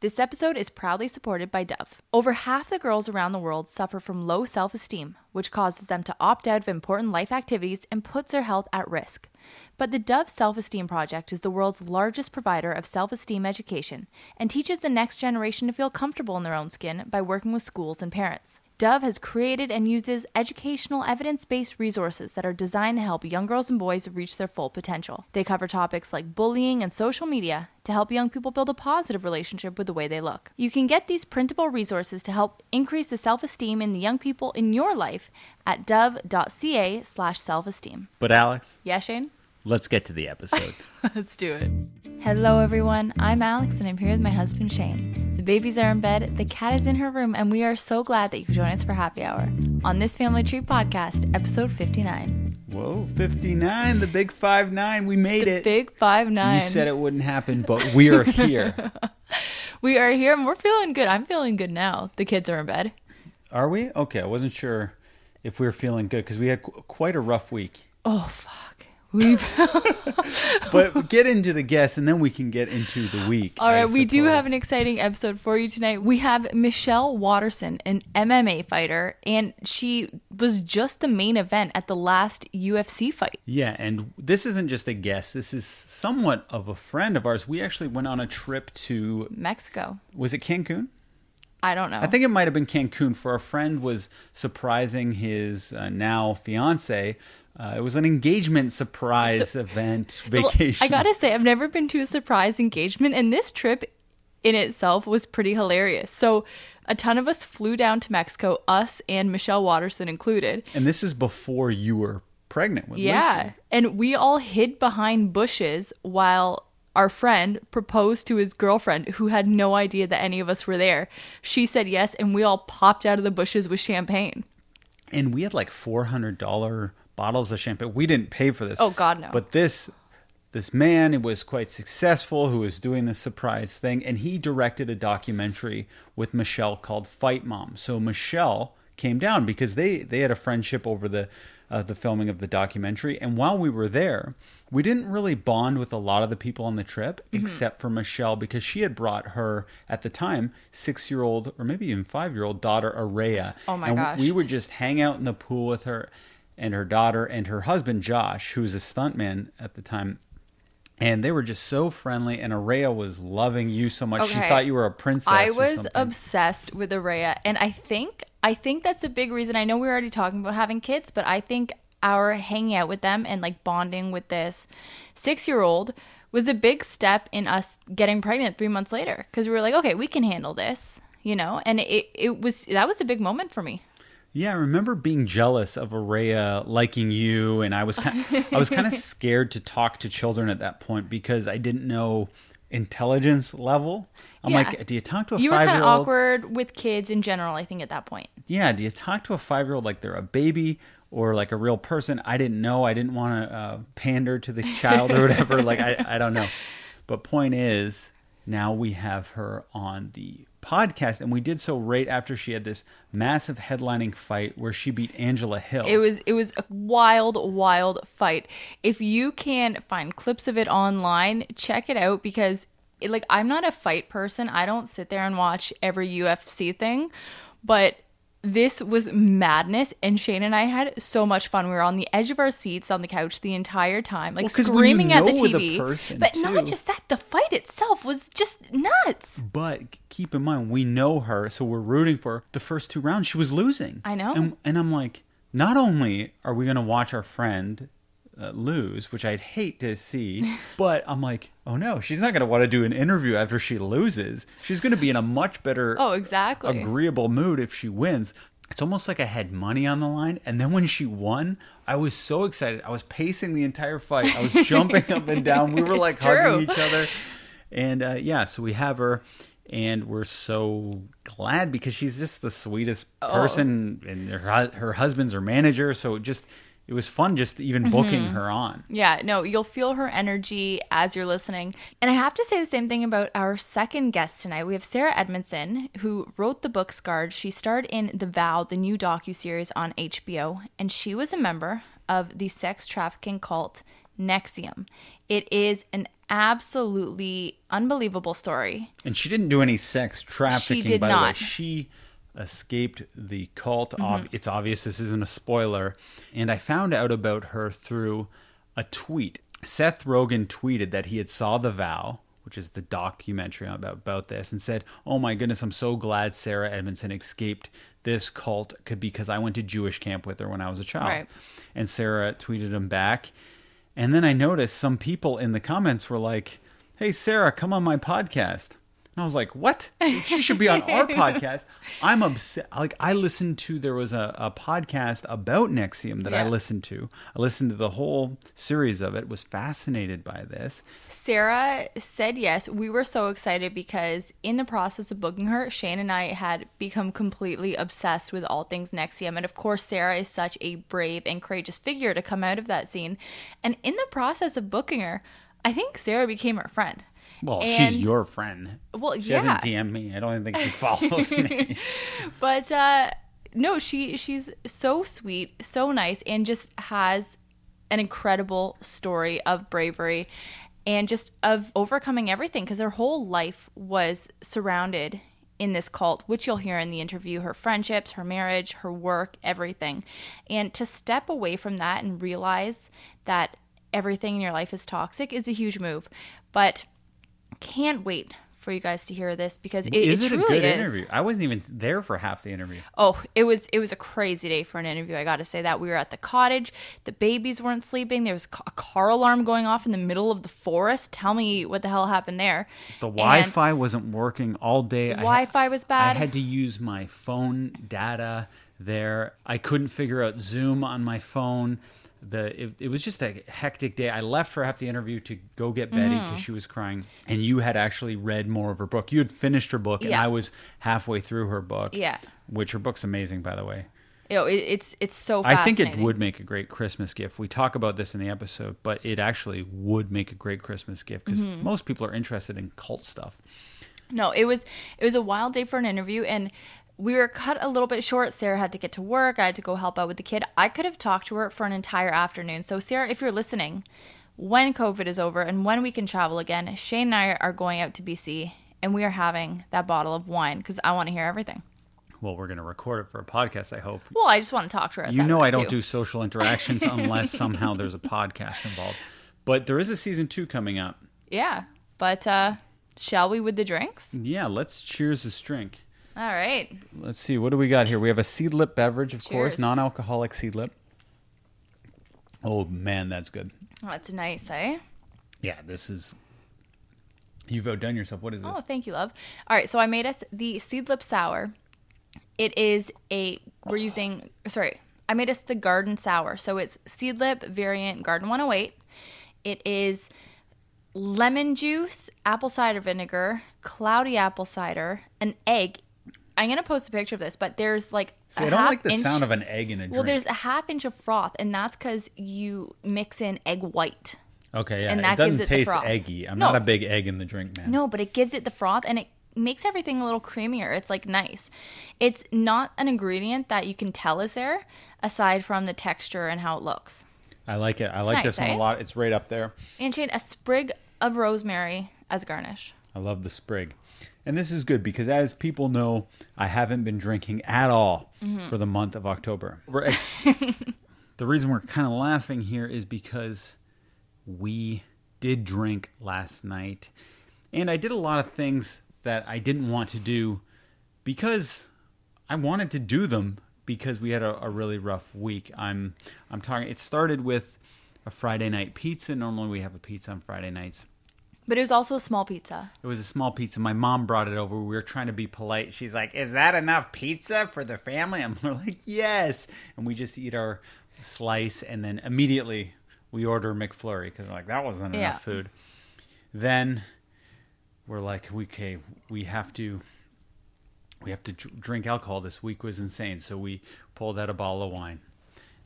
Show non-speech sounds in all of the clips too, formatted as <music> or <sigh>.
This episode is proudly supported by Dove. Over half the girls around the world suffer from low self esteem, which causes them to opt out of important life activities and puts their health at risk. But the Dove Self Esteem Project is the world's largest provider of self esteem education and teaches the next generation to feel comfortable in their own skin by working with schools and parents. Dove has created and uses educational evidence based resources that are designed to help young girls and boys reach their full potential. They cover topics like bullying and social media to help young people build a positive relationship with the way they look. You can get these printable resources to help increase the self esteem in the young people in your life at dove.ca slash self esteem. But Alex, Yeah, Shane? Let's get to the episode. <laughs> Let's do it. Hello, everyone. I'm Alex, and I'm here with my husband, Shane. The babies are in bed, the cat is in her room, and we are so glad that you could join us for happy hour on this Family Tree podcast, episode 59. Whoa, 59, the big 5 9. We made The it. big 5 9. you said it wouldn't happen, but we are here. <laughs> We are here, and we're feeling good. I'm feeling good now. The kids are in bed. are we? Okay, I wasn't sure if we were feeling good because we had qu- quite a rough week. Oh, fuck. We've. <laughs> <laughs> But get into the guests and then we can get into the week. All right, I we do suppose. have an exciting episode for you tonight. We have Michelle Waterson, an MMA fighter, and she was just the main event at the last UFC fight. Yeah, and this isn't just a guest. This is somewhat of a friend of ours. We actually went on a trip to, Mexico. was it Cancun? I don't know. I think it might have been Cancun for a friend was surprising his uh, now fiance. Uh, it was an engagement surprise event <laughs> Well, vacation. I gotta say, I've never been to a surprise engagement, and this trip in itself was pretty hilarious. So, a ton of us flew down to Mexico, us and Michelle Waterson included. and this is before you were pregnant with Yeah. Lucy. And we all hid behind bushes while our friend proposed to his girlfriend, who had no idea that any of us were there. She said yes, and we all popped out of the bushes with champagne. And we had like four hundred dollar bottles of champagne. We didn't pay for this. Oh, God, no. But this this man who was quite successful who was doing this surprise thing and he directed a documentary with Michelle called Fight Mom. So Michelle came down because they they had a friendship over the uh, the filming of the documentary and while we were there we didn't really bond with a lot of the people on the trip Mm-hmm. except for Michelle because she had brought her at the time 6-year-old or maybe even 5-year-old daughter Araya Oh my and gosh. we would just hang out in the pool with her and her daughter and her husband Josh who was a stuntman at the time and they were just so friendly and Araya was loving you so much she thought you were a princess I was obsessed with Araya, and I think I think that's a big reason. I know we were already talking about having kids, but I think our hanging out with them and like bonding with this six year old was a big step in us getting pregnant three months later because we were like, okay, we can handle this, you know. And it it was that was a big moment for me. Yeah, I remember being jealous of Araya liking you, and I was kind I was kind of <laughs> scared to talk to children at that point because I didn't know intelligence level. I'm Yeah. like, do you talk to a You were five kind year of old? awkward with kids in general. I think at that point. Yeah, do you talk to a five year old like they're a baby or like a real person? I didn't know. I didn't want to uh, pander to the child or whatever. like I I don't know. <laughs> But point is, now we have her on the podcast, and we did so right after she had this massive headlining fight where she beat Angela Hill. It was it was a wild, wild fight. If you can find clips of it online, check it out because it, like I'm not a fight person. I don't sit there and watch every UFC thing, but this was madness and Shane and I had so much fun. We were on the edge of our seats on the couch the entire time, like Well, 'cause when you screaming at the know the TV. person, but not just that, the fight itself was just nuts. But keep in mind, we know her, so we're rooting for her. The first two rounds, she was losing. I know. And, and I'm like, not only are we going to watch our friend uh, lose, which I'd hate to see, <laughs> but I'm like, oh no, she's not going to want to do an interview after she loses. She's going to be in a much better, Oh, exactly. agreeable mood if she wins. It's almost like I had money on the line. And then when she won, I was so excited. I was pacing the entire fight. I was <laughs> jumping up and down. We were It's like true. hugging each other. And uh, yeah, so we have her, and we're so glad because she's just the sweetest Oh. person, and her her husband's her manager. So just it was fun just even booking Mm-hmm. her on. Yeah, no, you'll feel her energy as you're listening. And I have to say the same thing about our second guest tonight. We have Sarah Edmondson, who wrote the book Scarred. She starred in The Vow, the new docu-series on HBO, and she was a member of the sex trafficking cult NXIVM. It is an absolutely unbelievable story. And she didn't do any sex trafficking, she did by the way. not. She escaped the cult. Mm-hmm. It's obvious this isn't a spoiler. And I found out about her through a tweet. Seth Rogen tweeted that he had saw The Vow, which is the documentary about, about this, and said, Oh my goodness, I'm so glad Sarah Edmondson escaped this cult because I went to Jewish camp with her when I was a child. Right. And Sarah tweeted him back. And then I noticed some people in the comments were like, Hey, Sarah, come on my podcast. And I was like, What? She should be on our <laughs> podcast. I'm upset. Like, I listened to, there was a, a podcast about NXIVM that I listened to. I listened to the whole series of it, was fascinated by this. Sarah said yes. We were so excited because in the process of booking her, Shane and I had become completely obsessed with all things NXIVM. And of course, Sarah is such a brave and courageous figure to come out of that scene. And in the process of booking her, I think Sarah became her friend. Well, And- she's your friend. Well, She yeah. hasn't DM'd me. I don't even think she <laughs> follows me. <laughs> but uh no she she's so sweet so nice and just has an incredible story of bravery and just of overcoming everything because her whole life was surrounded in this cult which you'll hear in the interview her friendships her marriage her work everything and to step away from that and realize that everything in your life is toxic is a huge move but can't wait for you guys to hear this because it, is it it, a good is. interview? I wasn't even there for half the interview. Oh, it was it was a crazy day for an interview. I got to say that we were at the cottage. The babies weren't sleeping. There was a car alarm going off in the middle of the forest. Tell me what the hell happened there. The Wi-Fi wasn't working all day. Wi-Fi was bad. I had to use my phone data there. I couldn't figure out Zoom on my phone. The it, it was just a hectic day. I left for half the interview to go get Betty Mm-hmm. because she was crying, and you had actually read more of her book. You had finished her book, and I was halfway through her book. Yeah. which her book's amazing, by the way. You know, it, it's it's so. I think it would make a great Christmas gift. We talk about this in the episode, but it actually would make a great Christmas gift because Mm-hmm. most people are interested in cult stuff. No, it was it was a wild day for an interview and we were cut a little bit short. Sarah had to get to work. I had to go help out with the kid. I could have talked to her for an entire afternoon. So Sarah, if you're listening, when COVID is over and when we can travel again, Shane and I are going out to BC and we are having that bottle of wine because I want to hear everything. Well, we're going to record it for a podcast, I hope. Well, I just want to talk to her. You know I don't too. do social interactions <laughs> unless somehow there's a podcast involved. But there is a season two coming up. Yeah, but uh, shall we with the drinks? Yeah, let's cheers this drink. All right. Let's see, what do we got here? We have a seedlip beverage, of course, non alcoholic seedlip. Oh, man, that's good. Oh, that's nice, eh? Yeah, this is. You've outdone yourself. What is this? Oh, thank you, love. All right, so I made us the Seedlip Sour. It is a we're using sorry, I made us the Garden Sour. So it's Seedlip variant Garden 108. It is lemon juice, apple cider vinegar, cloudy apple cider, an egg. I'm gonna post a picture of this, but there's like See, I don't like the sound of an egg in a drink. Well, there's a half inch of froth, and that's because you mix in egg white. okay, yeah, and it that doesn't gives it the taste eggy. I'm No. not a big egg in the drink man. No, but it gives it the froth and it makes everything a little creamier. It's like nice. It's not an ingredient that you can tell is there aside from the texture and how it looks. I like it. I like nice, this one eh? a lot. It's right up there. And Shane, a sprig of rosemary as garnish. I love the sprig. And this is good because, as people know, I haven't been drinking at all Mm-hmm. for the month of October. We're ex- <laughs> the reason we're kind of laughing here is because we did drink last night. And I did a lot of things that I didn't want to do because I wanted to do them because we had a, a really rough week. I'm I'm talking it started with a Friday night pizza. Normally we have a pizza on Friday nights. But it was also a small pizza. It was a small pizza. My mom brought it over. We were trying to be polite. She's like, "Is that enough pizza for the family?" And <laughs> we're like, "Yes." And we just eat our slice, and then immediately we order McFlurry because we're like, "That wasn't Yeah. enough food." Then we're like, "Okay, we have to." We have to drink alcohol. This week was insane, so we pulled out a bottle of wine.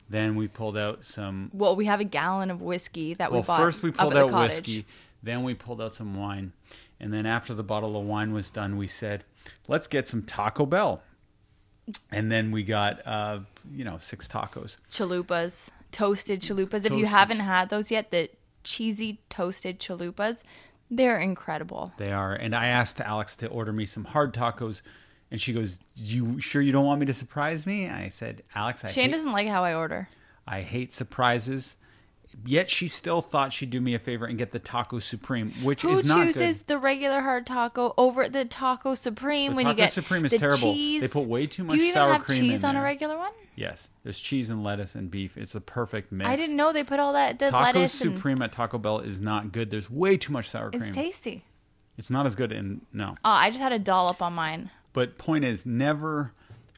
Then we pulled out some Well, we have a gallon of whiskey that we well, bought. first we pulled out whiskey, then we pulled out some wine, and then after the bottle of wine was done, we said, "Let's get some Taco Bell." And then we got, uh, you know, six tacos. Chalupas, toasted chalupas. If you haven't had those yet, the cheesy toasted chalupas. They're incredible. They are. And I asked Alex to order me some hard tacos, and she goes, "You sure you don't want me to surprise me?" I said, "Alex, I Shane hate, doesn't like how I order. I hate surprises." Yet she still thought she'd do me a favor and get the taco supreme, which Who is not chooses good. the regular hard taco over the taco supreme The when you get the taco supreme is the terrible. Cheese? They put way too much Do you even sour have cream cheese on a regular one? Yes, there's cheese and lettuce and beef. It's a perfect mix. I didn't know they put all that the Taco lettuce and supreme at Taco Bell is not good. There's way too much sour cream. it's tasty. It's not as good in no. Oh, I just had a dollop on mine. But point is, never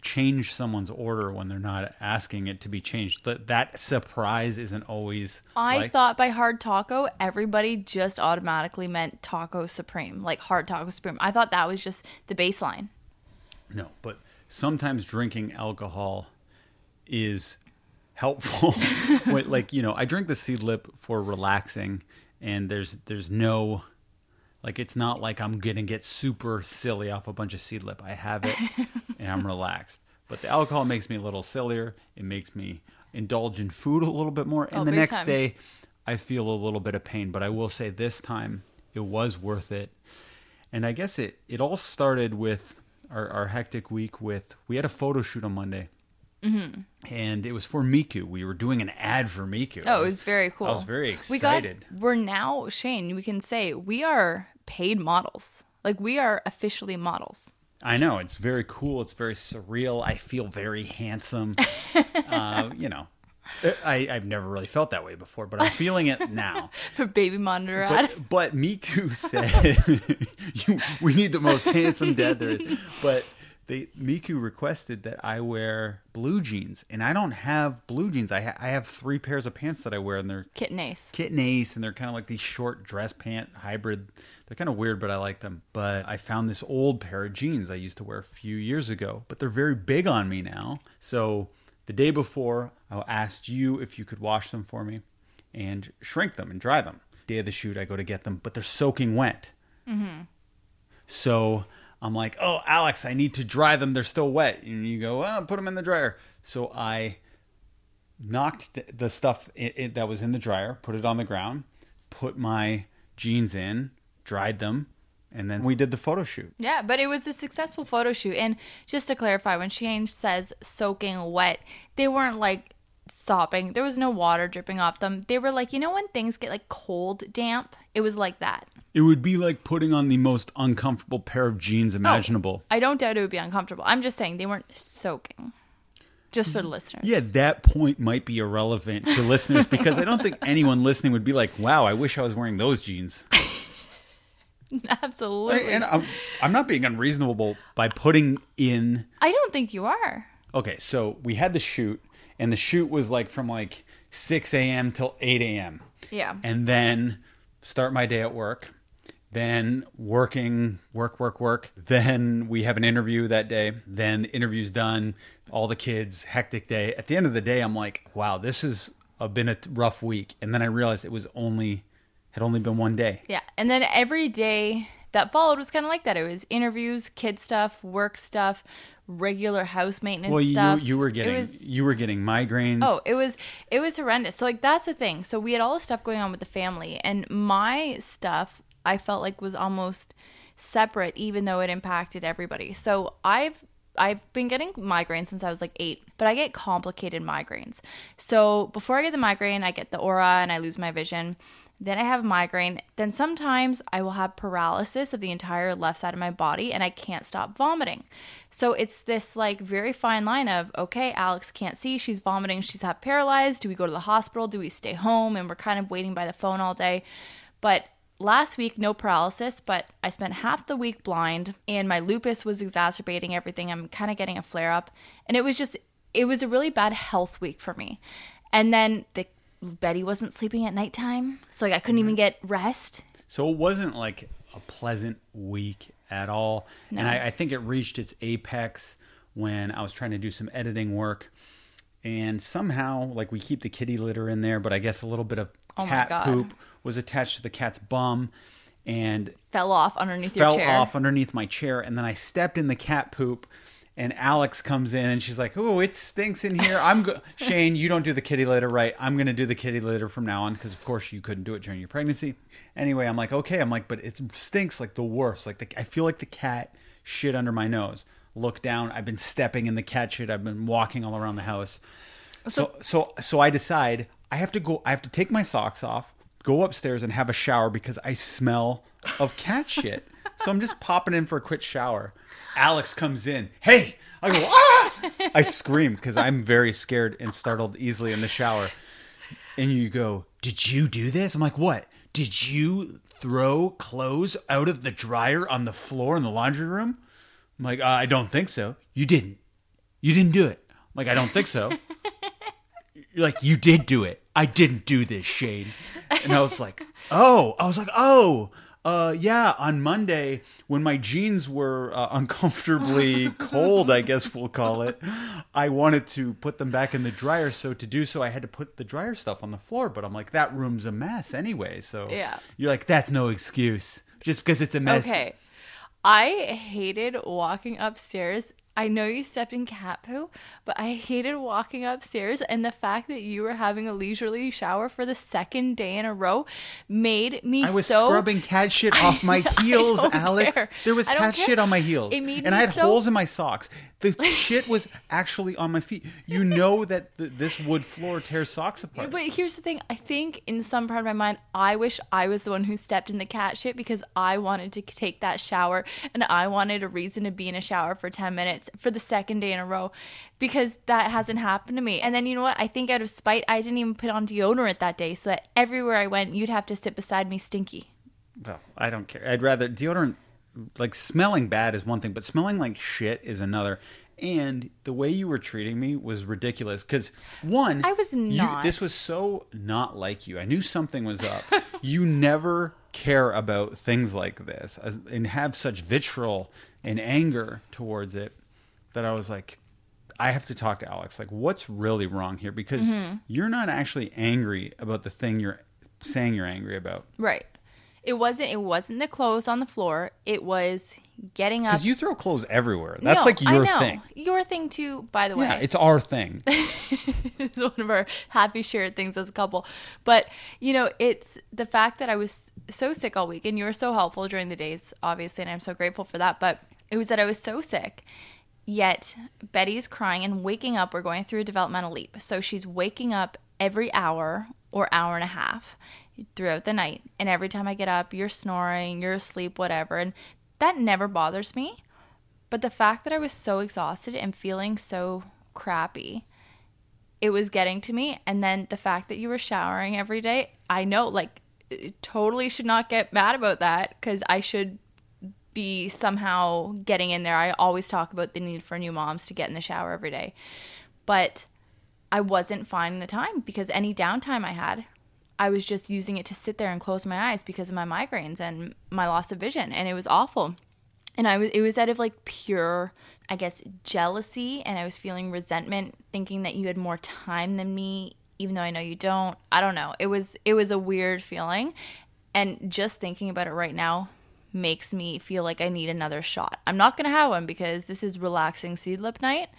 change someone's order when they're not asking it to be changed. That that surprise isn't always. I like- thought by hard taco, everybody just automatically meant taco supreme, like hard taco supreme. I thought that was just the baseline. no, but sometimes drinking alcohol is helpful. <laughs> Like you know, I drink the Seedlip for relaxing, and there's there's no. Like it's not like I'm gonna get super silly off a bunch of Seedlip. I have it <laughs> and I'm relaxed. But the alcohol makes me a little sillier. It makes me indulge in food a little bit more. And Oh, the next time. day I feel a little bit of pain. But I will say this time it was worth it. And I guess it, it all started with our, our hectic week with we had a photo shoot on Monday. Mm-hmm. And it was for Miku. We were doing an ad for Miku. Oh, I it was very cool. I was very excited. We got, excited. we're now, Shane, we can say we are paid models. Like we are officially models. I know it's very cool. It's very surreal. I feel very handsome. <laughs> uh, you know, I, I've never really felt that way before, but I'm feeling it now. <laughs> For baby monitor. But, but Miku said, <laughs> you, "We need the most handsome dad there is." But they Miku requested that I wear blue jeans, and I don't have blue jeans. I ha- I have three pairs of pants that I wear, and they're Kit and Ace. Kit and Ace and they're kind of like these short dress pant hybrid. They're kind of weird but i like them. But i found this old pair of jeans i used to wear a few years ago but they're very big on me now. So the day before i asked you if you could wash them for me and shrink them and dry them. Day of the shoot i go to get them but they're soaking wet. Mm-hmm. So I'm like, oh, Alex, I need to dry them. They're still wet. And you go, oh, put them in the dryer. So I knocked the stuff that was in the dryer, put it on the ground, put my jeans in, dried them, and then we did the photo shoot. Yeah, but it was a successful photo shoot. And just to clarify, when Shane says soaking wet, they weren't like sopping. There was no water dripping off them. They were like, you know, when things get like cold damp? It was like that. It would be like putting on the most uncomfortable pair of jeans oh, imaginable. I don't doubt it would be uncomfortable. I'm just saying they weren't soaking. Just for the listeners. Yeah, that point might be irrelevant to listeners because I don't think <laughs> anyone listening would be like, "Wow, I wish I was wearing those jeans." <laughs> Absolutely. And I'm, I'm not being unreasonable by putting in I don't think you are. Okay, so we had the shoot, and the shoot was like from like 6 a.m. till 8 a.m. Yeah. And then start my day at work, then working, work, work, work. Then we have an interview that day. Then the interview's done, all the kids, hectic day. At the end of the day, I'm like, wow, this has uh, been a rough week. And then I realized it was only, had only been one day. Yeah. And then every day that followed was kind of like that. It was interviews, kid stuff, work stuff, regular house maintenance Well, you, stuff. you were getting, was- you were getting migraines. Oh, it was it was horrendous. So like that's the thing. So we had all this stuff going on with the family and my stuff I felt like was almost separate even though it impacted everybody. So I've I've been getting migraines since I was like 8, but I get complicated migraines. So before I get the migraine, I get the aura and I lose my vision. Then I have migraine. Then sometimes I will have paralysis of the entire left side of my body and I can't stop vomiting. So it's this like very fine line of okay, Alex can't see, she's vomiting, she's half paralyzed. Do we go to the hospital? Do we stay home? And we're kind of waiting by the phone all day. But last week, no paralysis, but I spent half the week blind and my lupus was exacerbating everything. I'm kind of getting a flare up. And it was just, it was a really bad health week for me. And then the Betty wasn't sleeping at nighttime. So like I couldn't even mm-hmm. get rest. So it wasn't like a pleasant week at all. And I, I think it reached its apex when I was trying to do some editing work. And somehow, like, we keep the kitty litter in there, but I guess a little bit of Oh cat poop was attached to the cat's bum and Fell off underneath fell your chair. off underneath my chair. And then I stepped in the cat poop and Alex comes in and she's like, "Oh, it stinks in here." I'm go- <laughs> Shane. You don't do the kitty litter right. I'm gonna do the kitty litter from now on because, of course, you couldn't do it during your pregnancy. Anyway, I'm like, okay. I'm like, but it stinks like the worst. Like the, I feel like the cat shit under my nose. Look down. I've been stepping in the cat shit. I've been walking all around the house. So so so I decide I have to go. I have to take my socks off, go upstairs, and have a shower because I smell of cat shit. So I'm just popping in for a quick shower. Alex comes in. Hey, I go ah! I scream because I'm very scared and startled easily in the shower. And you go, "Did you do this?" I'm like, "What? Did you throw clothes out of the dryer on the floor in the laundry room?" I'm like, uh, "I don't think so." You didn't. You didn't do it. I'm like, I don't think so. You're <laughs> like, you did do it. I didn't do this, Shane. And I was like, oh, I was like, oh, uh, yeah, on Monday when my jeans were uh, uncomfortably <laughs> cold, I guess we'll call it, I wanted to put them back in the dryer. So to do so, I had to put the dryer stuff on the floor. But I'm like, that room's a mess anyway. So Yeah. you're like, that's no excuse. Just because it's a mess. Okay. I hated walking upstairs. I know you stepped in cat poo, but I hated walking upstairs and the fact that you were having a leisurely shower for the second day in a row made me I was so scrubbing cat shit <laughs> off my heels, Alex. care. There was cat care. shit on my heels. And I had so- holes in my socks. The <laughs> shit was actually on my feet. You know that th this wood floor tears socks apart. But here's the thing. I think in some part of my mind, I wish I was the one who stepped in the cat shit because I wanted to take that shower and I wanted a reason to be in a shower for 10 minutes for the second day in a row because that hasn't happened to me. And then you know what? I think out of spite, I didn't even put on deodorant that day so that everywhere I went, you'd have to sit beside me stinky. Well, I don't care. I'd rather deodorant. Like smelling bad is one thing, but smelling like shit is another. And the way you were treating me was ridiculous. Because one, I was you- not. this was so not like you. I knew something was up. <laughs> you never care about things like this and have such vitriol and anger towards it that I was like, I have to talk to Alex. Like, what's really wrong here? Because Mm-hmm. you're not actually angry about the thing you're saying you're angry about. Right. It wasn't it wasn't the clothes on the floor. It was getting up. Because you throw clothes everywhere. That's No, like I your know. thing. Your thing too, by the way. Yeah, it's our thing. <laughs> it's one of our happy shared things as a couple. But, you know, it's the fact that I was so sick all week and you were so helpful during the days, obviously, and I'm so grateful for that. But it was that I was so sick. Yet Betty's crying and waking up. We're going through a developmental leap. So she's waking up every hour or hour and a half throughout the night. And every time I get up, you're snoring, you're asleep, whatever. And that never bothers me. But the fact that I was so exhausted and feeling so crappy, it was getting to me. And then the fact that you were showering every day, I know, like, totally should not get mad about that because I should be somehow getting in there. I always talk about the need for new moms to get in the shower every day. But I wasn't finding the time because any downtime I had, I was just using it to sit there and close my eyes because of my migraines and my loss of vision. And it was awful and I was it was out of like pure I guess jealousy and I was feeling resentment thinking that you had more time than me even though I know you don't. I don't know. It was it was a weird feeling and just thinking about it right now makes me feel like I need another shot. I'm not going to have one because this is relaxing Seedlip night,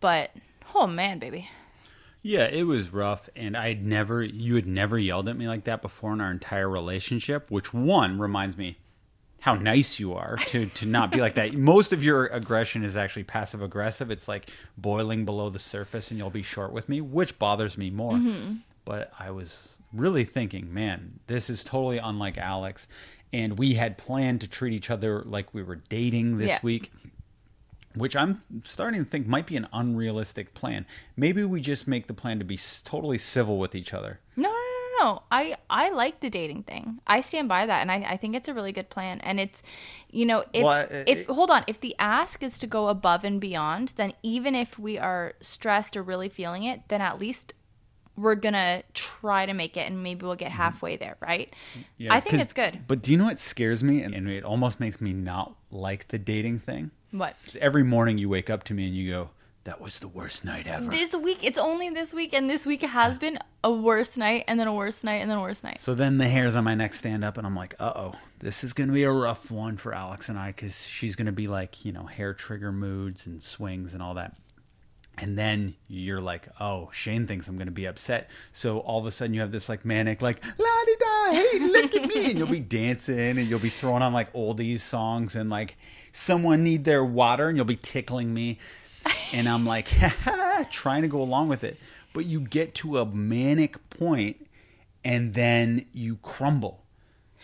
but oh man, baby. Yeah, it was rough, and I'd never, you had never yelled at me like that before in our entire relationship. Which one reminds me how nice you are to to not be like that. <laughs> Most of your aggression is actually passive aggressive. It's like boiling below the surface, and you'll be short with me, which bothers me more. Mm-hmm. But I was really thinking, man, this is totally unlike Alex, and we had planned to treat each other like we were dating this Yeah. week which I'm starting to think might be an unrealistic plan. Maybe we just make the plan to be totally civil with each other. No, no, no, no. I I like the dating thing. I stand by that, and I, I think it's a really good plan. And it's, you know, if Well, if hold on, if the ask is to go above and beyond, then even if we are stressed or really feeling it, then at least we're gonna try to make it, and maybe we'll get halfway there, right? yeah, I think it's good. But do you know what scares me? And it almost makes me not like the dating thing. What? Every morning you wake up to me and you go, "That was the worst night ever." This week, it's only this week, and this week has been a worse night and then a worse night and then a worse night. So then the hairs on my neck stand up, and I'm like, uh oh, this is to be a rough one for Alex and I because she's to be like, you know, hair trigger moods and swings and all that. And then you're like, oh, Shane thinks I'm going to be upset. So all of a sudden you have this like manic, like, la di da, hey, look at me. And you'll be dancing and you'll be throwing on like oldies songs and like, someone need their water and you'll be tickling me. And I'm like, <laughs> trying to go along with it. But you get to a manic point and then you crumble.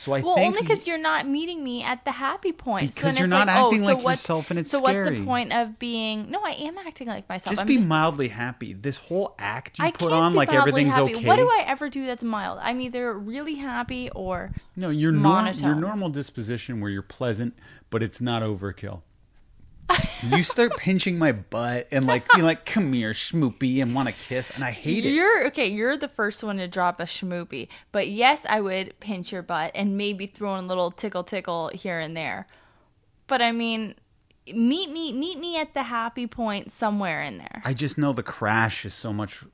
So I well, think only because you're not meeting me at the happy point. Because so you're it's not like, oh, acting oh, like so what's, yourself and it's so what's the point of being? No, I am acting like myself. just I'm be just, mildly happy. This whole act you I put on like everything's happy. okay. What do I ever do that's mild? I'm either really happy or no, your norm, your normal disposition where you're pleasant, but it's not overkill. You start pinching my butt and like being like, "Come here, schmoopy," and want to kiss, and I hate it. You're okay. You're the first one to drop a schmoopy, but yes, I would pinch your butt and maybe throw in a little tickle tickle here and there. But I mean, meet me meet me at the happy point somewhere in there. I just know the crash is so much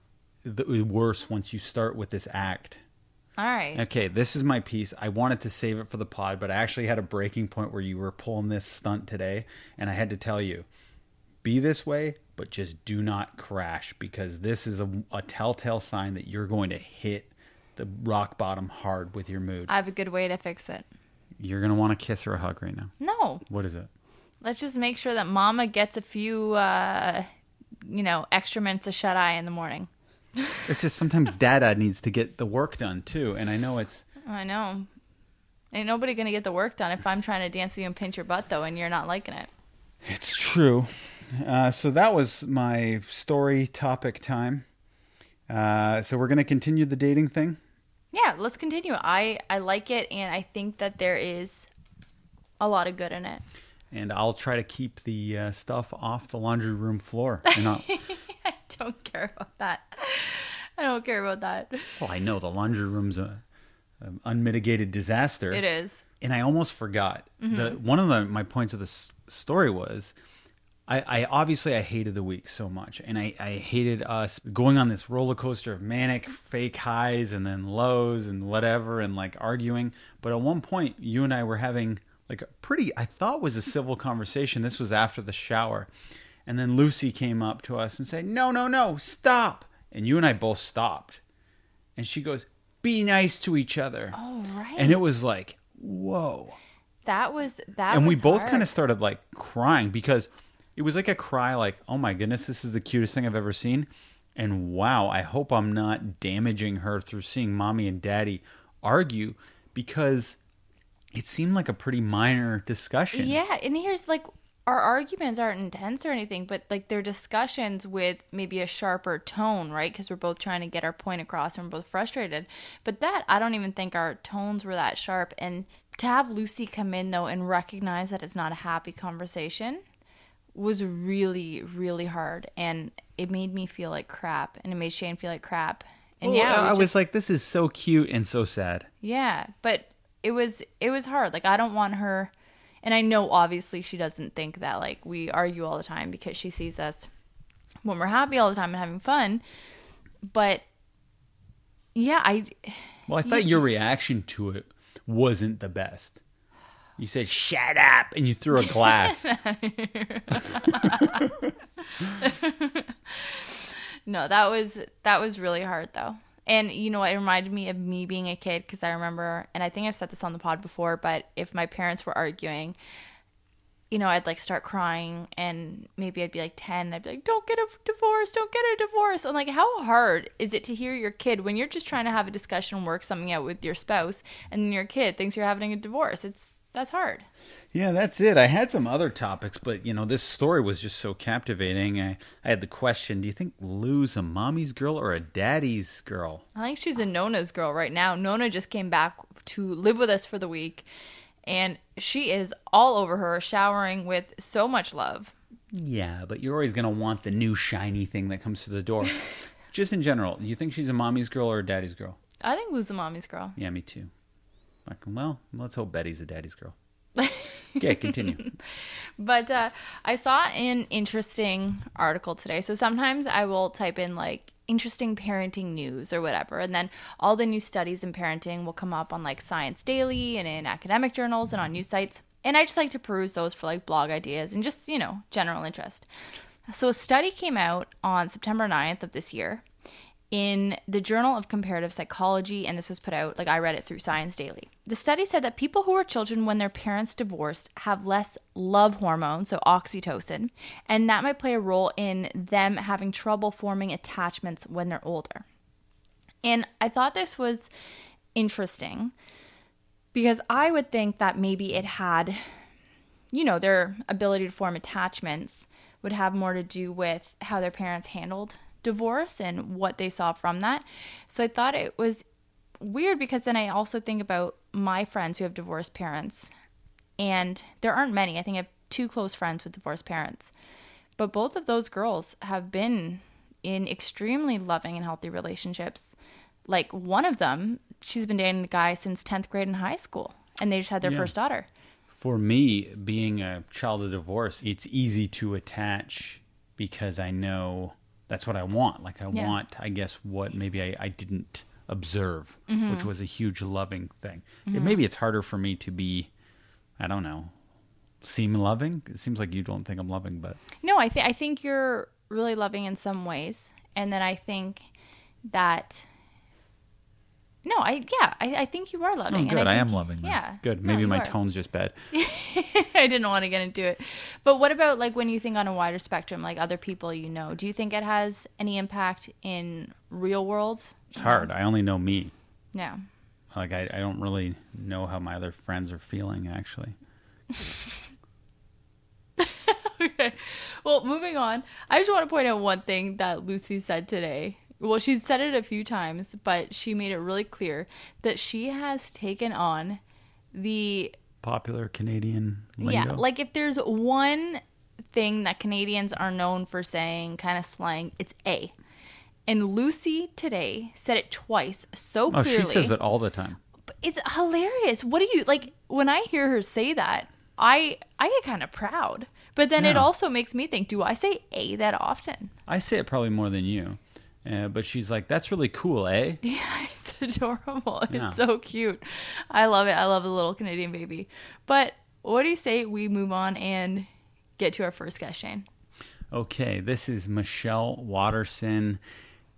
worse once you start with this act. All right. Okay, this is my piece. I wanted to save it for the pod, but I actually had a breaking point where you were pulling this stunt today, and I had to tell you be this way, but just do not crash because this is a, a telltale sign that you're going to hit the rock bottom hard with your mood. I have a good way to fix it. You're going to want to kiss her a hug right now. No, What is it? let's just make sure that Mama gets a few, uh, you know, extra minutes of shut eye in the morning. It's just sometimes Dada needs to get the work done too, and I know it's. I know. Ain't nobody gonna get the work done if I'm trying to dance with you and pinch your butt though, and you're not liking it. It's true. Uh, so that was my story topic time. Uh, so we're going to continue the dating thing. Yeah, let's continue. I I like it, and I think that there is a lot of good in it. and I'll try to keep the uh, stuff off the laundry room floor. And I'll, <laughs> I <laughs> don't care about that. I don't care about that. well, I know the laundry room's a, an unmitigated disaster. It is. and I almost forgot mm-hmm. the one of the my points of this story was. I, I obviously I hated the week so much, and I, I hated us going on this roller coaster of manic fake highs and then lows and whatever, and like arguing. But at one point, you and I were having like a pretty I thought was a civil conversation. This was after the shower, and then Lucy came up to us and said, "No, no, no, stop!" And you and I both stopped, and she goes, "Be nice to each other." Oh right. And it was like, whoa. that was that. And we both hard. kind of started like crying because it was like a cry, like, oh my goodness, this is the cutest thing I've ever seen. And wow, I hope I'm not damaging her through seeing mommy and daddy argue because it seemed like a pretty minor discussion. Yeah, and here's like our arguments aren't intense or anything, but like they're discussions with maybe a sharper tone, right? Because we're both trying to get our point across and we're both frustrated. But that, I don't even think our tones were that sharp. And to have Lucy come in though and recognize that it's not a happy conversation was really, really hard. And it made me feel like crap and it made Shane feel like crap. And Well, yeah, I just- was like, this is so cute and so sad. yeah, but it was it was hard. Like I don't want her and I know obviously she doesn't think that like we argue all the time because she sees us when we're happy all the time and having fun. But yeah, I Well, I thought your reaction to it wasn't the best. You said, shut up, and you threw a glass. <laughs> <laughs> no, that was that was really hard though. And you know? It reminded me of me being a kid because I remember, and I think I've said this on the pod before, but if my parents were arguing, you know, I'd like start crying, and maybe I'd be like 10, I'd be like, don't get a divorce, don't get a divorce. And like, how hard is it to hear your kid when you're just trying to have a discussion, work something out with your spouse, and your kid thinks you're having a divorce? It's that's hard. Yeah, that's it. I had some other topics, but you know, this story was just so captivating. I, I had the question Do you think Lou's a mommy's girl or a daddy's girl? I think she's a Nona's girl right now. Nona just came back to live with us for the week, and she is all over her, showering with so much love. Yeah, but you're always going to want the new shiny thing that comes to the door. <laughs> just in general, do you think she's a mommy's girl or a daddy's girl? I think Lou's a mommy's girl. Yeah, me too. Like, well, let's hope Betty's a daddy's girl. <laughs> Okay, continue. But uh, I saw an interesting article today. So sometimes I will type in like interesting parenting news or whatever. And then all the new studies in parenting will come up on like Science Daily and in academic journals and on news sites. And I just like to peruse those for like blog ideas and just, you know, general interest. So a study came out on September 9th of this year in the Journal of Comparative Psychology, and this was put out, like I read it through Science Daily. The study said that people who were children when their parents divorced have less love hormone, so oxytocin, and that might play a role in them having trouble forming attachments when they're older. And I thought this was interesting because I would think that maybe it had, you know, their ability to form attachments would have more to do with how their parents handled divorce and what they saw from that. So I thought it was weird because then I also think about my friends who have divorced parents. And there aren't many. I think I have two close friends with divorced parents. But both of those girls have been in extremely loving and healthy relationships. Like one of them, she's been dating a guy since 10th grade in high school, and they just had their Yeah. first daughter. For me, being a child of divorce, it's easy to attach because I know that's what I want. Like I Yeah. want, I guess, what maybe I, I didn't observe, mm-hmm. which was a huge loving thing. And mm-hmm. maybe it's harder for me to be, I don't know, seem loving. It seems like you don't think I'm loving, but No, I think I think you're really loving in some ways, and then I think that no, I yeah, I, I think you are oh, loving. and good. I, am think- loving. then. Yeah, good. Maybe you my are. tone's just bad. <laughs> I didn't want to get into it, but what about like when you think on a wider spectrum, like other people you know? Do you think it has any impact in real world? It's hard. I only know me. Yeah. Like I, I don't really know how my other friends are feeling. Actually, <laughs> okay. Well, moving on. I just want to point out one thing that Lucy said today. Well, she's said it a few times, but she made it really clear that she has taken on the popular Canadian lingo. yeah, like if there's one thing that Canadians are known for saying, kind of slang, it's a. And Lucy today said it twice so oh, clearly. she says it all the time. It's hilarious. What do you like when I hear her say that? I I get kind of proud. But then it also makes me think, do I say a that often? I say it probably more than you. Uh, but she's like, that's really cool, eh? <laughs> Yeah, it's adorable. <laughs> Yeah. It's so cute. I love it. I love the little Canadian baby. But what do you say we move on and get to our first guest, Shane? Okay, this is Michelle Waterson.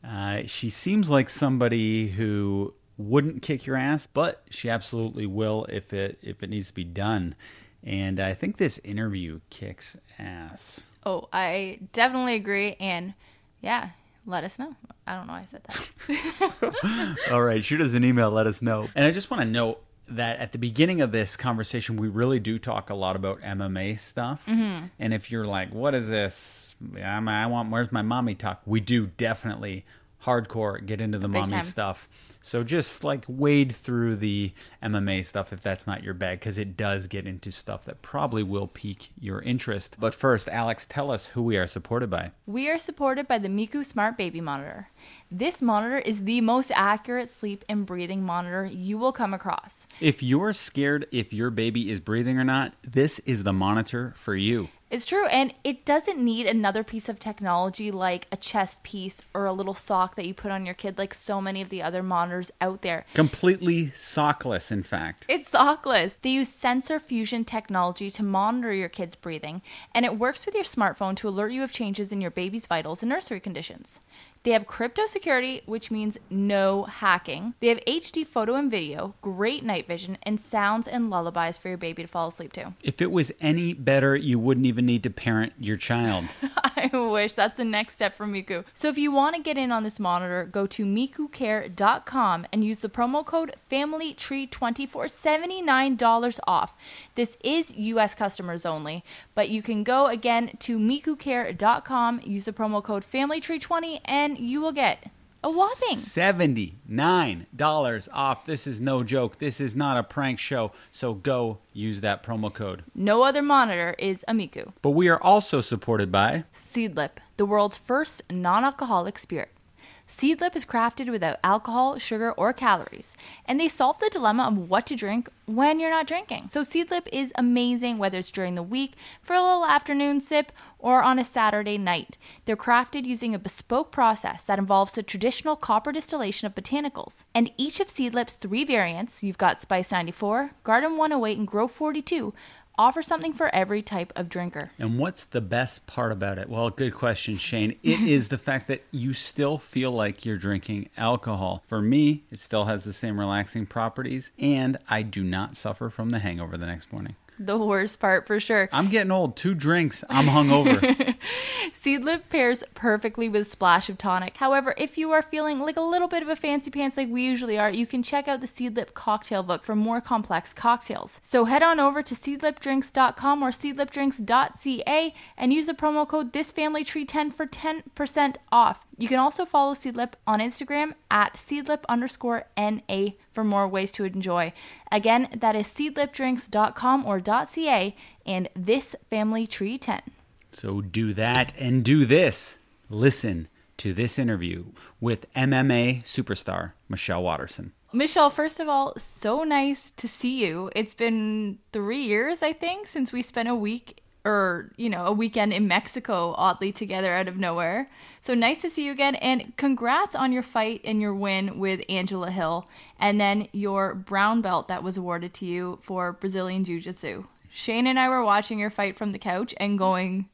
Uh, she seems like somebody who wouldn't kick your ass, but she absolutely will if it if it needs to be done. And I think this interview kicks ass. Oh, I definitely agree. And yeah, let us know. I don't know why I said that. <laughs> All right, shoot us an email, let us know. And I just want to note that at the beginning of this conversation, we really do talk a lot about MMA stuff. Mm-hmm. And if you're like, what is this? I'm, I want, where's my mommy talk? We do definitely hardcore get into the Big mommy time. stuff. So just like wade through the MMA stuff if that's not your bag, because it does get into stuff that probably will pique your interest. But first, Alex, tell us who we are supported by. We are supported by the Miku Smart Baby Monitor. This monitor is the most accurate sleep and breathing monitor you will come across. If you're scared if your baby is breathing or not, this is the monitor for you. It's true, and it doesn't need another piece of technology like a chest piece or a little sock that you put on your kid, like so many of the other monitors out there. Completely sockless, in fact. It's sockless. They use sensor fusion technology to monitor your kid's breathing, and it works with your smartphone to alert you of changes in your baby's vitals and nursery conditions. They have crypto security, which means no hacking. They have HD photo and video, great night vision, and sounds and lullabies for your baby to fall asleep to. If it was any better, you wouldn't even need to parent your child. <laughs> I wish that's the next step for Miku. So if you want to get in on this monitor, go to mikucare.com and use the promo code FamilyTree20 for $79 off. This is US customers only, but you can go again to mikucare.com, use the promo code FamilyTree20 and you will get a whopping $79 off. This is no joke. This is not a prank show. So go use that promo code. no other monitor is Amiku. But we are also supported by Seedlip, the world's first non alcoholic spirit. Seedlip is crafted without alcohol, sugar, or calories, and they solve the dilemma of what to drink when you're not drinking. So, Seedlip is amazing whether it's during the week for a little afternoon sip or on a Saturday night. They're crafted using a bespoke process that involves the traditional copper distillation of botanicals. And each of Seedlip's three variants you've got Spice 94, Garden 108, and Growth 42 offer something for every type of drinker. And what's the best part about it? Well, good question, Shane. It is the fact that you still feel like you're drinking alcohol. For me, it still has the same relaxing properties, and I do not suffer from the hangover the next morning the worst part for sure. I'm getting old. Two drinks, I'm hungover. <laughs> Seedlip pairs perfectly with splash of tonic. However, if you are feeling like a little bit of a fancy pants like we usually are, you can check out the Seedlip cocktail book for more complex cocktails. So head on over to seedlipdrinks.com or seedlipdrinks.ca and use the promo code thisfamilytree10 for 10% off. You can also follow Seedlip on Instagram at seedlip underscore NA for more ways to enjoy. Again, that is seedlipdrinks.com or .ca and this family tree 10. So do that and do this. Listen to this interview with MMA superstar Michelle Waterson. Michelle, first of all, so nice to see you. It's been three years, I think, since we spent a week or you know a weekend in Mexico oddly together out of nowhere. So nice to see you again and congrats on your fight and your win with Angela Hill and then your brown belt that was awarded to you for Brazilian Jiu-Jitsu. Shane and I were watching your fight from the couch and going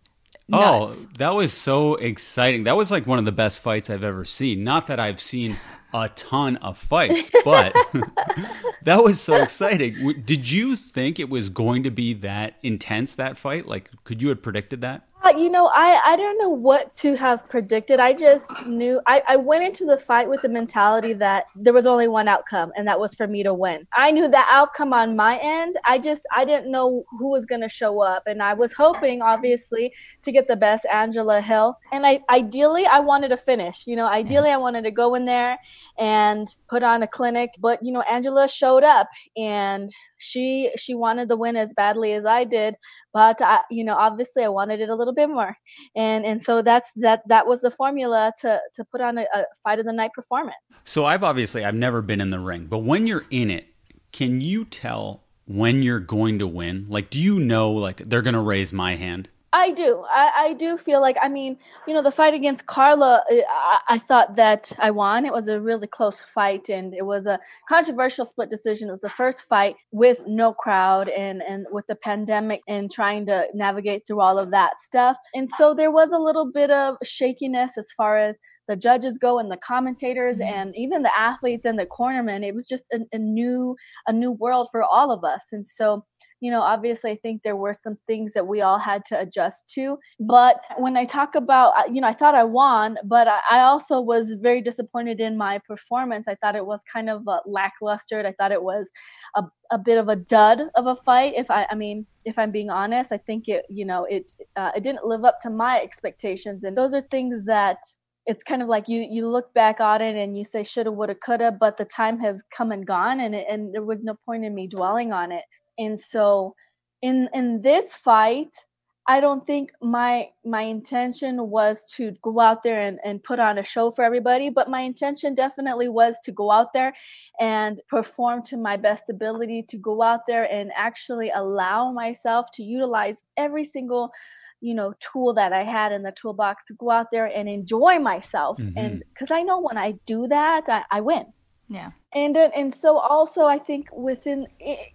oh, Nuts. Oh, that was so exciting. That was like one of the best fights I've ever seen. Not that I've seen a ton of fights, but <laughs> that was so exciting. Did you think it was going to be that intense that fight? Like, could you have predicted that? You know, I, I don't know what to have predicted. I just knew I, I went into the fight with the mentality that there was only one outcome, and that was for me to win. I knew that outcome on my end. I just I didn't know who was going to show up, and I was hoping, obviously, to get the best Angela Hill. And I ideally I wanted to finish. You know, ideally I wanted to go in there and put on a clinic, but you know, Angela showed up and she she wanted the win as badly as I did, but I, you know, obviously I wanted it a little bit more, and and so that's that that was the formula to to put on a, a fight of the night performance. So I've obviously I've never been in the ring, but when you're in it, can you tell when you're going to win? Like, do you know like they're gonna raise my hand? I do. I, I do feel like, I mean, you know, the fight against Carla, uh, I, I, thought that I won. It was a really close fight and it was a controversial split decision. It was the first fight with no crowd and, and with the pandemic and trying to navigate through all of that stuff. And so there was a little bit of shakiness as far as the judges go and the commentators mm-hmm. and even the athletes and the cornermen. It was just a, a new, a new world for all of us. And so, you know, obviously, I think there were some things that we all had to adjust to. But when I talk about, you know, I thought I won, but I also was very disappointed in my performance. I thought it was kind of lackluster. I thought it was a, a bit of a dud of a fight. If I, I mean, if I'm being honest, I think it, you know, it, uh, it didn't live up to my expectations. And those are things that it's kind of like you you look back on it and you say shoulda woulda coulda but the time has come and gone and it, and there was no point in me dwelling on it and so in in this fight i don't think my my intention was to go out there and, and put on a show for everybody but my intention definitely was to go out there and perform to my best ability to go out there and actually allow myself to utilize every single you know tool that i had in the toolbox to go out there and enjoy myself mm-hmm. and because i know when i do that I, I win yeah. And uh, and so also I think within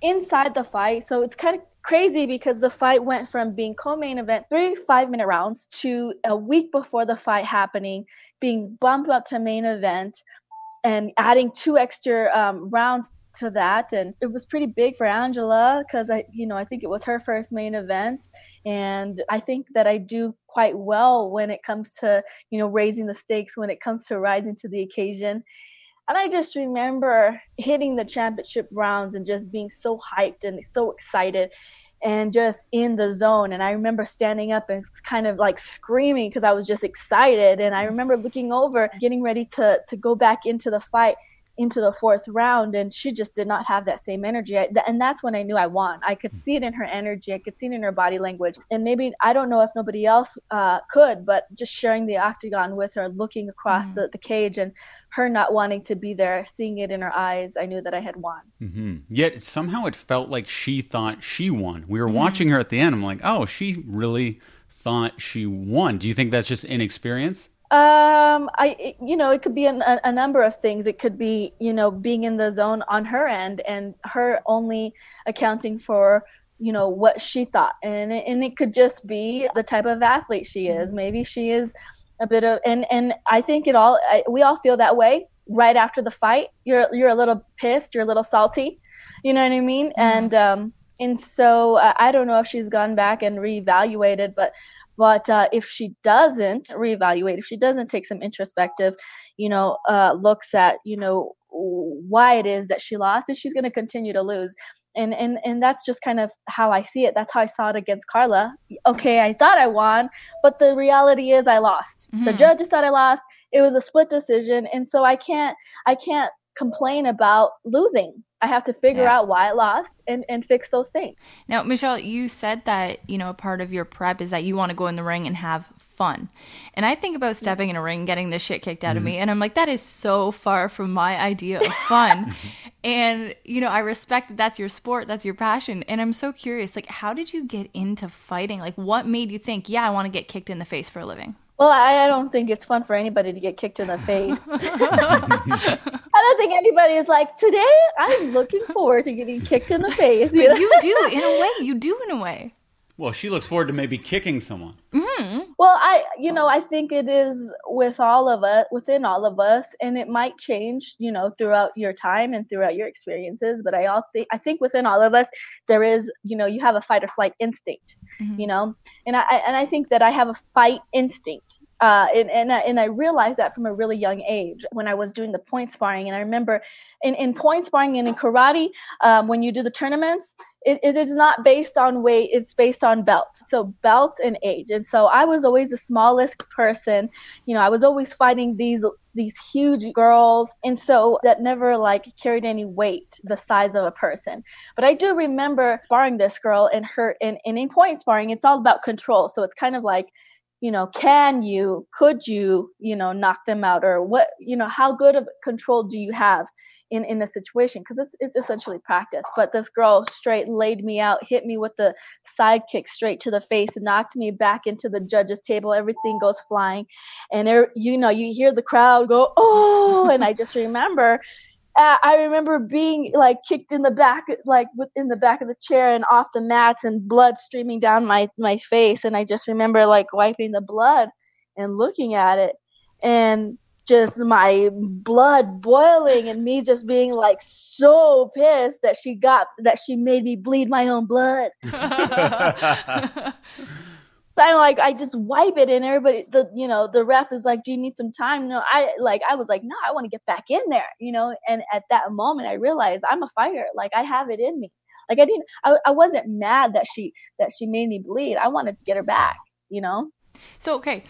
inside the fight, so it's kind of crazy because the fight went from being co-main event, three five-minute rounds, to a week before the fight happening, being bumped up to main event, and adding two extra um, rounds to that. And it was pretty big for angela because i you know i think it was her first main event. And i think that i do quite well when it comes to you know raising the stakes when it comes to rising to the occasion and I just remember hitting the championship rounds and just being so hyped and so excited and just in the zone. And I remember standing up and kind of like screaming because I was just excited. And I mm-hmm. remember looking over, getting ready to, to go back into the fight. Into the fourth round and she just did not have that same energy. I, th- and that's when i knew i won. I could see it in her energy. I could see it in her body language. And maybe i don't know if nobody else uh, could but just sharing the octagon with her looking across mm-hmm. the, the cage and her not wanting to be there seeing it in her eyes i knew that i had won. Mm-hmm. yet somehow it felt like she thought she won. We were mm-hmm. watching her at the end. I'm like oh she really thought she won. Do you think that's just inexperience um, I, you know, it could be an, a, a, number of things. It could be, you know, being in the zone on her end and her only accounting for, you know, what she thought. And it, and it could just be the type of athlete she is. Mm-hmm. Maybe she is a bit of, and, and I think it all, I, we all feel that way right after the fight. You're, you're a little pissed, you're a little salty, you know what I mean? Mm-hmm. And, um, and so uh, I don't know if she's gone back and reevaluated, but but uh, if she doesn't reevaluate, if she doesn't take some introspective, you know, uh, looks at, you know, why it is that she lost, and she's going to continue to lose. And, and and that's just kind of how I see it. That's how I saw it against Carla. Okay, I thought I won, but the reality is I lost. Mm-hmm. The judges thought I lost. It was a split decision, and so I can't I can't complain about losing. I have to figure yeah. out why I lost and, and fix those things. Now, Michelle, you said that, you know, a part of your prep is that you want to go in the ring and have fun. And I think about stepping in a ring, getting the shit kicked out mm-hmm. of me, and I'm like, that is so far from my idea of fun. <laughs> and, you know, I respect that that's your sport, that's your passion. And I'm so curious, like, how did you get into fighting? Like, what made you think, yeah, I want to get kicked in the face for a living? Well, I, I, don't think it's fun for anybody to get kicked in the face. <laughs> <laughs> I don't think anybody is like, today I'm looking forward to getting kicked in the face. You, you do, in a way. You do, in a way. Well, she looks forward to maybe kicking someone. Mm-hmm. Well, I, you know, I think it is with all of us, within all of us, and it might change, you know, throughout your time and throughout your experiences. But I all think, I think within all of us, there is, you know, you have a fight or flight instinct, mm-hmm. you know, and I, and I think that I have a fight instinct uh, and and I, and I realized that from a really young age when I was doing the point sparring. And I remember in, in point sparring and in karate, um, when you do the tournaments, it, it is not based on weight; it's based on belt. So belts and age. And so I was always the smallest person. You know, I was always fighting these these huge girls and so that never like carried any weight the size of a person but i do remember sparring this girl and her and in point sparring it's all about control so it's kind of like you know can you could you you know knock them out? Or what you know how good of control do you have in in a situation? Because it's it's essentially practice. But this girl straight laid me out hit me with the side kick straight to the face knocked me back into the judges table. Everything goes flying. And there you know you hear the crowd go oh and i just <laughs> remember uh, I remember being like kicked in the back, like within the back of the chair and off the mats, and blood streaming down my my face. And I just remember like wiping the blood and looking at it, and just my blood boiling, and me just being like so pissed that she got that she made me bleed my own blood. <laughs> <laughs> <laughs> I'm like, I just wipe it, and everybody, the you know, the ref is like, "Do you need some time?" No, I like, I was like, "No, I want to get back in there," you know. And at that moment, I realized I'm a fighter. Like, I have it in me. Like, I didn't, I, I wasn't mad that she that she made me bleed. I wanted to get her back, you know. So okay,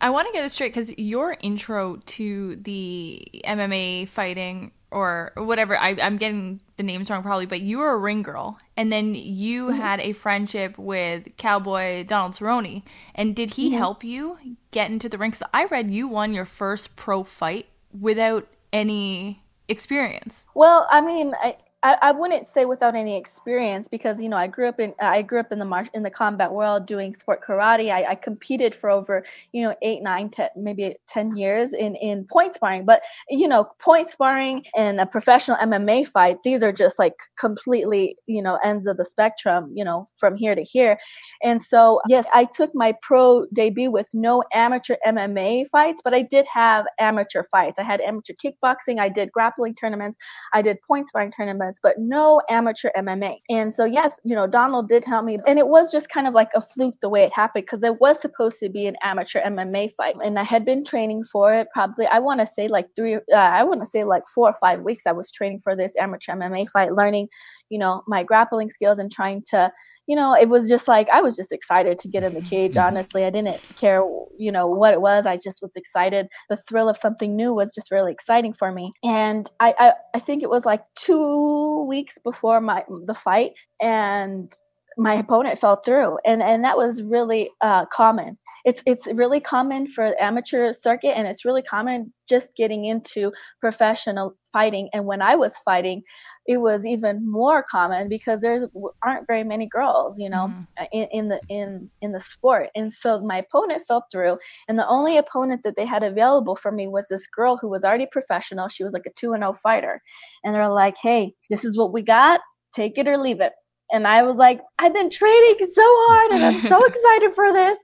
I want to get this straight because your intro to the MMA fighting or whatever. I, am getting the names wrong probably, but you were a ring girl, and then you mm-hmm. had a friendship with Cowboy Donald Cerrone. And did he mm-hmm. help you get into the ring? Because I read you won your first pro fight without any experience. Well, I mean, I, I, I wouldn't say without any experience because you know I grew up in I grew up in the mar- in the combat world doing sport karate. I, I competed for over you know eight, nine, ten, maybe ten years in in point sparring. But you know, point sparring and a professional MMA fight, these are just like completely you know ends of the spectrum. You know, from here to here. And so yes, I took my pro debut with no amateur MMA fights, but I did have amateur fights. I had amateur kickboxing. I did grappling tournaments. I did point sparring tournaments but no amateur MMA. And so, yes, you know, Donald did help me. And it was just kind of like a fluke the way it happened because it was supposed to be an amateur MMA fight. And I had been training for it probably, I want to say like three, uh, I want to say like four or five weeks. I was training for this amateur MMA fight, learning, you know, my grappling skills and trying to you know, it was just like I was just excited to get in the <laughs> cage. Honestly, I didn't care, you know what it was. I just was excited. The thrill of something new was just really exciting for me. And i i, I think it was like two weeks before my the fight and my opponent fell through. And and that was really uh, common. It's it's really common for amateur circuit and it's really common just getting into professional fighting. And when i was fighting it was even more common because there's aren't very many girls you know mm-hmm. in, in the in in the sport and so my opponent fell through and the only opponent that they had available for me was this girl who was already professional she was like a 2 and 0 fighter and they're like hey this is what we got take it or leave it and I was like, I've been training so hard and I'm so <laughs> excited for this.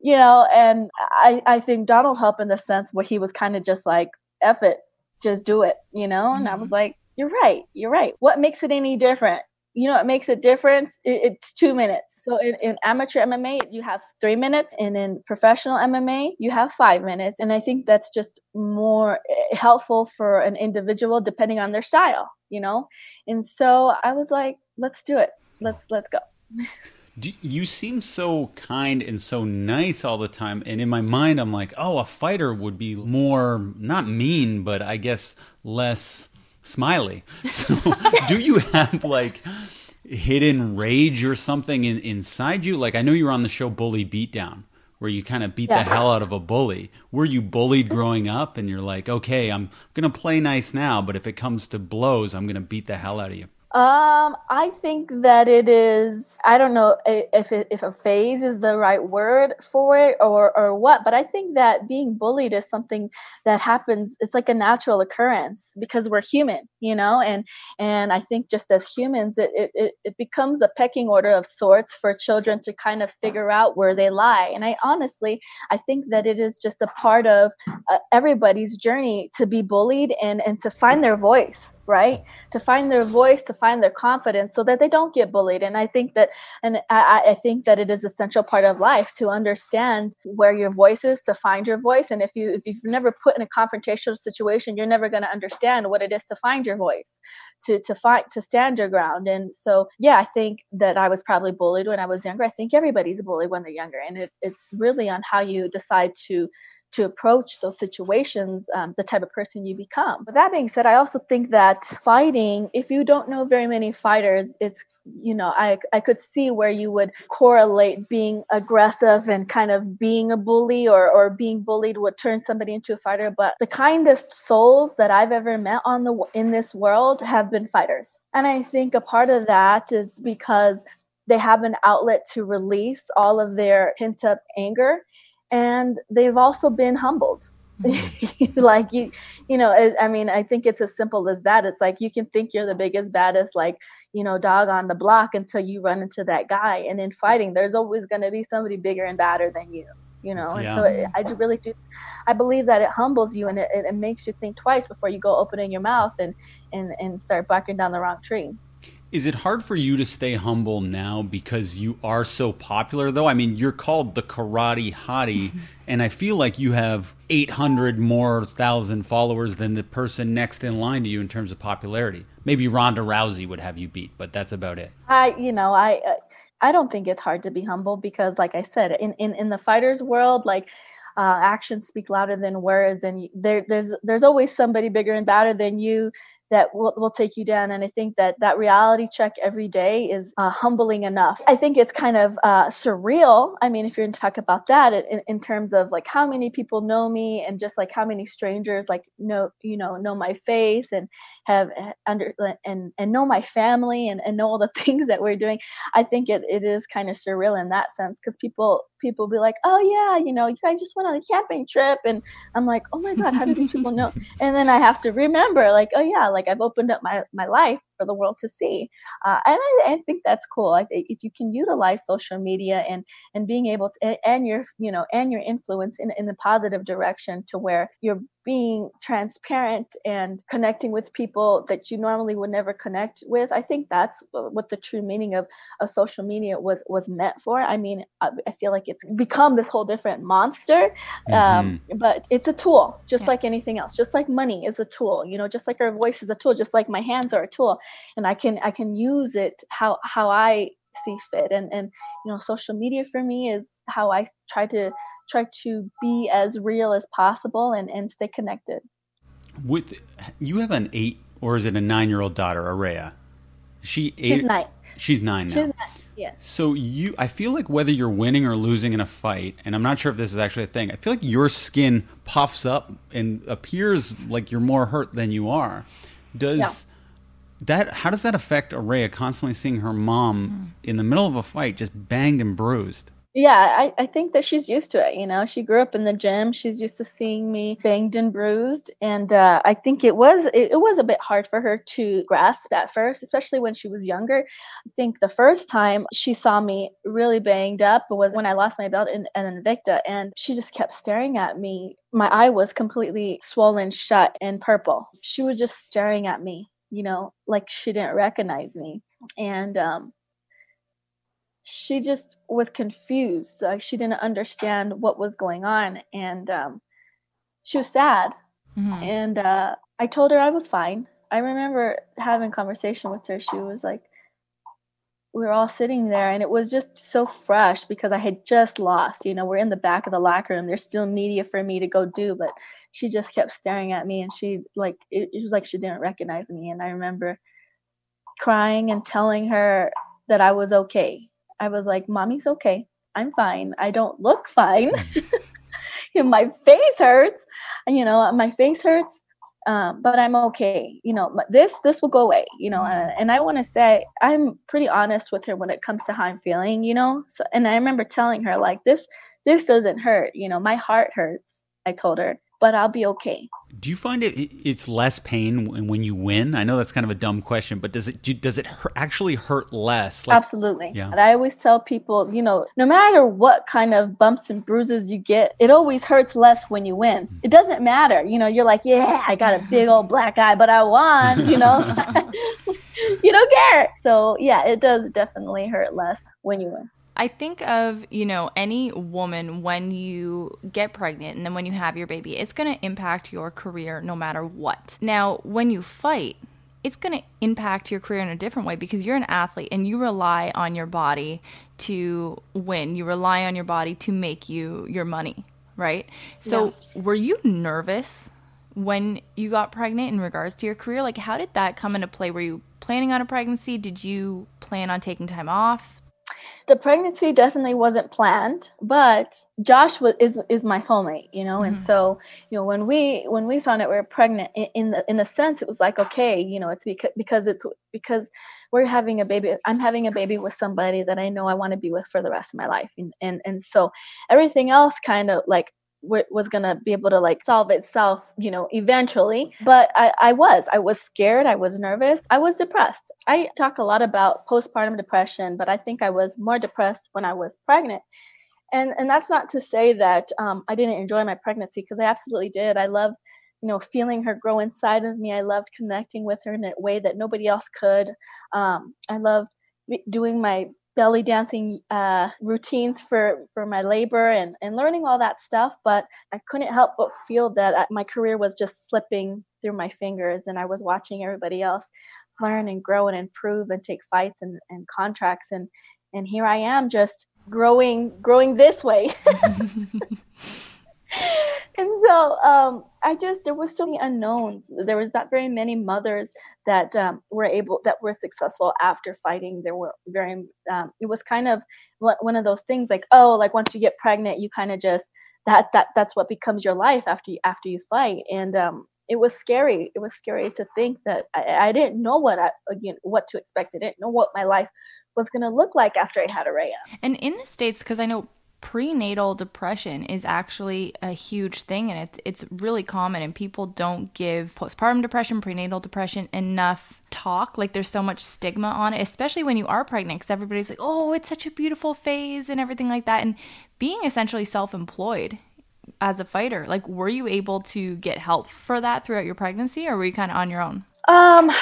You know, and I, I think Donald helped in the sense where he was kind of just like, F it, just do it, you know? And mm-hmm. I was like, You're right, you're right. What makes it any different? You know, it makes a difference. It, it's two minutes. So in, in amateur MMA, you have three minutes, and in professional MMA, you have five minutes. And I think that's just more eh, helpful for an individual depending on their style, you know? And so I was like, let's do it. Let's let's go. <laughs> Do, you seem so kind and so nice all the time, and in my mind, I'm like, oh, a fighter would be more not mean, but I guess less smiley. <laughs> So, do you have like hidden rage or something in, inside you? Like, I know you were on the show Bully Beatdown, where you kind of beat yeah. the hell out of a bully. Were you bullied growing up, and you're like, okay, I'm gonna play nice now, but if it comes to blows, I'm gonna beat the hell out of you? Um, I think that it is. I don't know if it, if a phase is the right word for it or or what, but I think that being bullied is something that happens. It's like a natural occurrence because we're human, you know, and and I think just as humans, it it it becomes a pecking order of sorts for children to kind of figure out where they lie. And I honestly, I think that it is just a part of uh, everybody's journey to be bullied and and to find their voice right? To find their voice to find their confidence so that they don't get bullied. And i think that and I, I, think that it is essential part of life to understand where your voice is to find your voice. And if you if you've never put in a confrontational situation you're never going to understand what it is to find your voice to to fight to stand your ground. And so yeah i think that i was probably bullied when i was younger. I think everybody's bullied when they're younger. And it, it's really on how you decide to to approach those situations, um, the type of person you become. But that being said, I also think that fighting, if you don't know very many fighters, it's you know I, I could see where you would correlate being aggressive and kind of being a bully or, or being bullied would turn somebody into a fighter. But the kindest souls that i've ever met on the in this world have been fighters. And i think a part of that is because they have an outlet to release all of their pent up anger and they've also been humbled. Mm-hmm. <laughs> like you you know i mean i think it's as simple as that. It's like you can think you're the biggest baddest like you know dog on the block until you run into that guy. And in fighting there's always going to be somebody bigger and badder than you you know? And yeah. so it, i do really do i believe that it humbles you and it, it makes you think twice before you go opening your mouth and and and start barking down the wrong tree is it hard for you to stay humble now because you are so popular, though? I mean, you're called the karate hottie, <laughs> and I feel like you have 800 more thousand followers than the person next in line to you in terms of popularity. Maybe Ronda Rousey would have you beat, but that's about it. I, you know, I, I don't think it's hard to be humble because, like I said, in in in the fighters world, like. Uh, actions speak louder than words, and there, there's there's always somebody bigger and badder than you that will, will take you down. And I think that that reality check every day is uh, humbling enough. I think it's kind of uh, surreal. I mean, if you're going to talk about that in, in terms of like how many people know me and just like how many strangers like know, you know, know my face and have uh, under and, and know my family and, and know all the <laughs> things that we're doing. I think it, it is kind of surreal in that sense because people people be like, oh yeah, you know, you guys just went on a camping trip, and I'm like, oh my god, how do these people know? <laughs> And then I have to remember, like, oh yeah, like I've opened up my my life for the world to see. Uh, and I, I, think that's cool. I think if you can utilize social media and and being able to and your you know and your influence in in the positive direction to where you're being transparent and connecting with people that you normally would never connect with. I think that's what the true meaning of, of social media was was meant for. I mean, I, I feel like it's become this whole different monster, um, mm-hmm. but it's a tool, just yeah. like anything else. Just like money is a tool, you know, just like our voice is a tool, just like my hands are a tool and i can i can use it how how i see fit. And and you know, social media for me is how I try to try to be as real as possible and and stay connected. With you have an eight or is it a nine year old daughter, Araya? She eight, She's nine. She's nine now. She's nine. Yeah. So you, I feel like whether you're winning or losing in a fight, and I'm not sure if this is actually a thing. I feel like your skin puffs up and appears like you're more hurt than you are. Does. That? How does that affect Araya constantly seeing her mom mm. in the middle of a fight just banged and bruised? yeah, I, I think that she's used to it. You know, she grew up in the gym. She's used to seeing me banged and bruised, and uh, I think it was it, it, was a bit hard for her to grasp at first, especially when she was younger. I think the first time she saw me really banged up was when I lost my belt in, in Invicta, and she just kept staring at me. My eye was completely swollen shut and purple. She was just staring at me, you know, like she didn't recognize me, and um, she just was confused. Like she didn't understand what was going on. And um, she was sad. Mm-hmm. and uh, i told her i was fine. I remember having conversation with her. She was like we were all sitting there and it was just so fresh because i had just lost you know we're in the back of the locker room. There's still media for me to go do but she just kept staring at me and she like it, it was like she didn't recognize me and i remember crying and telling her that i was okay I was like, Mommy's okay. I'm fine. I don't look fine. <laughs> <laughs> my face hurts. and You know, my face hurts. Um, but I'm okay. You know, this this will go away. You know, and, and I want to say I'm pretty honest with her when it comes to how I'm feeling. You know, so and I remember telling her like this this doesn't hurt. You know, my heart hurts. I told her, but I'll be okay. Do you find it it's less pain when you win? I know that's kind of a dumb question, but does it does it actually hurt less? Like, Absolutely. Yeah. And I always tell people, you know, no matter what kind of bumps and bruises you get, it always hurts less when you win. Mm-hmm. It doesn't matter. You know, you're like, yeah, I got a big old black eye, but I won. You know, <laughs> <laughs> you don't care. So yeah, it does definitely hurt less when you win. I think of, you know, any woman when you get pregnant and then when you have your baby, it's going to impact your career no matter what. Now, when you fight, it's going to impact your career in a different way because you're an athlete and you rely on your body to win. You rely on your body to make you your money, right? So, yeah. were you nervous when you got pregnant in regards to your career? Like, how did that come into play? Were you planning on a pregnancy? Did you plan on taking time off? The pregnancy definitely wasn't planned, but Josh was, is is my soulmate, you know, mm-hmm. and so you know when we when we found out we were pregnant, in, in the in the sense it was like okay, you know, it's because because it's because we're having a baby. I'm having a baby with somebody that I know I want to be with for the rest of my life, and and and so everything else kind of like was gonna be able to like solve itself you know eventually. But I, I was i was scared i was nervous i was depressed. I talk a lot about postpartum depression but i think i was more depressed when i was pregnant. And and that's not to say that um, i didn't enjoy my pregnancy because i absolutely did. I love you know feeling her grow inside of me. I loved connecting with her in a way that nobody else could. Um, i loved doing my belly dancing uh, routines for for my labor and and learning all that stuff but i couldn't help but feel that my career was just slipping through my fingers and i was watching everybody else learn and grow and improve and take fights and, and contracts. And and here i am just growing growing this way <laughs> <laughs> and so um, I just there was so many unknowns. There was not very many mothers that um, were able that were successful after fighting. There were very um, it was kind of one of those things like oh like once you get pregnant you kind of just that that that's what becomes your life after you after you fight and um, it was scary. It was scary to think that I, I didn't know what I, again what to expect. I didn't know what my life was going to look like after I had a Araya. And in the states, because I know prenatal depression is actually a huge thing and it's it's really common and people don't give postpartum depression, prenatal depression enough talk. Like there's so much stigma on it, especially when you are pregnant cuz everybody's like, "Oh, it's such a beautiful phase" and everything like that. And being essentially self-employed as a fighter, like were you able to get help for that throughout your pregnancy or were you kind of on your own? Um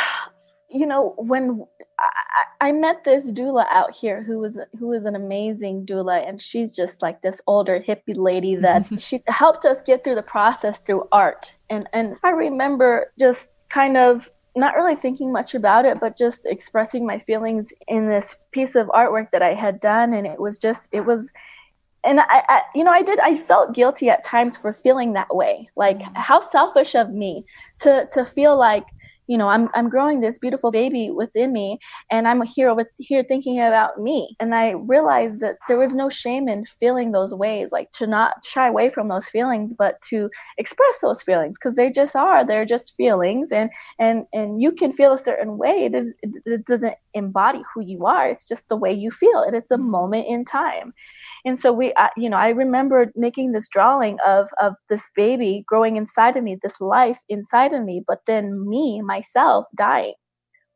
you know, when I, I, met this doula out here who was who was an amazing doula, and she's just like this older hippie lady <laughs> that she helped us get through the process through art. And and I remember just kind of not really thinking much about it, but just expressing my feelings in this piece of artwork that I had done. And it was just, it was, and I, I you know, I did, I felt guilty at times for feeling that way. Like, mm-hmm. how selfish of me to, to feel like, you know i'm i'm growing this beautiful baby within me and i'm here with here thinking about me and i realized that there was no shame in feeling those ways like to not shy away from those feelings but to express those feelings because they just are they're just feelings and and and you can feel a certain way it, it, it doesn't embody who you are it's just the way you feel it it's a mm-hmm. moment in time and so we you know i remember making this drawing of of this baby growing inside of me this life inside of me but then me myself dying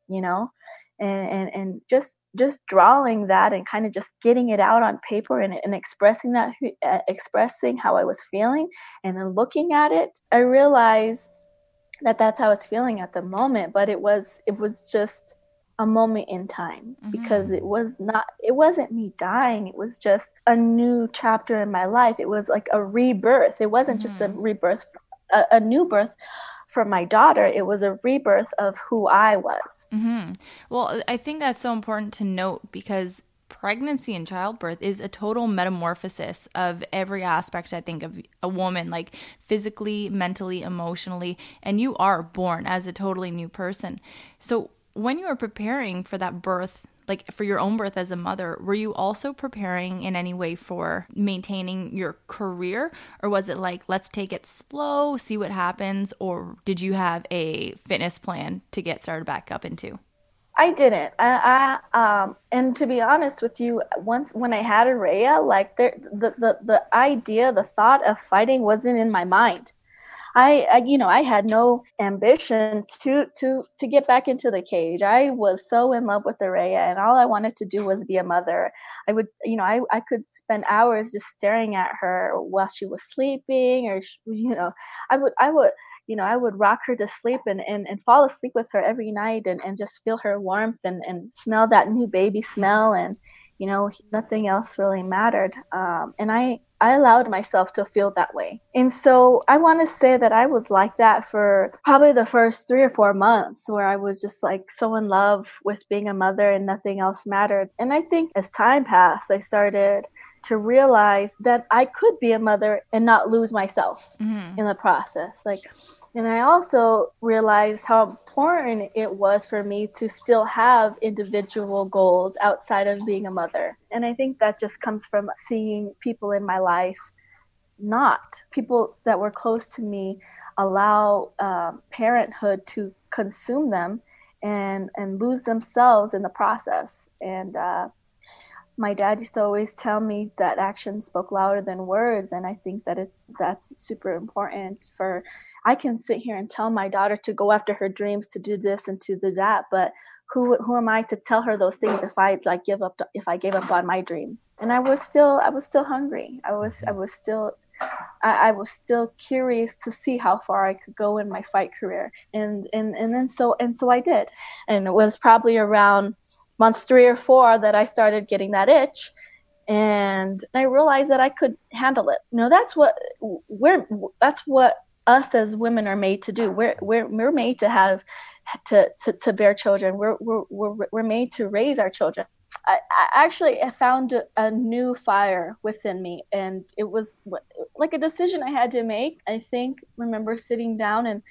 you know? And and, and just just drawing that and kind of just getting it out on paper and, and expressing that uh, expressing how i was feeling. And then looking at it i realized that that's how i was feeling at the moment but it was it was just a moment in time mm-hmm. because it was not it wasn't me dying it was just a new chapter in my life it was like a rebirth it wasn't mm-hmm. just a mm-hmm. rebirth a, a, new birth for my daughter it was a rebirth of who i was mm-hmm. well i think that's so important to note because pregnancy and childbirth is a total metamorphosis of every aspect i think of a woman like physically mentally emotionally and you are born as a totally new person so when you were preparing for that birth, like for your own birth as a mother, were you also preparing in any way for maintaining your career? Or was it like, let's take it slow, see what happens? Or did you have a fitness plan to get started back up into? I didn't. I, I um, and to be honest with you, once when I had Araya, like the, the the the idea, the thought of fighting wasn't in my mind. I, I, you know I had no ambition to to to get back into the cage. I was so in love with Araya, and all I wanted to do was be a mother. I would you know I I could spend hours just staring at her while she was sleeping, or you know I would I would you know, I would rock her to sleep and, and, and fall asleep with her every night and, and just feel her warmth and, and smell that new baby smell. And, you know, nothing else really mattered. Um, and I, I allowed myself to feel that way. And so I want to say that I was like that for probably the first three or four months where I was just like so in love with being a mother and nothing else mattered. And I think as time passed, I started to realize that I could be a mother and not lose myself mm-hmm. in the process. Like, and I also realized how important it was for me to still have individual goals outside of being a mother. And I think that just comes from seeing people in my life not people that were close to me allow um, parenthood to consume them and and lose themselves in the process and uh, my dad used to always tell me that actions spoke louder than words and i think that it's that's super important for i can sit here and tell my daughter to go after her dreams to do this and to do that but who who am i to tell her those things if i like give up if i gave up on my dreams? And i was still i was still hungry. I was i was still I, I, was still curious to see how far I could go in my fight career, and and and then so and so I did, and it was probably around month three or four that I started getting that itch and I realized that I could handle it. You know, that's what we're that's what us as women are made to do. We're we're we're made to have to to, to bear children. We're, we're we're we're made to raise our children. I, actually found a new fire within me, and it was like a decision I had to make. I think remember sitting down and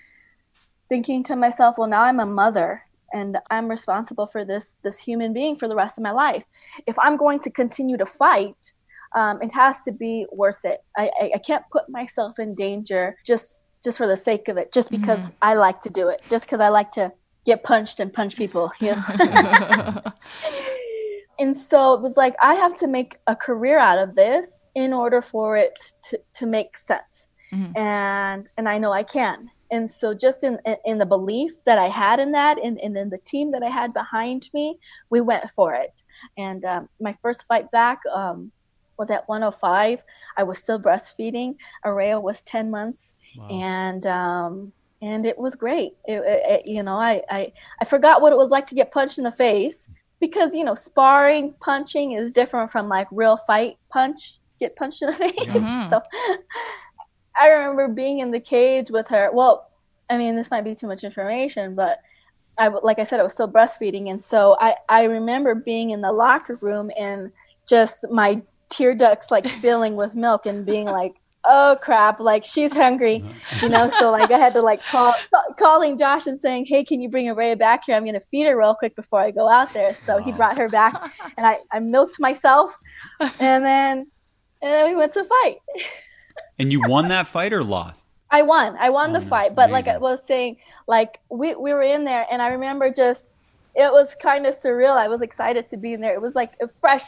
thinking to myself, well, now I'm a mother and I'm responsible for this this human being for the rest of my life. If I'm going to continue to fight, um, it has to be worth it. I, I, I, can't put myself in danger just just for the sake of it, just because mm-hmm. I like to do it, just because I like to get punched and punch people. You know? <laughs> <laughs> and so it was like I have to make a career out of this in order for it to, to make sense. Mm-hmm. And and I know I can and so just in in the belief that i had in that and, and in the team that i had behind me we went for it. And um, my first fight back um, was at 105 i was still breastfeeding. Araya was 10 months. Wow. and um, and it was great. It, it, you know I, I i forgot what it was like to get punched in the face because you know sparring punching is different from like real fight punch get punched in the <laughs> face. Mm-hmm. so I remember being in the cage with her. Well, I mean, this might be too much information, but I like I said, I was still breastfeeding, and so I I remember being in the locker room and just my tear ducts like <laughs> filling with milk and being like, oh crap, like she's hungry, <laughs> you know. So like I had to like call calling Josh and saying, hey, can you bring Araya back here? I'm gonna feed her real quick before I go out there. So he brought her back, <laughs> and I I milked myself, and then and then we went to fight. And you won that fight or lost? I won. I won oh, the fight, but like I was saying, like we we were in there, and I remember just it was kind of surreal. I was excited to be in there. It was like a fresh,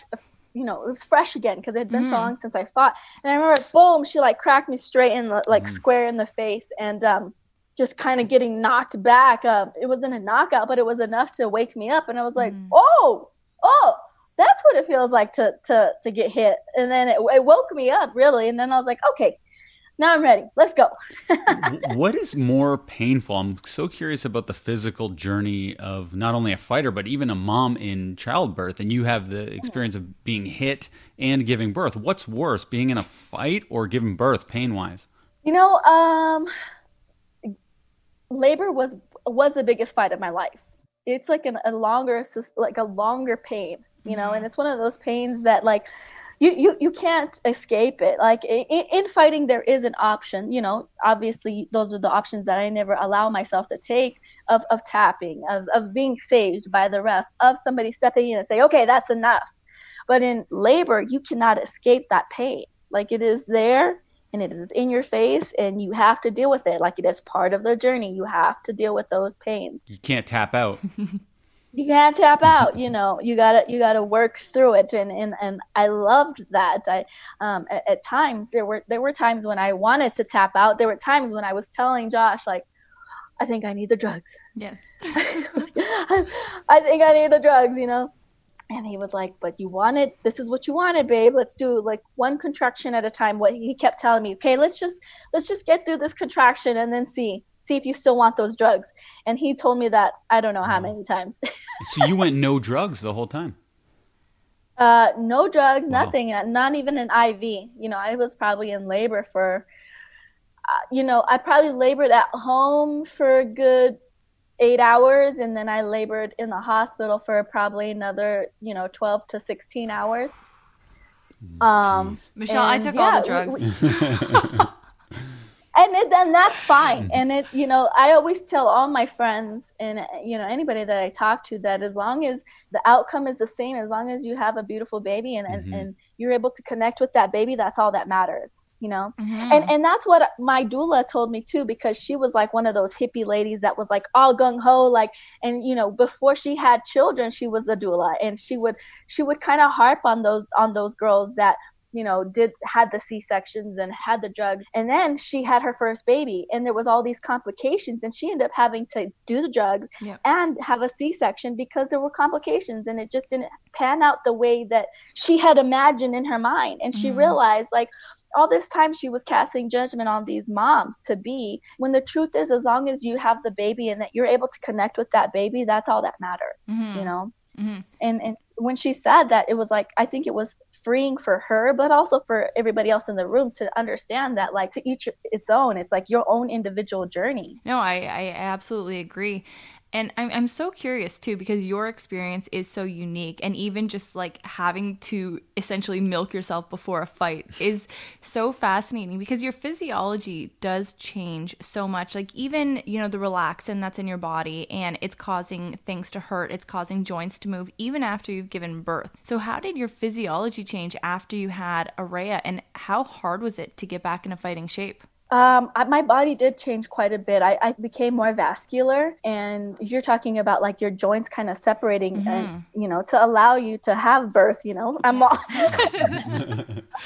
you know, it was fresh again because it had been mm. so long since I fought. And I remember, boom, she like cracked me straight in the like mm. square in the face, and um, just kind of getting knocked back. Um, it wasn't a knockout, but it was enough to wake me up, and I was like, mm. oh, oh. That's what it feels like to to to get hit, and then it, it woke me up really, and then I was like, okay, now I'm ready. Let's go. <laughs> what is more painful? I'm so curious about the physical journey of not only a fighter, but even a mom in childbirth. And you have the experience of being hit and giving birth. What's worse, being in a fight or giving birth, pain wise? You know, um, labor was was the biggest fight of my life. It's like an, a longer, like a longer pain, you know, mm-hmm. and it's one of those pains that like you, you you can't escape it. Like in, in, fighting there is an option you know obviously those are the options that i never allow myself to take of, of tapping of, of being saved by the ref of somebody stepping in and say okay that's enough. But in labor you cannot escape that pain. Like it is there and it is in your face and you have to deal with it. Like it is part of the journey. You have to deal with those pains. You can't tap out <laughs> you can't tap out you know you gotta you gotta work through it. And and, and i loved that. I um, at, at, times there were there were times when i wanted to tap out. There were times when i was telling josh like i think i need the drugs. Yes. <laughs> I think i need the drugs you know? And he was like but you wanted this is what you wanted babe. Let's do like one contraction at a time. What he kept telling me okay let's just let's just get through this contraction and then see see if you still want those drugs. And he told me that I don't know how many times. <laughs> so you went no drugs the whole time? Uh, no drugs, wow. nothing, uh, not even an IV. You know, I was probably in labor for, uh, you know, I probably labored at home for a good eight hours, and then I labored in the hospital for probably another, you know, 12 to 16 hours. Um, Michelle, I took yeah, all the drugs. We, we, <laughs> <laughs> and it, then that's fine mm-hmm. and it you know i always tell all my friends and you know anybody that i talk to that as long as the outcome is the same as long as you have a beautiful baby and mm-hmm. and, and, you're able to connect with that baby that's all that matters you know mm-hmm. and and that's what my doula told me too because she was like one of those hippie ladies that was like all gung-ho like and you know before she had children she was a doula and she would she would kind of harp on those on those girls that you know did had the c-sections and had the drug and then she had her first baby and there was all these complications and she ended up having to do the drug yeah. and have a c-section because there were complications and it just didn't pan out the way that she had imagined in her mind and she mm-hmm. realized like all this time she was casting judgment on these moms to be when the truth is as long as you have the baby and that you're able to connect with that baby that's all that matters mm-hmm. you know mm-hmm. and and when she said that it was like i think it was freeing for her but also for everybody else in the room to understand that like to each its own. It's like your own individual journey. No i i absolutely agree and I'm, I'm so curious too because your experience is so unique. And even just like having to essentially milk yourself before a fight is so fascinating because your physiology does change so much. Like, even, you know, the relaxin that's in your body and it's causing things to hurt, it's causing joints to move even after you've given birth. So, how did your physiology change after you had Araya and how hard was it to get back into fighting shape? Um, my body did change quite a bit. I, I, became more vascular, and you're talking about like your joints kind of separating, mm-hmm. and you know, to allow you to have birth. You know, I'm all, <laughs>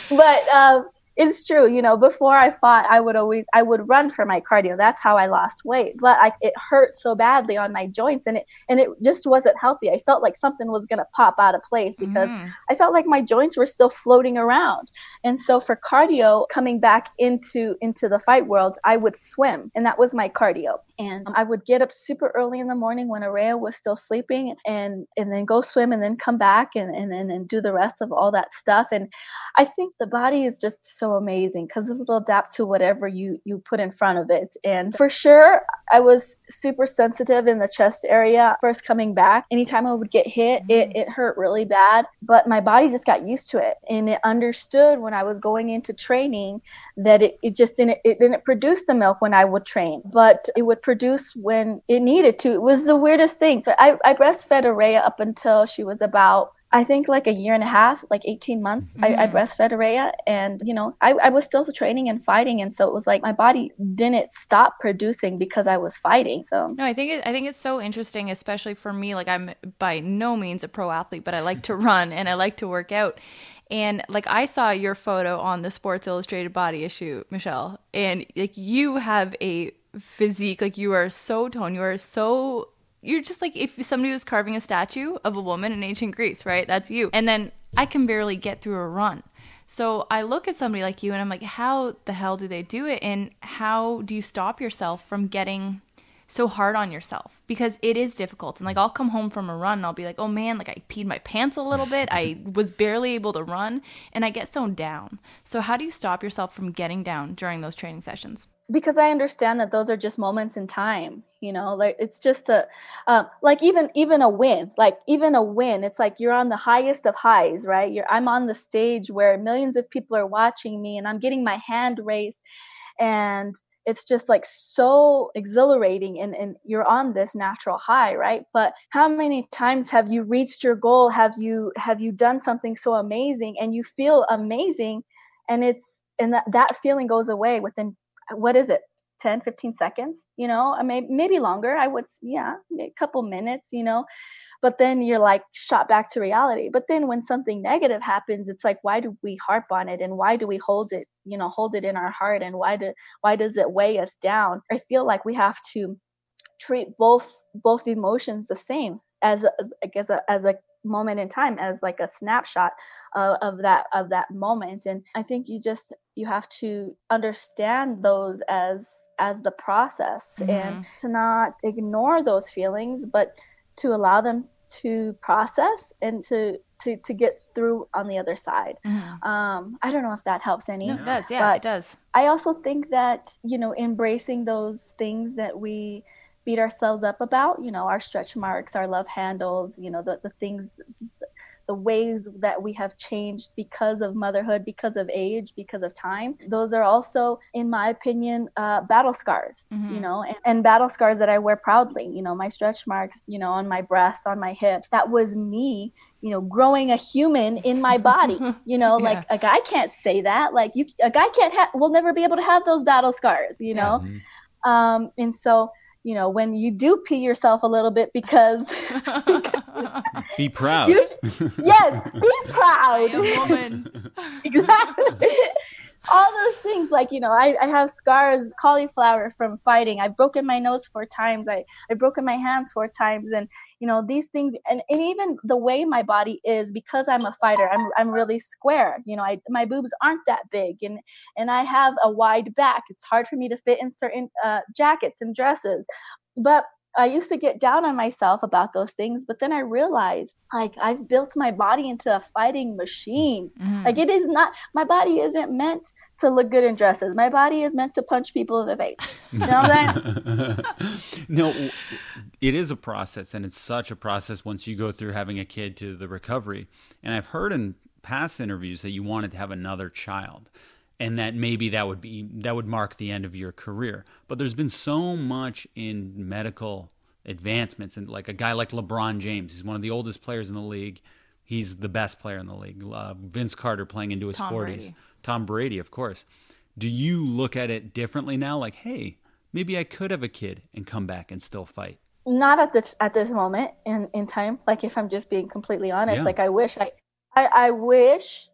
but um, it's true you know before i fought i would always i would run for my cardio. That's how i lost weight but I, it hurt so badly on my joints and it and it just wasn't healthy. I felt like something was going to pop out of place because mm. i felt like my joints were still floating around. And so for cardio coming back into into the fight world i would swim and that was my cardio And I would get up super early in the morning when Araya was still sleeping and, and then go swim and then come back and, and, and, and do the rest of all that stuff. And I think the body is just so amazing because it will adapt to whatever you, you put in front of it. And for sure, I was super sensitive in the chest area first coming back. Anytime I would get hit, it, mm. it hurt really bad. But my body just got used to it and it understood when I was going into training that it, it just didn't it didn't produce the milk when I would train, but it would produce when it needed to. It was the weirdest thing. But I, I breastfed Araya up until she was about I think like a year and a half, like 18 months, mm-hmm. I, I, mm-hmm. breastfed Araya. And, you know, I, I was still training and fighting. And so it was like my body didn't stop producing because I was fighting. So, no, I think, it, I think it's so interesting, especially for me. Like, I'm by no means a pro athlete, but I like to <laughs> run and I like to work out. And like I saw your photo on the Sports Illustrated body issue, Michelle, and like you have a physique, like you are so toned, you are so you're just like if somebody was carving a statue of a woman in ancient Greece, right? That's you. And then I can barely get through a run. So I look at somebody like you and I'm like, how the hell do they do it? And how do you stop yourself from getting so hard on yourself? Because it is difficult. And like I'll come home from a run and I'll be like, oh man, like I peed my pants a little bit. I was barely able to run and I get so down. So how do you stop yourself from getting down during those training sessions? because I understand that those are just moments in time, you know, like it's just a, uh, like even, even a win, like even a win, it's like you're on the highest of highs, right? You're, I'm on the stage where millions of people are watching me and I'm getting my hand raised and it's just like so exhilarating and, and you're on this natural high right? But how many times have you reached your goal? Have you have you done something so amazing and you feel amazing and it's and that, that feeling goes away within what is it 10 15 seconds you know? Maybe maybe longer i would yeah a couple minutes you know? But then you're like shot back to reality. But then when something negative happens it's like why do we harp on it and why do we hold it you know hold it in our heart and why do why does it weigh us down i feel like we have to treat both both emotions the same as as, as a as a moment in time as like a snapshot of, of that of that moment and i think you just you have to understand those as as the process mm-hmm. and to not ignore those feelings but to allow them to process and to to to get through on the other side. Mm-hmm. um i don't know if that helps any no, it does. Yeah it does. I also think that you know embracing those things that we beat ourselves up about you know our stretch marks our love handles you know the, the things the ways that we have changed because of motherhood because of age because of time those are also in my opinion uh, battle scars mm-hmm. you know and, and battle scars that i wear proudly you know my stretch marks you know on my breasts on my hips that was me you know growing a human in my body <laughs> you know yeah. like a guy can't say that like you a guy can't have will never be able to have those battle scars you know yeah. mm-hmm. um and so you know, when you do pee yourself a little bit because, because <laughs> be proud. You, yes, be <laughs> proud. woman. <laughs> exactly all those things like you know I, I have scars cauliflower from fighting. I've broken my nose four times. I i've broken my hands four times. And you know these things and, and even the way my body is because i'm a fighter i'm, I'm really square. You know I, my boobs aren't that big and and i have a wide back. It's hard for me to fit in certain uh, jackets and dresses. But I used to get down on myself about those things, but then I realized like I've built my body into a fighting machine. Mm. Like it is not my body isn't meant to look good in dresses. My body is meant to punch people in the face. You know what I'm saying? <laughs> no, it is a process and it's such a process once you go through having a kid to the recovery. And I've heard in past interviews that you wanted to have another child and that maybe that would be that would mark the end of your career. But there's been so much in medical advancements, and like a guy like LeBron James, he's one of the oldest players in the league. He's the best player in the league. Uh, Vince Carter playing into his Tom 40s. Brady. Tom Brady, of course. Do you look at it differently now? Like, hey, maybe I could have a kid and come back and still fight. Not at this at this moment in in time. Like, if I'm just being completely honest, yeah. like I wish I, I I wish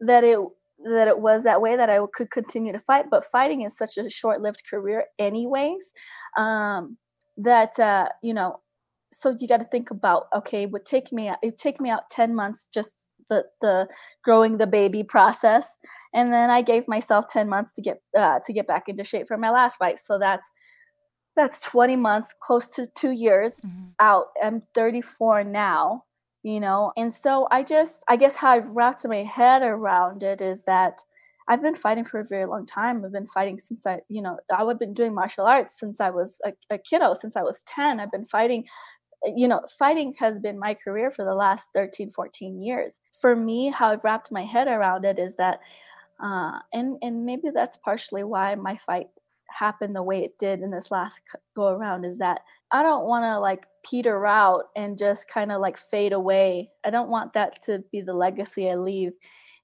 that it that it was that way that I could continue to fight. But fighting is such a short lived career, anyways, um, that, uh, you know, so you got to think about okay, would take me it take me out 10 months just the the growing the baby process and then I gave myself 10 months to get uh, to get back into shape for my last fight so that's that's 20 months, close to two years mm-hmm. out. I'm 34 now, you know, and so I just, I guess how I've wrapped my head around it is that I've been fighting for a very long time. I've been fighting since I, you know, I've been doing martial arts since I was a, a kiddo, since I was 10. I've been fighting you know, fighting has been my career for the last 13, 14 years. For me, how I've wrapped my head around it is that, uh, and and maybe that's partially why my fight happened the way it did in this last go around is that I don't want to like peter out and just kind of like fade away. I don't want that to be the legacy I leave,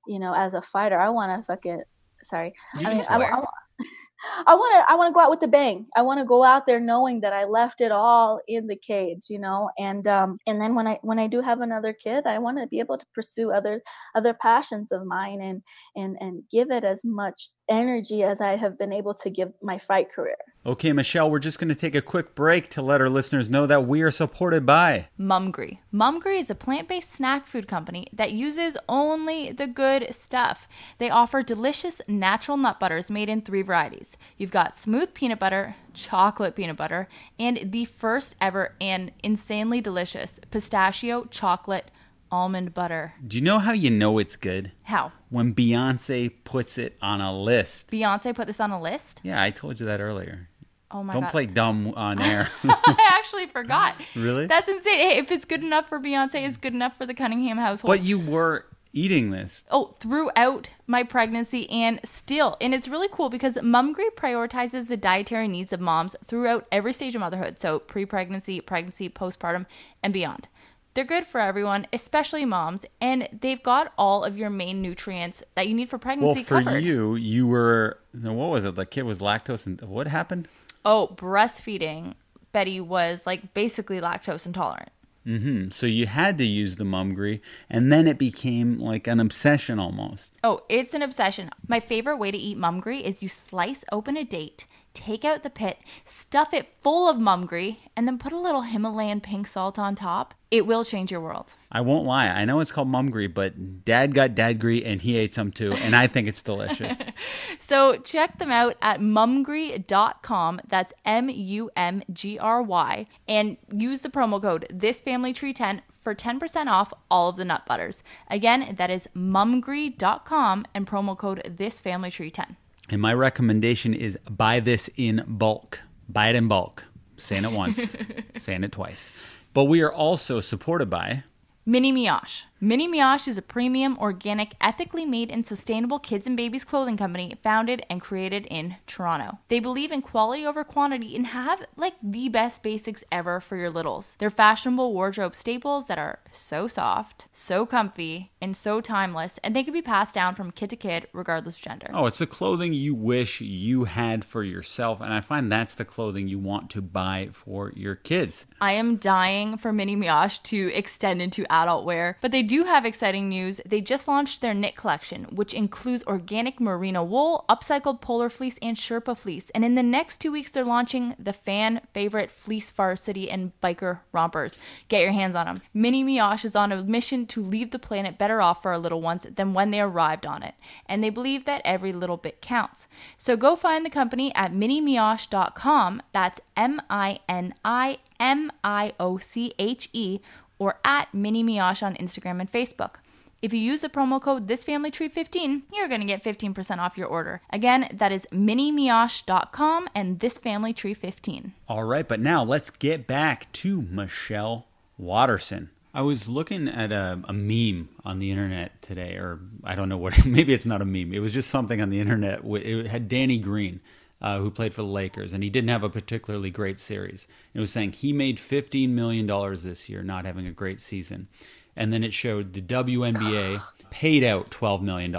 you know, as a fighter. I want to fucking sorry. You I mean, I, I, <laughs> I want to I want to go out with the bang. I want to go out there knowing that I left it all in the cage, you know. And um and then when I when I do have another kid, I want to be able to pursue other other passions of mine and and and give it as much energy as I have been able to give my fight career. Okay, Michelle, we're just going to take a quick break to let our listeners know that we are supported by Mumgry. Mumgry is a plant based snack food company that uses only the good stuff. They offer delicious natural nut butters made in three varieties. You've got smooth peanut butter, chocolate peanut butter, and the first ever and insanely delicious pistachio chocolate almond butter. Do you know how you know it's good? How? When Beyonce puts it on a list. Beyonce put this on a list? Yeah, I told you that earlier. Oh my god. Don't God. play dumb on air. <laughs> I actually forgot. <laughs> Really? That's insane. Hey, if it's good enough for Beyonce, it's good enough for the Cunningham household. But you were eating this. Oh, throughout my pregnancy and still. And it's really cool because Mumgry prioritizes the dietary needs of moms throughout every stage of motherhood. So pre pregnancy, pregnancy, postpartum, and beyond. They're good for everyone, especially moms, and they've got all of your main nutrients that you need for pregnancy well, for covered. you, you were what was it? The kid was lactose, and what happened? Oh, breastfeeding. Betty was like basically lactose intolerant. Mm-hmm. So you had to use the mumgry, and then it became like an obsession almost. Oh, it's an obsession. My favorite way to eat mumgry is you slice open a date, take out the pit, stuff it full of mumgry, and then put a little Himalayan pink salt on top. It will change your world. I won't lie. I know it's called mumgry, but dad got dadgry and he ate some too, and I think it's delicious. <laughs> so check them out at mumgry.com. That's M U M G R Y. And use the promo code ThisFamilyTree10 for 10% off all of the nut butters. Again, that is mumgry.com and promo code ThisFamilyTree10. And my recommendation is buy this in bulk. Buy it in bulk. Saying it once, <laughs> saying it twice. But we are also supported by Mini Mioche. Mini Mioche is a premium, organic, ethically made, and sustainable kids and babies clothing company founded and created in Toronto. They believe in quality over quantity and have like the best basics ever for your littles. They're fashionable wardrobe staples that are so soft, so comfy, and so timeless, and they can be passed down from kid to kid regardless of gender. Oh, it's the clothing you wish you had for yourself, and I find that's the clothing you want to buy for your kids. I am dying for Mini Mioche to extend into adult wear, but they do have exciting news. They just launched their knit collection, which includes organic merino wool, upcycled polar fleece, and Sherpa fleece. And in the next two weeks, they're launching the fan favorite fleece varsity and biker rompers. Get your hands on them. Mini Mioche is on a mission to leave the planet better off for our little ones than when they arrived on it. And they believe that every little bit counts. So go find the company at minimioche.com. That's M I N I M I O C H E or at Mini Mioche on Instagram and Facebook. If you use the promo code ThisFamilyTree15, you're going to get 15% off your order. Again, that is minimioche.com and ThisFamilyTree15. All right, but now let's get back to Michelle Waterson. I was looking at a, a, meme on the internet today, or I don't know what, <laughs> maybe it's not a meme. It was just something on the internet. It had Danny Green uh, who played for the Lakers, and he didn't have a particularly great series. It was saying he made $15 million this year, not having a great season. And then it showed the WNBA <sighs> paid out $12 million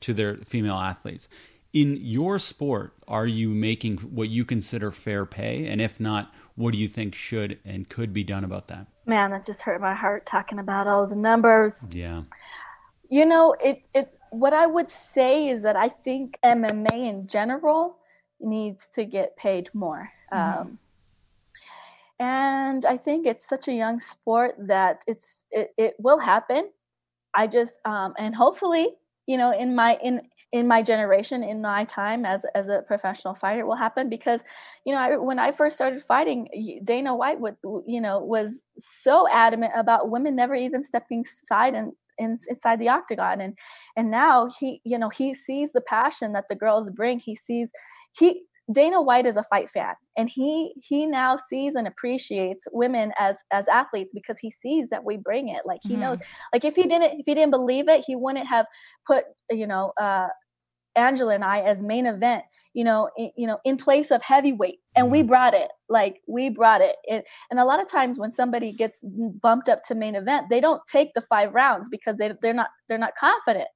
to their female athletes. In your sport, are you making what you consider fair pay? And if not, what do you think should and could be done about that? Man, that just hurt my heart talking about all those numbers. Yeah. You know, it it what I would say is that I think MMA in general needs to get paid more. Mm-hmm. Um, and I think it's such a young sport that it's it, it will happen. I just um, and hopefully, you know, in my in in my generation in my time as as a professional fighter it will happen because you know I, when i first started fighting dana white would you know was so adamant about women never even stepping aside and in, inside the octagon and and now he you know he sees the passion that the girls bring he sees he Dana White is a fight fan and he he now sees and appreciates women as as athletes because he sees that we bring it like he mm-hmm. knows like if he didn't if he didn't believe it he wouldn't have put you know uh Angela and I as main event, you know, in, you know, in place of heavyweights, and we mm-hmm. brought it. Like we brought it. it. And a lot of times when somebody gets bumped up to main event, they don't take the five rounds because they they're not they're not confident.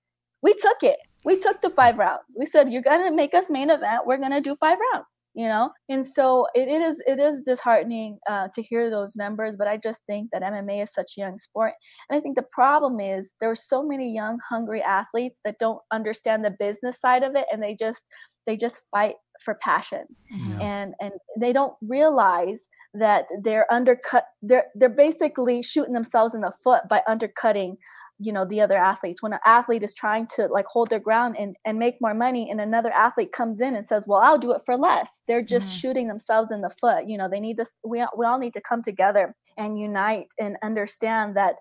We took it we took the five rounds. We said, you're going to make us main event. We're going to do five rounds, you know? And so it, it is, it is disheartening uh, to hear those numbers, but I just think that MMA is such a young sport. And I think the problem is there are so many young, hungry athletes that don't understand the business side of it. And they just, they just fight for passion mm-hmm. and, and they don't realize that they're undercut they're they're basically shooting themselves in the foot by undercutting you know the other athletes. When an athlete is trying to like hold their ground and and make more money and another athlete comes in and says well i'll do it for less. They're just mm-hmm. shooting themselves in the foot. You know they need this we, we all need to come together and unite and understand that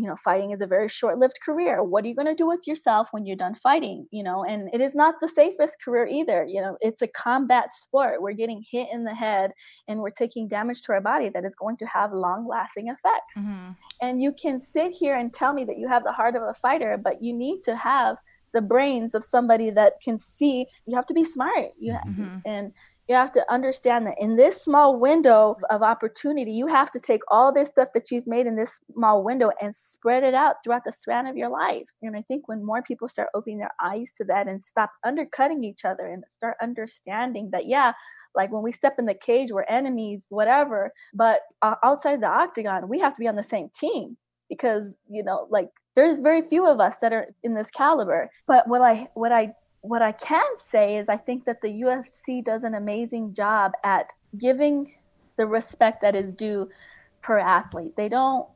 you know fighting is a very short-lived career. What are you going to do with yourself when you're done fighting you know? And it is not the safest career either you know? It's a combat sport. We're getting hit in the head and we're taking damage to our body that is going to have long-lasting effects. Mm-hmm. and you can sit here and tell me that you have the heart of a fighter but you need to have the brains of somebody that can see. You have to be smart. You mm-hmm. and you have to understand that in this small window of opportunity, you have to take all this stuff that you've made in this small window and spread it out throughout the span of your life. And I think when more people start opening their eyes to that and stop undercutting each other and start understanding that, yeah, like when we step in the cage, we're enemies, whatever. But outside the octagon, we have to be on the same team because, you know, like there's very few of us that are in this caliber. But what I, what I what I can say is I think that the UFC does an amazing job at giving the respect that is due per athlete. They don't,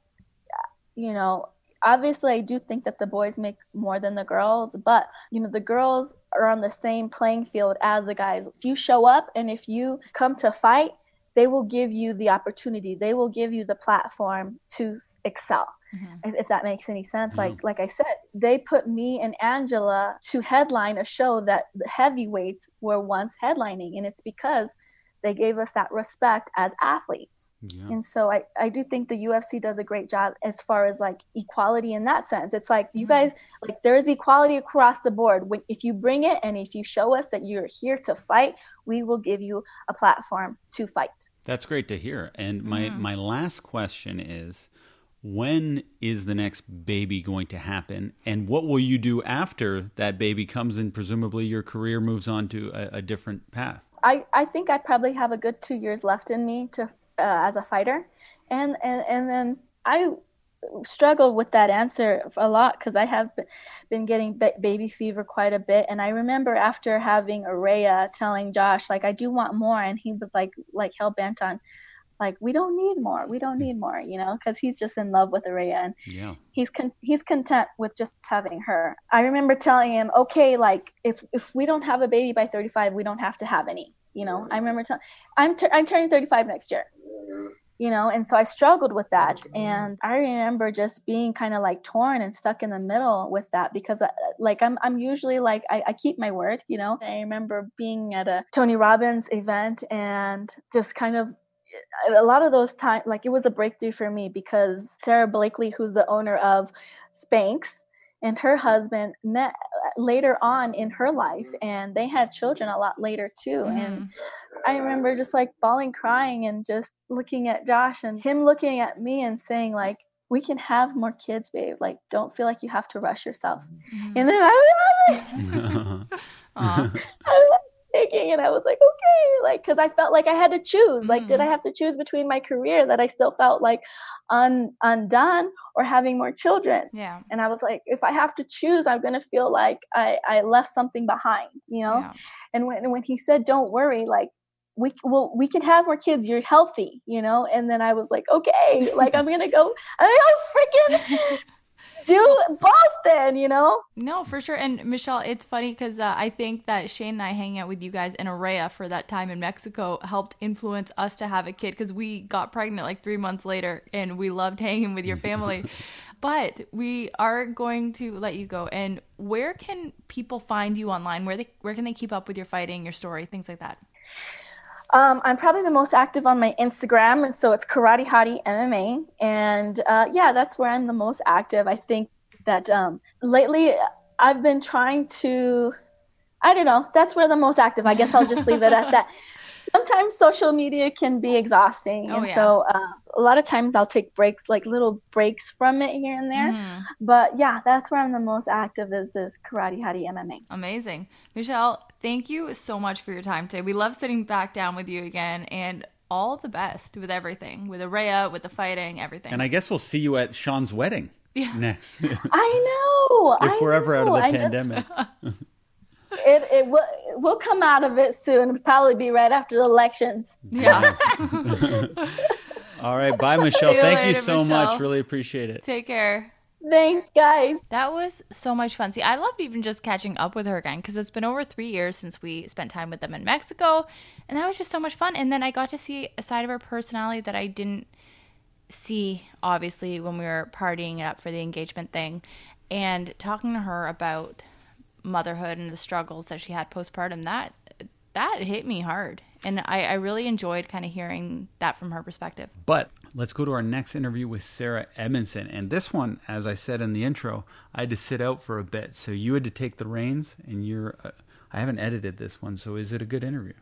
you know, obviously I do think that the boys make more than the girls, but you know, the girls are on the same playing field as the guys. If you show up and if you come to fight, they will give you the opportunity. They will give you the platform to excel mm-hmm. if that makes any sense. Like like I said, they put me and Angela to headline a show that the heavyweights were once headlining, and it's because they gave us that respect as athletes. Yeah. And so I, I do think the UFC does a great job as far as like equality in that sense. It's like you mm-hmm. guys like there is equality across the board. When if you bring it and if you show us that you're here to fight, we will give you a platform to fight. That's great to hear. And my mm-hmm. my last question is when is the next baby going to happen? And what will you do after that baby comes and presumably your career moves on to a, a different path? I, I think i probably have a good two years left in me to uh, as a fighter. And, and and then i struggle with that answer a lot because i have been getting baby fever quite a bit. And i remember after having Araya telling josh like i do want more and he was like like hell-bent on like we don't need more. We don't need more you know because he's just in love with Araya and yeah. he's con- he's content with just having her. I remember telling him okay like if if we don't have a baby by 35 we don't have to have any you know? I remember telling i'm t- i'm turning 35 next year you know? And so i struggled with that. And i remember just being kind of like torn and stuck in the middle with that because uh, like i'm, I'm usually like I, I keep my word you know? I remember being at a tony robbins event and just kind of a lot of those times, like it was a breakthrough for me because Sara Blakely, who's the owner of Spanx, and her husband met uh, later on in her life, and they had children a lot later too. Mm-hmm. And I remember just like bawling, crying, and just looking at Josh and him looking at me and saying like, "We can have more kids, babe. Like, don't feel like you have to rush yourself." Mm-hmm. And then I was, <laughs> <laughs> I was taking and i was like okay like because i felt like i had to choose like mm. did i mm-hmm. have to choose between my career that i still felt like un, undone or having more children yeah and i was like if i have to choose i'm going to feel like i i left something behind you know yeah. and when when he said don't worry like we well we can have more kids you're healthy you know and then i was like okay like i'm gonna go i'm freaking <laughs> <laughs> do both then, you know? No, for sure. And Michelle, it's funny because uh, I think that Shane and I hanging out with you guys in Araya for that time in Mexico helped influence us to have a kid because we got pregnant like three months later and we loved hanging with your <laughs> family. but we are going to let you go. And where can people find you online? Where they where can they keep up with your fighting, your story, things like that? Um, I'm probably the most active on my Instagram, and so it's Karate Hottie MMA, and uh, yeah, that's where I'm the most active. I think that um, lately I've been trying to, I don't know, that's where the most active. I guess I'll just leave it at that. <laughs> Sometimes social media can be exhausting, Oh, and yeah. so uh, a lot of times I'll take breaks, like little breaks from it here and there. Mhm. But yeah, that's where I'm the most active is is Karate Hottie MMA. Amazing. Michelle, thank you so much for your time today. We love sitting back down with you again and all the best with everything, with Araya, with the fighting, everything. And I guess we'll see you at Sean's wedding Yeah. next. <laughs> I know. <laughs> I we're ever out of the I know. pandemic. <laughs> It it will we'll come out of it soon. It'll probably be right after the elections. yeah. <laughs> All right. Bye, Michelle. You Thank you so Michelle. much. Really appreciate it. Take care. Thanks, guys. That was so much fun. See, I loved even just catching up with her again because it's been over three years since we spent time with them in Mexico. And that was just so much fun. And then I got to see a side of her personality that I didn't see, obviously, when we were partying it up for the engagement thing. And talking to her about motherhood and the struggles that she had postpartum, that that hit me hard. And I, I really enjoyed kind of hearing that from her perspective. But let's go to our next interview with Sarah Edmondson. And this one, as I said in the intro, I had to sit out for a bit. So you had to take the reins, and you're. Uh, I haven't edited this one, so is it a good interview?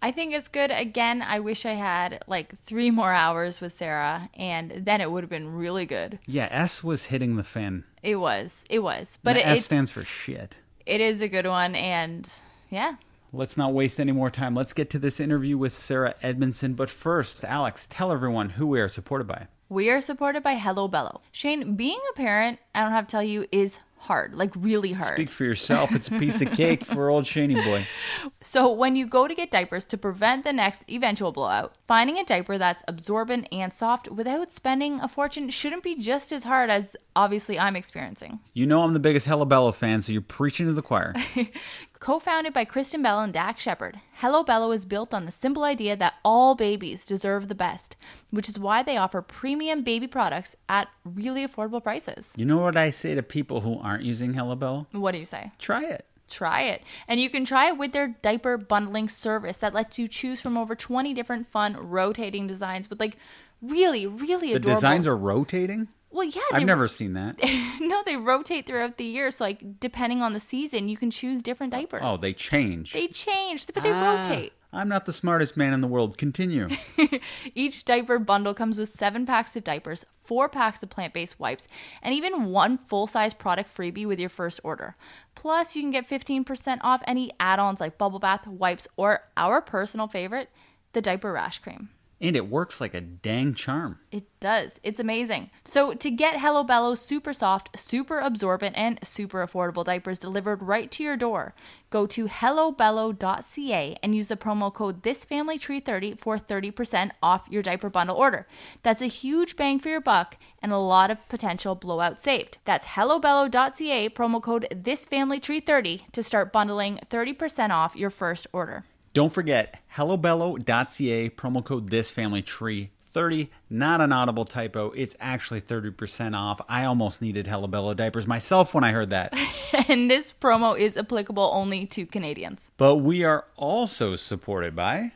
I think it's good. Again, I wish I had like three more hours with Sarah, and then it would have been really good. Yeah, S was hitting the fan. It was, it was, but it, S stands for shit. it is a good one, and yeah, Let's not waste any more time. Let's get to this interview with Sarah Edmondson. But first, Alex, tell everyone who we are supported by. we are supported by Hello Bello. Shane, being a parent, I don't have to tell you, is hard, like really hard. Speak for yourself. It's a piece of cake for old Shaney boy. <laughs> So, when you go to get diapers to prevent the next eventual blowout, finding a diaper that's absorbent and soft without spending a fortune shouldn't be just as hard as obviously I'm experiencing. You know I'm the biggest Hello Bello fan, so you're preaching to the choir. <laughs> Co founded by Kristen Bell and Dax Shepard, Hello Bello is built on the simple idea that all babies deserve the best, which is why they offer premium baby products at really affordable prices. You know what I say to people who aren't using Hello Bello? What do you say? Try it. Try it. And you can try it with their diaper bundling service that lets you choose from over 20 different fun rotating designs with like really, really The adorable. designs are rotating? Well, yeah, I've never seen that. <laughs> no, they rotate throughout the year. So like depending on the season, you can choose different diapers. Oh, they change. they change, but they Ah, rotate. I'm not the smartest man in the world. Continue. <laughs> Each diaper bundle comes with seven packs of diapers, four packs of plant based wipes, and even one full size product freebie with your first order. Plus, you can get 15% off any add ons like bubble bath, wipes, or our personal favorite, the diaper rash cream. And it works like a dang charm. It does. It's amazing. So to get Hello Bello's super soft, super absorbent, and super affordable diapers delivered right to your door, go to hellobello.ca and use the promo code ThisFamilyTree30 for 30% off your diaper bundle order. That's a huge bang for your buck and a lot of potential blowout saved. That's hellobello.ca, promo code ThisFamilyTree30 to start bundling 30% off your first order. Don't forget hellobello.ca promo code this family tree 30 not an audible typo it's actually 30% off i almost needed hellobello diapers myself when i heard that <laughs> and this promo is applicable only to Canadians. but we are also supported by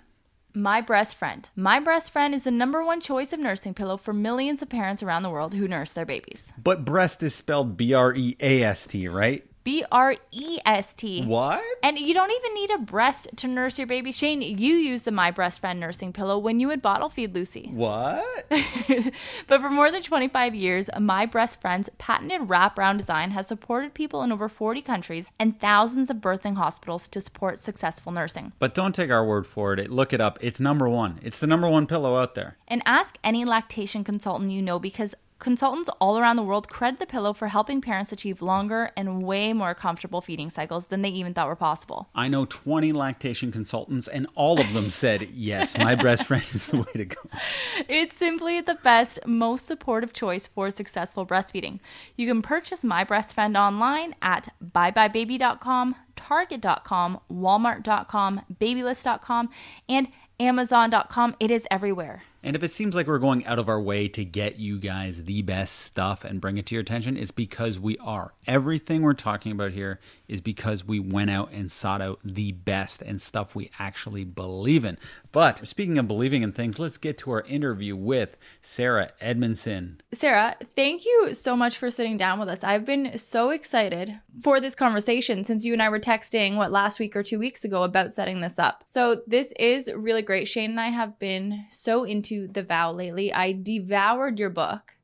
My Breast Friend. My Breast Friend is the number one choice of nursing pillow for millions of parents around the world who nurse their babies. but breast is spelled b-r-e-a-s-t right B R E S T. what And you don't even need a breast to nurse your baby. Shane, you use the My Breast Friend nursing pillow when you would bottle feed Lucy. what <laughs> but for more than 25 years, My Breast Friend's patented wraparound design has supported people in over 40 countries and thousands of birthing hospitals to support successful nursing. but don't take our word for it look it up it's number one it's the number one pillow out there And ask any lactation consultant you know because Consultants all around the world credit the pillow for helping parents achieve longer and way more comfortable feeding cycles than they even thought were possible. I know 20 lactation consultants, and all of them said, yes, my breast friend is the way to go. <laughs> It's simply the best, most supportive choice for successful breastfeeding. You can purchase My Breast Friend online at buybuybaby.com, target.com, walmart.com, babylist.com, and amazon.com. It is everywhere. And if it seems like we're going out of our way to get you guys the best stuff and bring it to your attention, it's because we are. Everything we're talking about here is because we went out and sought out the best and stuff we actually believe in. But speaking of believing in things, let's get to our interview with Sarah Edmondson. Sarah, thank you so much for sitting down with us. I've been so excited for this conversation since you and I were texting, what, last week or two weeks ago about setting this up. So this is really great. Shane and I have been so into The Vow lately. I devoured your book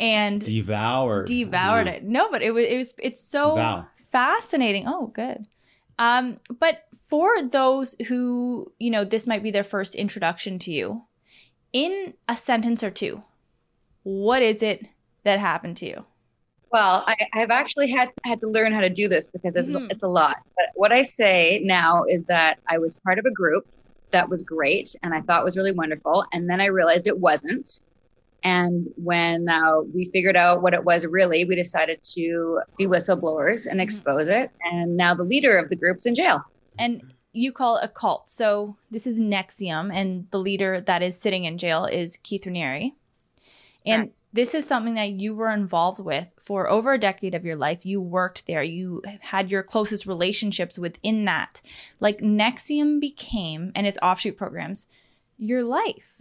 and Devoured. devoured it. No, but it was it was it's so Vow. fascinating. Oh, good. Um, but for those who, you know, this might be their first introduction to you, in a sentence or two, what is it that happened to you? Well, I, I've actually had had to learn how to do this because it's Mhm. it's a lot. But what I say now is that I was part of a group that was great and I thought was really wonderful, and then I realized it wasn't. And when uh, we figured out what it was really, we decided to be whistleblowers and Mhm. expose it. And now the leader of the group's in jail. And you call it a cult. So this is NXIVM, and the leader that is sitting in jail is Keith Raniere. And Correct. this is something that you were involved with for over a decade of your life. You worked there. You had your closest relationships within that. Like NXIVM became, and its offshoot programs, your life.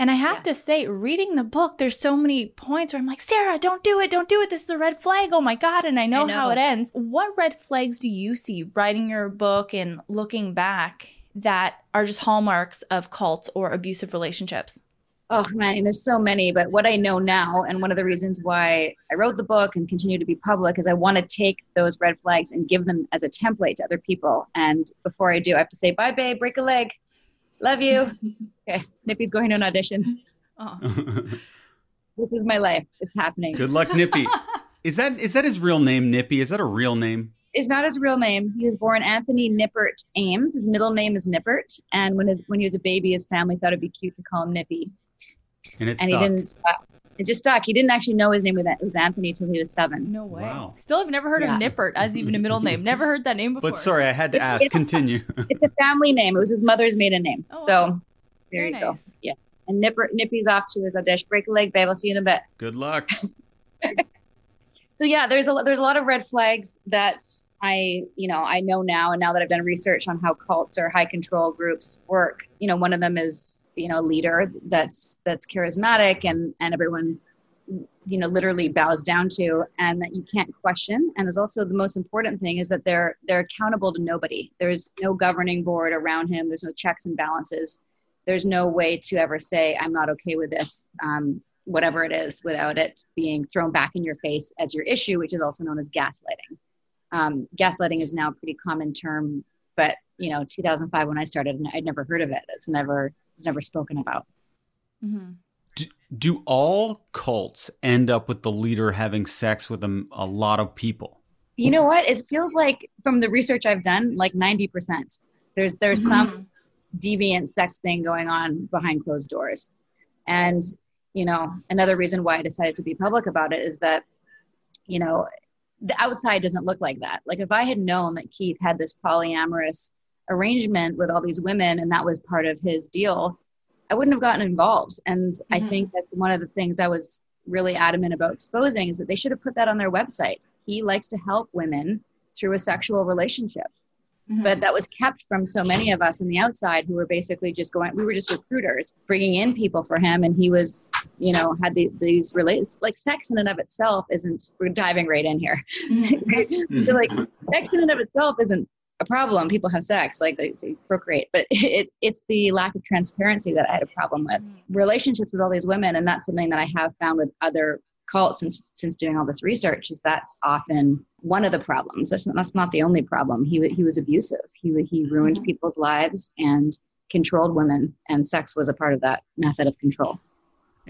And I have Yeah. to say, reading the book, there's so many points where I'm like, Sarah, don't do it, don't do it. This is a red flag. Oh my God. And I know, I how it ends. What red flags do you see writing your book and looking back that are just hallmarks of cults or abusive relationships? Oh man, there's so many, but what I know now, and one of the reasons why I wrote the book and continue to be public, is I want to take those red flags and give them as a template to other people. And before I do, I have to say, bye, babe, break a leg. Love you. <laughs> Okay, Nippy's going to an audition. Oh. <laughs> This is my life. It's happening. Good luck, Nippy. <laughs> Is that is that his real name, Nippy? Is that a real name? It's not his real name. He was born Anthony Nippert Ames. His middle name is Nippert. And when his when he was a baby, his family thought it'd be cute to call him Nippy. And it's And he didn't. Uh, it just stuck. He didn't actually know his name was was Anthony till he was seven. No way. Wow. Still have never heard Yeah. of Nippert as even a middle <laughs> name. Never heard that name before. But sorry, I had to ask. Continue. <laughs> It's a family name. It was his mother's maiden name. Oh, so wow. there Very you go. Yeah. And Nipper, Nippy's off to his audition. Break a leg, babe. I'll see you in a bit. Good luck. <laughs> So yeah, there's a there's a lot of red flags that I you know I know now, and now that I've done research on how cults or high control groups work, you know, one of them is you know leader that's that's charismatic and and everyone you know literally bows down to and that you can't question. And is also the most important thing is that they're they're accountable to nobody. There's no governing board around him. There's no checks and balances. There's no way to ever say i'm not okay with this um, whatever it is without it being thrown back in your face as your issue which is also known as gaslighting. Um, gaslighting is now a pretty common term but you know 2005 when i started i'd never heard of it. It's never it's never spoken about hmm Do, do all cults end up with the leader having sex with a, a lot of people? You know what? It feels like from the research I've done, like 90%. There's there's some deviant sex thing going on behind closed doors. And, you know, another reason why I decided to be public about it is that, you know, the outside doesn't look like that. Like if I had known that Keith had this polyamorous arrangement with all these women and that was part of his deal, I wouldn't have gotten involved. And I Mhm. think that's one of the things I was really adamant about exposing is that they should have put that on their website. He likes to help women through a sexual relationship. Mhm. But that was kept from so many of us on the outside who were basically just going, we were just recruiters bringing in people for him. And he was, you know, had the, these relates like sex in and of itself isn't, we're diving right in here. <laughs> Mhm. so like sex in and of itself isn't a problem. People have sex, like they, they procreate, but <laughs> it, it's the lack of transparency that I had a problem with. Relationships with all these women, and that's something that I have found with other cults since since doing all this research. Is that's often one of the problems. That's not, that's not the only problem. He he was abusive. He he ruined Mhm. people's lives and controlled women, and sex was a part of that method of control.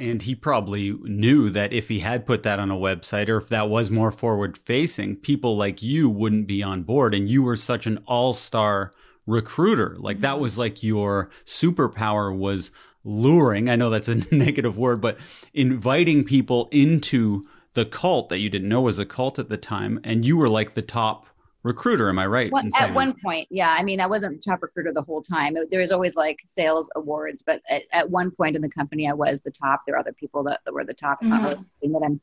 And he probably knew that if he had put that on a website or if that was more forward facing, people like you wouldn't be on board. And you were such an all star recruiter. Like that mm-hmm. was like your superpower was luring. I know that's a <laughs> negative word, but inviting people into the cult that you didn't know was a cult at the time. And you were like the top recruiter. Am I right? Well, at one point, yeah. I mean, I wasn't top recruiter the whole time. There was always like sales awards, but at, at one point in the company, I was the top. There were other people that, that were the top. It's mm-hmm. not really something that I'm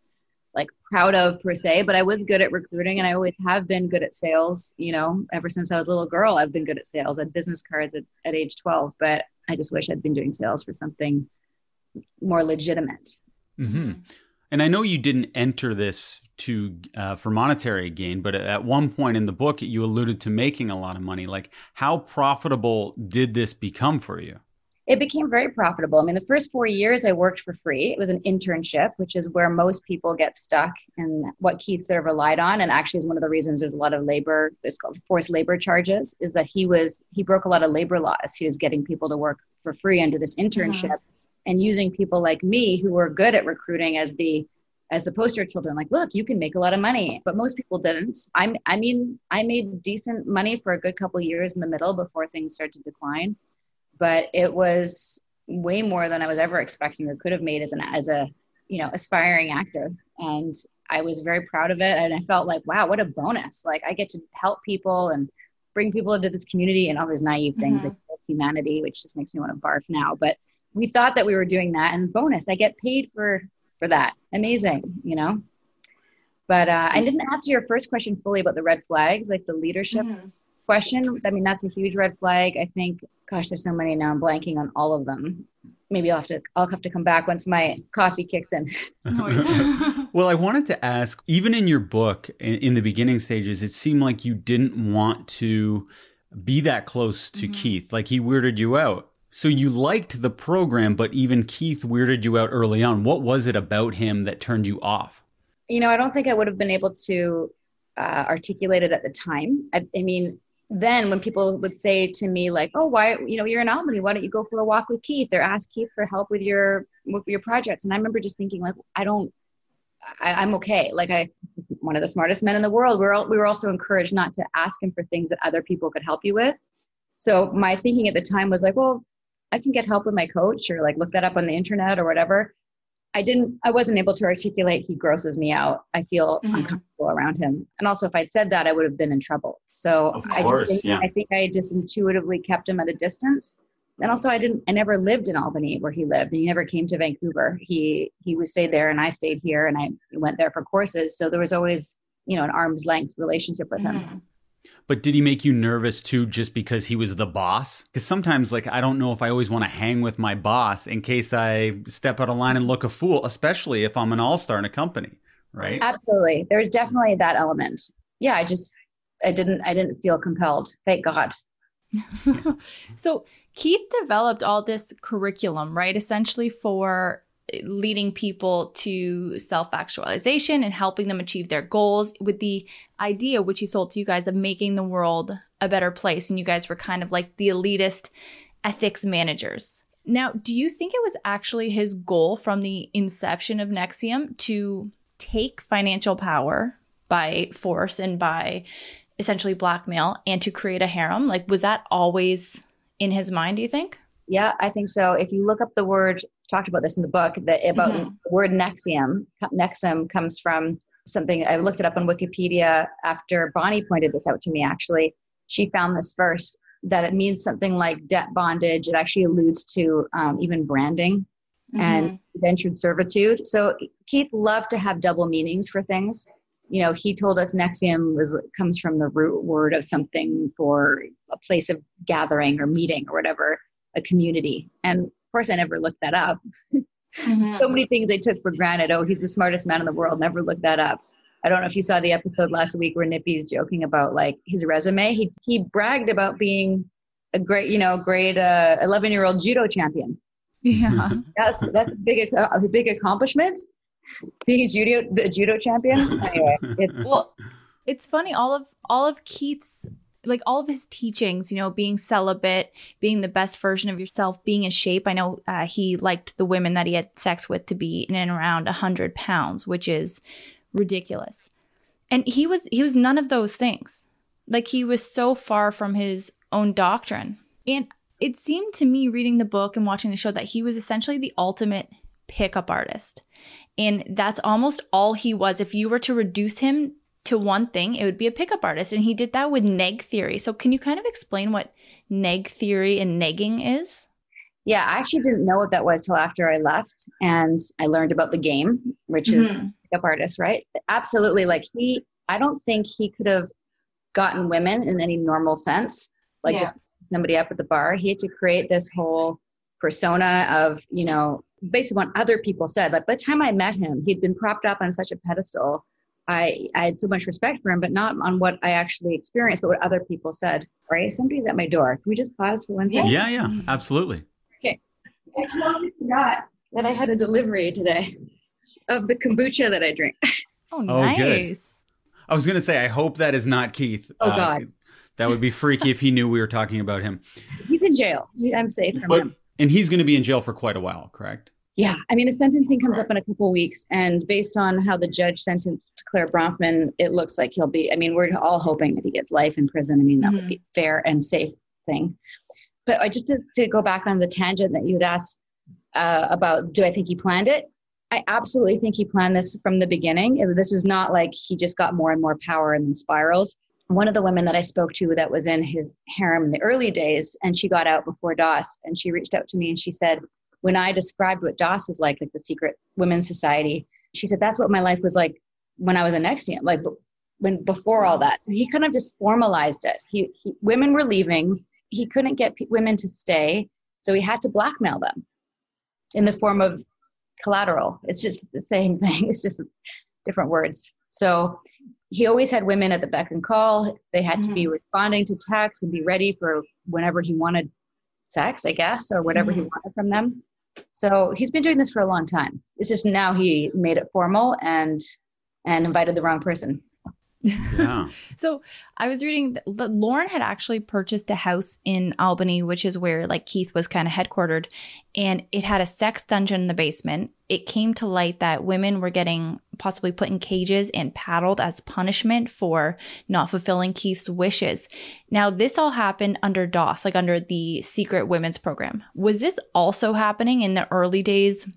like proud of per se, but I was good at recruiting and I always have been good at sales. You know, ever since I was a little girl, I've been good at sales. I had business cards at, at age 12, but I just wish I'd been doing sales for something more legitimate. Mm-hmm. And I know you didn't enter this to uh, for monetary gain, but at one point in the book, you alluded to making a lot of money. Like, how profitable did this become for you? It became very profitable. I mean, the first four years I worked for free. It was an internship, which is where most people get stuck and what Keith sort of relied on. And actually, is one of the reasons there's a lot of labor. It's called forced labor charges. Is that he was he broke a lot of labor laws. He was getting people to work for free under this internship. Mm-hmm and using people like me who were good at recruiting as the as the poster children like look you can make a lot of money. But most people didn't. I'm i mean i made decent money for a good couple years in the middle before things started to decline. But it was way more than i was ever expecting or could have made as an as a you know aspiring actor. And i was very proud of it. And i felt like wow what a bonus. Like i get to help people and bring people into this community and all these naive things mm-hmm. like humanity which just makes me want to barf now. But we thought that we were doing that and bonus i get paid for for that. Amazing you know? But uh, i didn't answer your first question fully about the red flags like the leadership mm-hmm. question. I mean that's a huge red flag. I think gosh there's so many now i'm blanking on all of them. Maybe i'll have to i'll have to come back once my coffee kicks in. <laughs> Well i wanted to ask even in your book in the beginning stages it seemed like you didn't want to be that close to mm-hmm. keith. Like he weirded you out so you liked the program, but even Keith weirded you out early on. What was it about him that turned you off? You know, I don't think I would have been able to uh, articulate it at the time. I, I, mean, then when people would say to me like, "Oh, why? You know, you're in Albany. Why don't you go for a walk with Keith or ask Keith for help with your with your projects?" And I remember just thinking like, "I don't. I, am okay. Like I, one of the smartest men in the world. We're all, we were also encouraged not to ask him for things that other people could help you with. So my thinking at the time was like, well, I can get help with my coach or like look that up on the internet or whatever. I didn't, I wasn't able to articulate he grosses me out. I feel mm-hmm. uncomfortable around him. And also, if I'd said that, I would have been in trouble. So I, just think, yeah. I think I just intuitively kept him at a distance. And also, I didn't, I never lived in Albany where he lived. And he never came to Vancouver. He, he was stayed there and I stayed here and I went there for courses. So there was always, you know, an arm's length relationship with mm-hmm. him. But did he make you nervous too just because he was the boss? Because sometimes, like, I don't know if I always want to hang with my boss in case I step out of line and look a fool, especially if I'm an all star in a company, right? Absolutely. There's definitely that element. Yeah, I just, I didn't, I didn't feel compelled. Thank God. <laughs> so Keith developed all this curriculum, right? Essentially for leading people to self actualization and helping them achieve their goals with the idea, which he sold to you guys, of making the world a better place. And you guys were kind of like the elitist ethics managers. Now, do you think it was actually his goal from the inception of NXIVM to take financial power by force and by essentially blackmail and to create a harem? Like, was that always in his mind, do you think? Yeah, I think so. If you look up the word, talked about this in the book, that about mm-hmm. the word NXIVM. NXIVM comes from something I looked it up on Wikipedia after Bonnie pointed this out to me. Actually, she found this first that it means something like debt bondage. It actually alludes to um, even branding mm-hmm. and indentured servitude. So Keith loved to have double meanings for things. You know, he told us NXIVM was comes from the root word of something for a place of gathering or meeting or whatever a community. And course, I never looked that up. Mm-hmm. so many things I took for granted. Oh, he's the smartest man in the world. Never looked that up. I don't know if you saw the episode last week where Nippy's joking about like his resume. He he bragged about being a great, you know, great uh, 11 year old judo champion. Yeah, <laughs> that's that's a big a big accomplishment. Being a judo a judo champion. Anyway, it's well, it's funny. All of all of Keith's like all of his teachings, you know, being celibate, being the best version of yourself, being in shape. I know uh, he liked the women that he had sex with to be in and around 100 pounds, which is ridiculous. And he was he was none of those things. Like he was so far from his own doctrine. And it seemed to me reading the book and watching the show that he was essentially the ultimate pickup artist. And that's almost all he was. If you were to reduce him to one thing, it would be a pickup artist. And he did that with neg theory. So, can you kind of explain what neg theory and negging is? Yeah, I actually didn't know what that was till after I left and I learned about the game, which is mm-hmm. pickup artist, right? Absolutely. Like he, I don't think he could have gotten women in any normal sense, like yeah. just somebody up at the bar. He had to create this whole persona of, you know, based on what other people said. Like by the time I met him, he'd been propped up on such a pedestal. I, I had so much respect for him, but not on what I actually experienced, but what other people said. Right? Somebody's at my door. Can we just pause for one second? Yeah, yeah, absolutely. Okay. I totally forgot that I had a delivery today of the kombucha that I drink. <laughs> Oh, nice. Oh, good. I was going to say, I hope that is not Keith. Oh, uh, God. That would be freaky if he knew we were talking about him. He's in jail. I'm safe from but, him. And he's going to be in jail for quite a while, correct? Yeah. I mean, the sentencing comes up in a couple weeks. And based on how the judge sentenced Claire Bronfman, it looks like he'll be, I mean, we're all hoping that he gets life in prison. I mean, that mm-hmm. would be fair and safe thing. But I just to, to go back on the tangent that you'd asked uh, about, do I think he planned it? I absolutely think he planned this from the beginning. This was not like he just got more and more power and then spirals one of the women that I spoke to that was in his harem in the early days, and she got out before DOS, and she reached out to me and she said, when I described what DOS was like, like the secret women's society, she said that's what my life was like when I was in NXIVM, like when before all that. He kind of just formalized it. He, he women were leaving. He couldn't get p- women to stay, so he had to blackmail them in the form of collateral. It's just the same <laughs> thing. It's just different words. So he always had women at the beck and call. They had mm-hmm. to be mm-hmm. responding to texts and be ready for whenever he wanted sex, I guess, or whatever mm-hmm. he wanted from them. So he's been doing this for a long time. It's just now he made it formal and and invited the wrong person. Yeah. <laughs> so I was reading that Lauren had actually purchased a house in Albany, which is where like Keith was kind of headquartered, and it had a sex dungeon in the basement. It came to light that women were getting possibly put in cages and paddled as punishment for not fulfilling Keith's wishes. Now, this all happened under DOS, like under the secret women's program. Was this also happening in the early days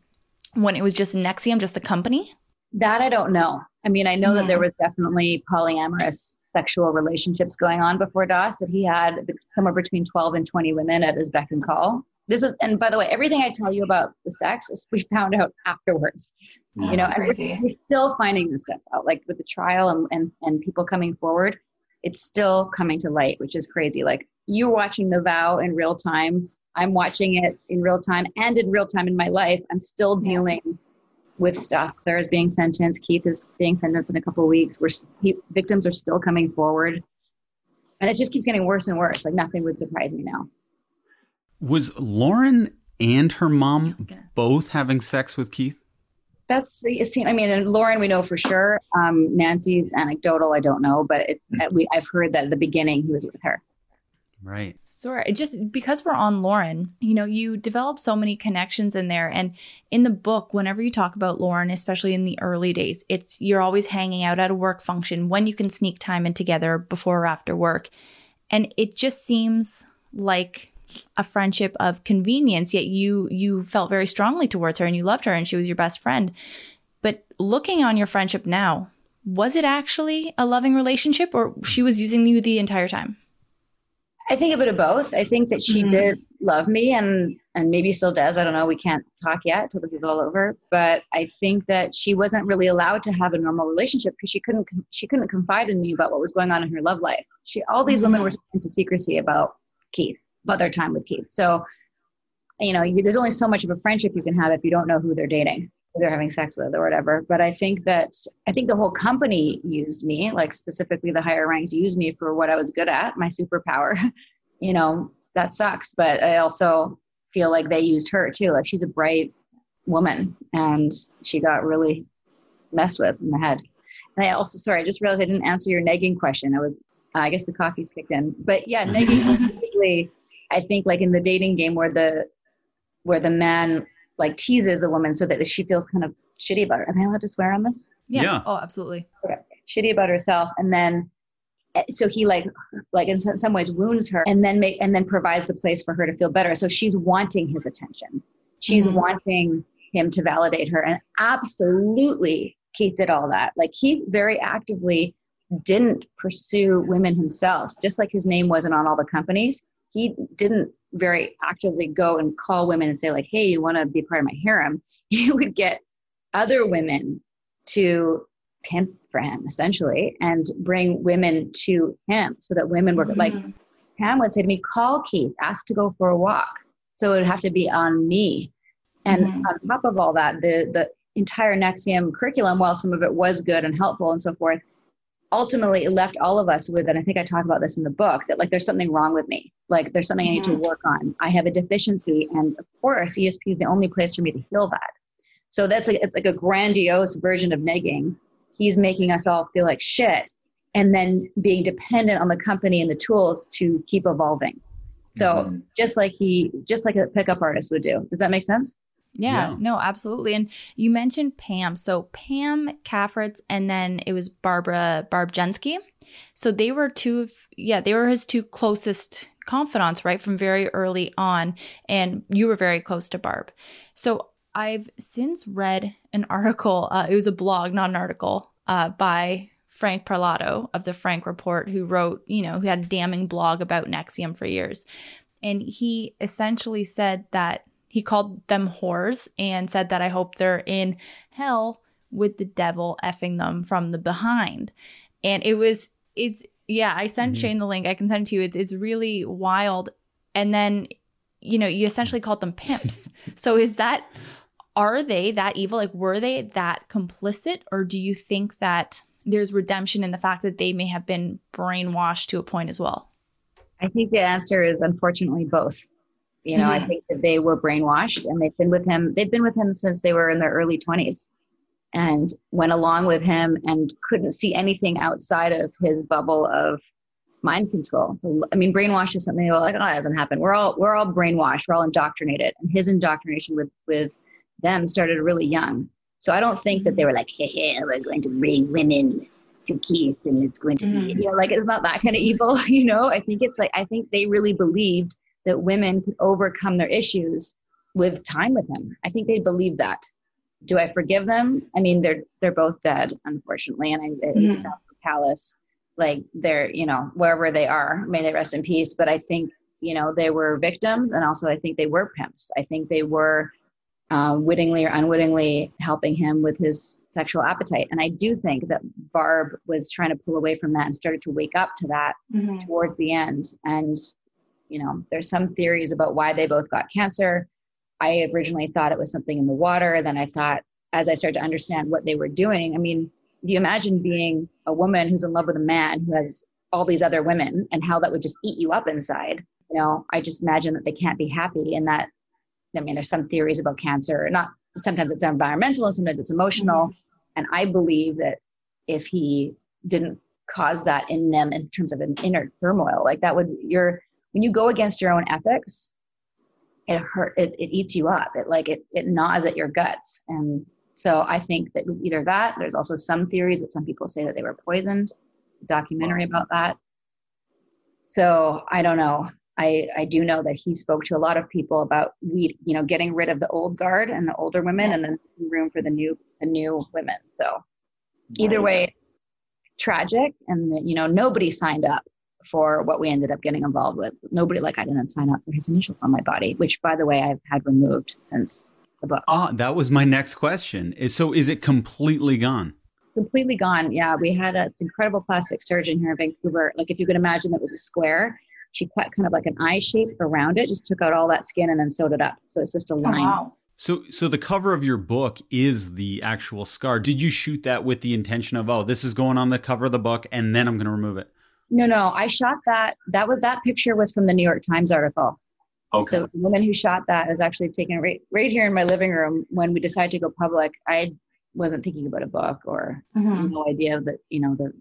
when it was just NXIVM, just the company? That I don't know. I mean, I know mm-hmm. that there was definitely polyamorous sexual relationships going on before DOS, that he had somewhere between 12 and 20 women at his beck and call. This is, and by the way, everything I tell you about the sex is we <laughs> found out afterwards. That's you know, crazy. we're still finding this stuff out, like with the trial and, and, and people coming forward. It's still coming to light, which is crazy. Like you watching The Vow in real time, I'm watching it in real time and in real time in my life. I'm still dealing with stuff. Clare is being sentenced. Keith is being sentenced in a couple of weeks. We're he, victims are still coming forward, and it just keeps getting worse and worse. Like nothing would surprise me now. Was Lauren and her mom both having sex with Keith? That's the scene. I mean, Lauren we know for sure. Um, Nancy's anecdotal. I don't know, but it, mm-hmm. we, I've heard that at the beginning he was with her. Right. Sorry, just because we're on Lauren, you know, you develop so many connections in there. And in the book, whenever you talk about Lauren, especially in the early days, it's you're always hanging out at a work function when you can sneak time in together before or after work. And it just seems like a friendship of convenience, yet you you felt very strongly towards her and you loved her and she was your best friend. But looking on your friendship now, was it actually a loving relationship or she was using you the entire time? I think a bit of both. I think that she mm-hmm. did love me and and maybe still does. I don't know. We can't talk yet till this is all over. But I think that she wasn't really allowed to have a normal relationship because she couldn't she couldn't confide in me about what was going on in her love life. She all these mm-hmm. women were into secrecy about Keith, about their time with Keith. So, you know, you, there's only so much of a friendship you can have if you don't know who they're dating they're having sex with or whatever. But I think that I think the whole company used me, like specifically the higher ranks used me for what I was good at, my superpower. <laughs> you know, that sucks. But I also feel like they used her too. Like she's a bright woman and she got really messed with in the head. And I also sorry, I just realized I didn't answer your negging question. I was Uh, I guess the coffee's kicked in, but yeah, negging <laughs> basically, I think like in the dating game where the where the man like teases a woman so that she feels kind of shitty about her. Am I allowed to swear on this? Yeah. Yeah. Oh, absolutely. Okay. Shitty about herself, and then eh, so he like like in some some ways wounds her, and then make and then provides the place for her to feel better. So she's wanting his attention. She's Mhm. wanting him to validate her, and absolutely Keith did all that. Like he very actively didn't pursue women himself, just like his name wasn't on all the companies. He didn't very actively go and call women and say like, "Hey, you want to be part of my harem?" <laughs> He would get other women to pimp for him essentially and bring women to him so that women were like Mhm. Pam would say to me, call Keith, ask to go for a walk. So it would have to be on me. And Mhm. on top of all that, the the entire NXIVM curriculum, while some of it was good and helpful and so forth, ultimately it left all of us with, and I think I talk about this in the book, that like there's something wrong with me. Like there's something I need to work on. I have a deficiency. And of course, ESP is the only place for me to heal that. So that's like it's like a grandiose version of negging. He's making us all feel like shit and then being dependent on the company and the tools to keep evolving. So Mhm. just like he just like a pickup artist would do. Does that make sense? Yeah, Yeah. no, absolutely. And you mentioned Pam. So Pam Cafritz and then it was Barbara Barb Jensky. So they were two of yeah, they were his two closest confidants, right, from very early on. And you were very close to Barb. So I've since read an article, uh, it was a blog, not an article, uh, by Frank Parlato of the Frank Report, who wrote, you know, who had a damning blog about NXIVM for years. And he essentially said that he called them whores and said that I hope they're in hell with the devil effing them from the behind. And it was, it's, yeah, I sent Mhm. Shane the link. I can send it to you. It's, it's really wild. And then, you know, you essentially called them pimps. <laughs> so is that, are they that evil? Like, were they that complicit? Or do you think that there's redemption in the fact that they may have been brainwashed to a point as well? I think the answer is unfortunately both. You know, I Mhm. think that they were brainwashed and they've been with him. They've been with him since they were in their early 20s and went along with him and couldn't see anything outside of his bubble of mind control. So, I mean, brainwash is something like, oh, that doesn't happen. We're all, we're all brainwashed. We're all indoctrinated. And his indoctrination with, with them started really young. So I don't think that they were like, hey, hey we're going to bring women to Keith and it's going to be, Mhm. you know, like it's not that kind of evil, <laughs> you know? I think it's like, I think they really believed that women could overcome their issues with time with him. I think they believe that. Do I forgive them? I mean, they're they're both dead, unfortunately, and I, Mhm. to sound callous. Like they're, you know, wherever they are, may they rest in peace. But I think, you know, they were victims, and also I think they were pimps. I think they were uh, wittingly or unwittingly helping him with his sexual appetite. And I do think that Barb was trying to pull away from that and started to wake up to that towards the end. And, you know, there's some theories about why they both got cancer. I originally thought it was something in the water. Then I thought, as I started to understand what they were doing, I mean, do you imagine being a woman who's in love with a man who has all these other women and how that would just eat you up inside? You know, I just imagine that they can't be happy and that, I mean, there's some theories about cancer, not sometimes it's environmental and sometimes it's emotional. Mm-hmm. And I believe that if he didn't cause that in them in terms of an inner turmoil, like that would, you're, when you go against your own ethics, it hurt, it, it eats you up. It like, it, it gnaws at your guts. And so I think that was either that, there's also some theories that some people say that they were poisoned, documentary about that. So I don't know. I, I do know that he spoke to a lot of people about we you know getting rid of the old guard and the older women and then room for the new the new women. So either way it's tragic and you know nobody signed up for what we ended up getting involved with. Nobody like I didn't sign up for his initials on my body, which by the way I've had removed since the book. Ah, that was my next question. So is it completely gone? completely gone. Yeah, we had a, this incredible plastic surgeon here in Vancouver. Like if you could imagine that was a square, she cut kind of like an eye shape around it, just took out all that skin and then sewed it up. So it's just a line. So so the cover of your book is the actual scar. Did you shoot that with the intention of oh, this is going on the cover of the book and then I'm going to remove it? No, no, I shot that. That was that picture was from the New York Times article. Okay. The woman who shot that is actually taken right right here in my living room when we decided to go public. I wasn't thinking about a book or Mhm. no idea that you know the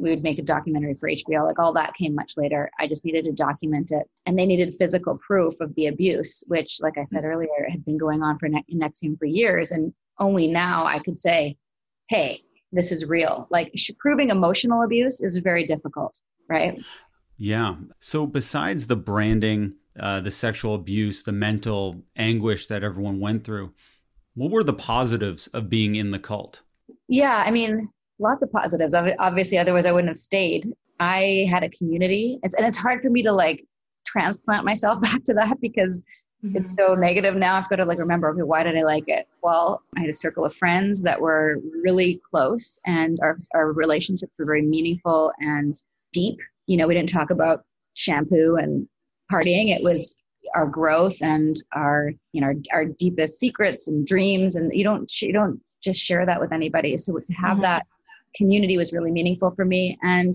we would make a documentary for HBO. Like all that came much later. I just needed to document it. And they needed physical proof of the abuse, which, like I said earlier, had been going on for ne- NXIVM for years. And only now I could say, hey, this is real. Like proving emotional abuse is very difficult, right? Yeah. So besides the branding, uh, the sexual abuse, the mental anguish that everyone went through, what were the positives of being in the cult? Yeah, I mean, lots of positives. Obviously, otherwise I wouldn't have stayed. I had a community, it's, and it's hard for me to like transplant myself <laughs> back to that because mm-hmm. it's so negative now. I've got to like remember, okay, why did I like it? Well, I had a circle of friends that were really close, and our our relationships were very meaningful and deep. You know, we didn't talk about shampoo and partying. It was our growth and our you know our, our deepest secrets and dreams and you don't you don't just share that with anybody so to have mm-hmm. that community was really meaningful for me and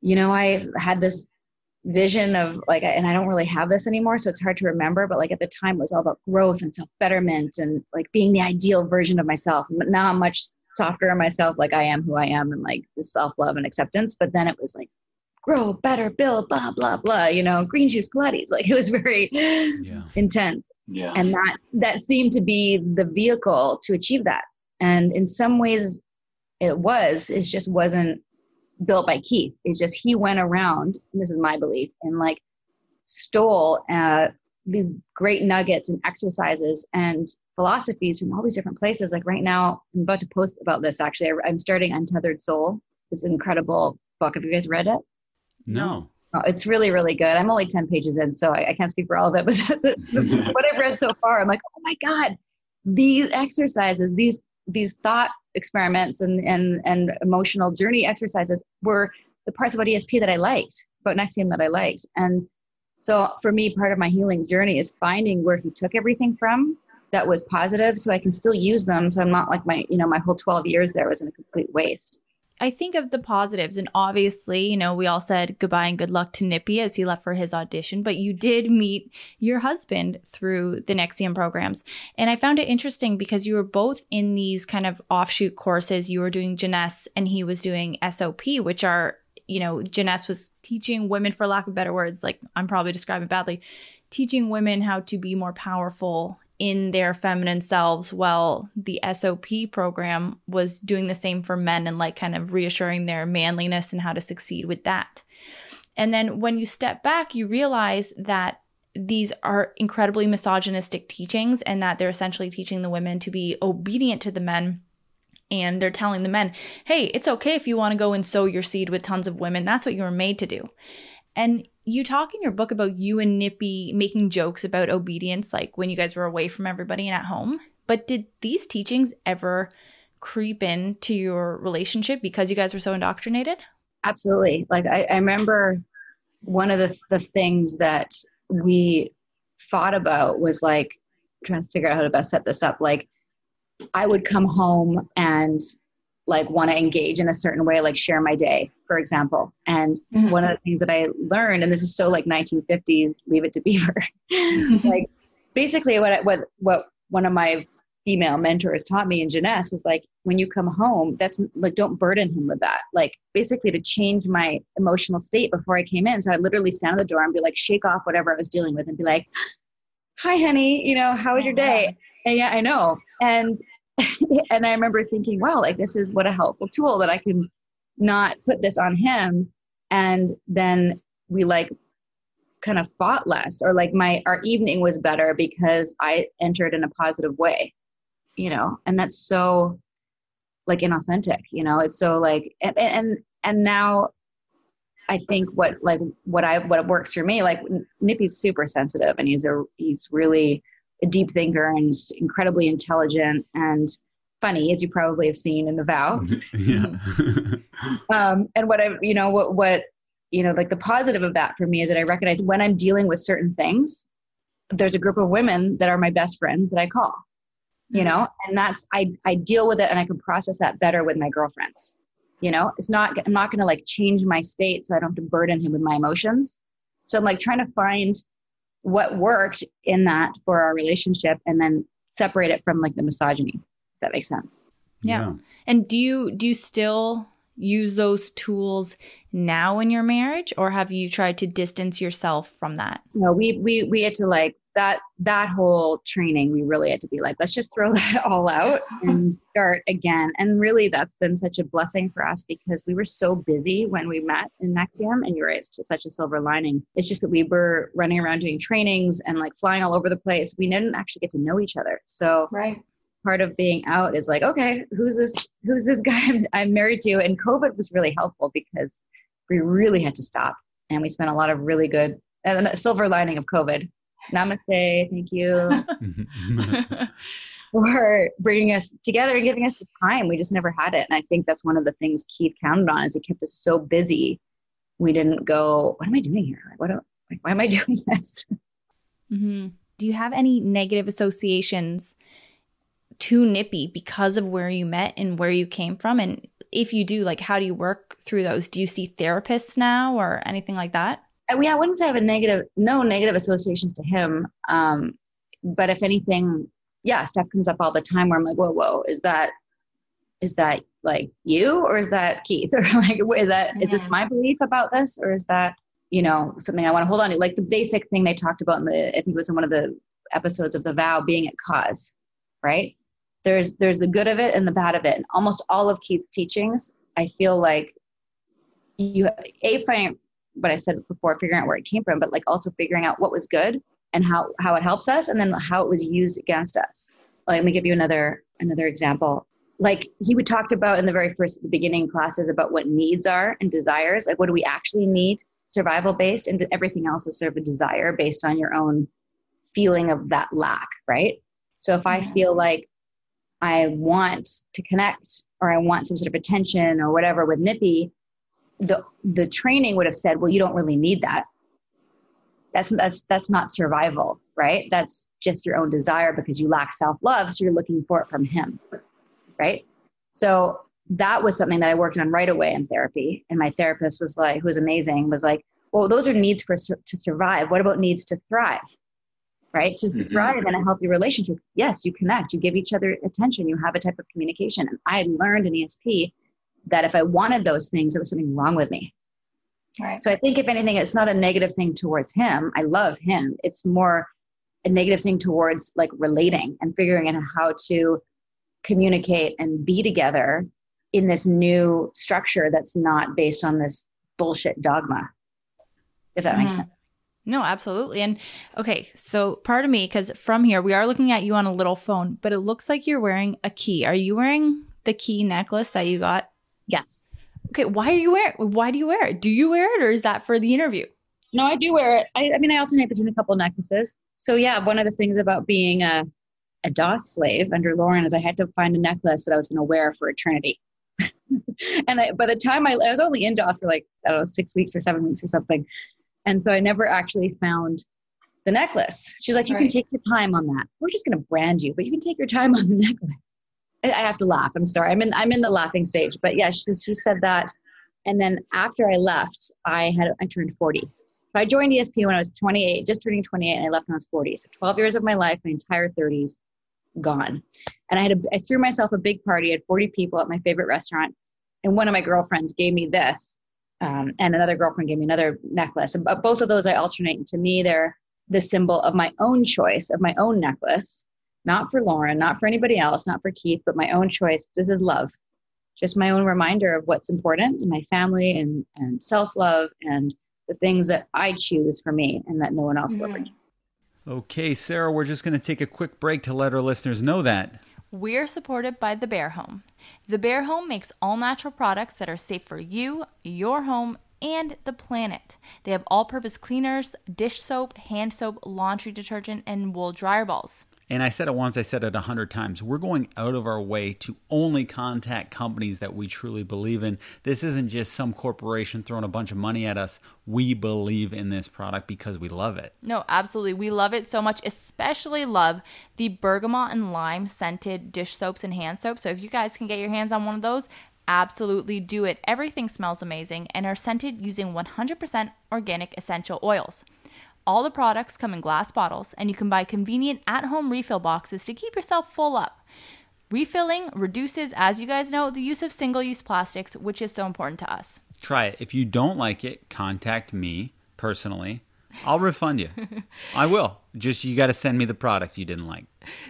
you know i had this vision of like and i don't really have this anymore so it's hard to remember but like at the time it was all about growth and self-betterment and like being the ideal version of myself but now i'm much softer on myself like i am who i am and like the self-love and acceptance but then it was like grow better build blah blah blah you know green juice pilates like it was very yeah. intense. Yeah. And that that seemed to be the vehicle to achieve that. And in some ways it was it just wasn't built by keith. It's just he went around this is my belief and like stole uh, these great nuggets and exercises and philosophies from all these different places. Like right now i'm about to post about this actually. I'm starting untethered soul this incredible book. Have you guys read it? No. Oh, it's really, really good. I'm only 10 pages in, so I, I can't speak for all of it, but <laughs> what I've read so far, I'm like, oh my God, these exercises, these these thought experiments and, and, and emotional journey exercises were the parts about ESP that I liked, about NXIVM that I liked. And so for me, part of my healing journey is finding where he took everything from that was positive so I can still use them. So I'm not like my, you know, my whole 12 years there was in a complete waste. I think of the positives, and obviously, you know, we all said goodbye and good luck to Nippy as he left for his audition, but you did meet your husband through the NXIVM programs. And I found it interesting because you were both in these kind of offshoot courses. You were doing Jness and he was doing SOP, which are, you know, Jness was teaching women, for lack of better words, like I'm probably describing badly, teaching women how to be more powerful in their feminine selves while the SOP program was doing the same for men and like kind of reassuring their manliness and how to succeed with that. And then when you step back, you realize that these are incredibly misogynistic teachings and that they're essentially teaching the women to be obedient to the men. And they're telling the men, hey, it's okay if you want to go and sow your seed with tons of women. That's what you were made to do. And you talk in your book about you and Nippy making jokes about obedience, like when you guys were away from everybody and at home. But did these teachings ever creep into your relationship because you guys were so indoctrinated? Absolutely. Like I, I remember one of the, the things that we thought about was like trying to figure out how to best set this up. Like I would come home and like want to engage in a certain way, like share my day, for example. And mm-hmm. one of the things that I learned, and this is so like 1950s, leave it to Beaver, <laughs> <laughs> like basically what, what, what one of my female mentors taught me in Jness was like, when you come home, that's like, don't burden him with that. Like basically to change my emotional state before I came in. So I literally stand at the door and be like, shake off whatever I was dealing with and be like, hi, honey, you know, how was your oh, day? And yeah, I know. And <laughs> and I remember thinking, wow, like this is what a helpful tool that I can not put this on him. And then we like kind of fought less or like my our evening was better because I entered in a positive way, you know, and that's so like inauthentic, you know, it's so like and and, and now I think what like what I what works for me, like Nippy's super sensitive and he's a he's really a deep thinker and incredibly intelligent and funny, as you probably have seen in the vow. <laughs> yeah. <laughs> um, and what I, you know, what, what, you know, like the positive of that for me is that I recognize when I'm dealing with certain things, there's a group of women that are my best friends that I call, you mm-hmm. know, and that's, I, I deal with it and I can process that better with my girlfriends. You know, it's not, I'm not going to like change my state so I don't have to burden him with my emotions. So I'm like trying to find what worked in that for our relationship and then separate it from like the misogyny. If that makes sense. Yeah. yeah. And do you do you still use those tools now in your marriage or have you tried to distance yourself from that? No, we we we had to like that that whole training we really had to be like let's just throw <laughs> that all out and start again. And really that's been such a blessing for us because we were so busy when we met in NXIVM and you're right it's just such a silver lining. It's just that we were running around doing trainings and like flying all over the place. We didn't actually get to know each other. So right. part of being out is like okay who's this who's this guy I'm, I'm married to? And covid was really helpful because we really had to stop and we spent a lot of really good and the silver lining of covid Namaste. Thank you <laughs> <laughs> for bringing us together and giving us the time. We just never had it. And I think that's one of the things Keith counted on is he kept us so busy. We didn't go, what am I doing here? Like, what, do, like, why am I <laughs> doing this? Mm-hmm. Do you have any negative associations to Nippy because of where you met and where you came from? And if you do, like, how do you work through those? Do you see therapists now or anything like that? I, I wouldn't say I have a negative, no negative associations to him. Um, but if anything, yeah, stuff comes up all the time where I'm like, whoa, whoa, is that, is that like you or is that Keith <laughs> or like, is that, yeah. is this my belief about this or is that, you know, something I want to hold on to? Like the basic thing they talked about in the, I think it was in one of the episodes of the vow being at cause, right? There's, there's the good of it and the bad of it. And almost all of Keith's teachings, I feel like you, a, find, what I said before, figuring out where it came from, but like also figuring out what was good and how how it helps us, and then how it was used against us. Like, let me give you another another example. Like he would talked about in the very first the beginning classes about what needs are and desires. Like, what do we actually need, survival based, and everything else is sort of a desire based on your own feeling of that lack, right? So if I feel like I want to connect or I want some sort of attention or whatever with Nippy, the the training would have said, well, you don't really need that. That's that's that's not survival, right? That's just your own desire because you lack self love, so you're looking for it from him, right? So that was something that I worked on right away in therapy, and my therapist was like, who was amazing, was like, well, those are needs for to survive. What about needs to thrive? Right? To mm-hmm. thrive in a healthy relationship, yes, you connect, you give each other attention, you have a type of communication. And I learned in ESP that if I wanted those things, there was something wrong with me. Right. So I think if anything, it's not a negative thing towards him. I love him. It's more a negative thing towards like relating and figuring out how to communicate and be together in this new structure that's not based on this bullshit dogma. If that mm-hmm. makes sense. No, absolutely. And okay, so pardon me, because from here we are looking at you on a little phone, but it looks like you're wearing a key. Are you wearing the key necklace that you got Yes. Okay, why are you wear it? Why do you wear it? Do you wear it or is that for the interview? No, I do wear it. I, I mean, I alternate between a couple necklaces. So yeah, one of the things about being a a DOS slave under Lauren is I had to find a necklace that I was going to wear for eternity. <laughs> and I, by the time I, I was only in DOS for like I don't know six weeks or seven weeks or something, and so I never actually found the necklace. She was like, "You right. can take your time on that. We're just going to brand you, but you can take your time on the <laughs> necklace." I have to laugh. I'm sorry. I'm in I'm in the laughing stage. But yeah, she, she said that. And then after I left, I had I turned 40. So I joined ESP when I was 28, just turning 28, and I left when I was 40. So 12 years of my life, my entire 30s, gone. And I had a, I threw myself a big party. I had 40 people at my favorite restaurant, and one of my girlfriends gave me this, um, and another girlfriend gave me another necklace. And both of those I alternate. And to me, they're the symbol of my own choice of my own necklace not for Lauren, not for anybody else, not for Keith, but my own choice. This is love. Just my own reminder of what's important to my family and, and self love and the things that I choose for me and that no one else will ever do. Okay, Sarah, we're just going to take a quick break to let our listeners know that. We're supported by The Bear Home. The Bear Home makes all natural products that are safe for you, your home, and the planet. They have all purpose cleaners, dish soap, hand soap, laundry detergent, and wool dryer balls. And I said it once, I said it a hundred times. We're going out of our way to only contact companies that we truly believe in. This isn't just some corporation throwing a bunch of money at us. We believe in this product because we love it. No, absolutely. We love it so much, especially love the bergamot and lime scented dish soaps and hand soap. So if you guys can get your hands on one of those, absolutely do it. Everything smells amazing and are scented using 100% organic essential oils. All the products come in glass bottles, and you can buy convenient at home refill boxes to keep yourself full up. Refilling reduces, as you guys know, the use of single use plastics, which is so important to us. Try it. If you don't like it, contact me personally. I'll refund you. <laughs> I will. Just you got to send me the product you didn't like.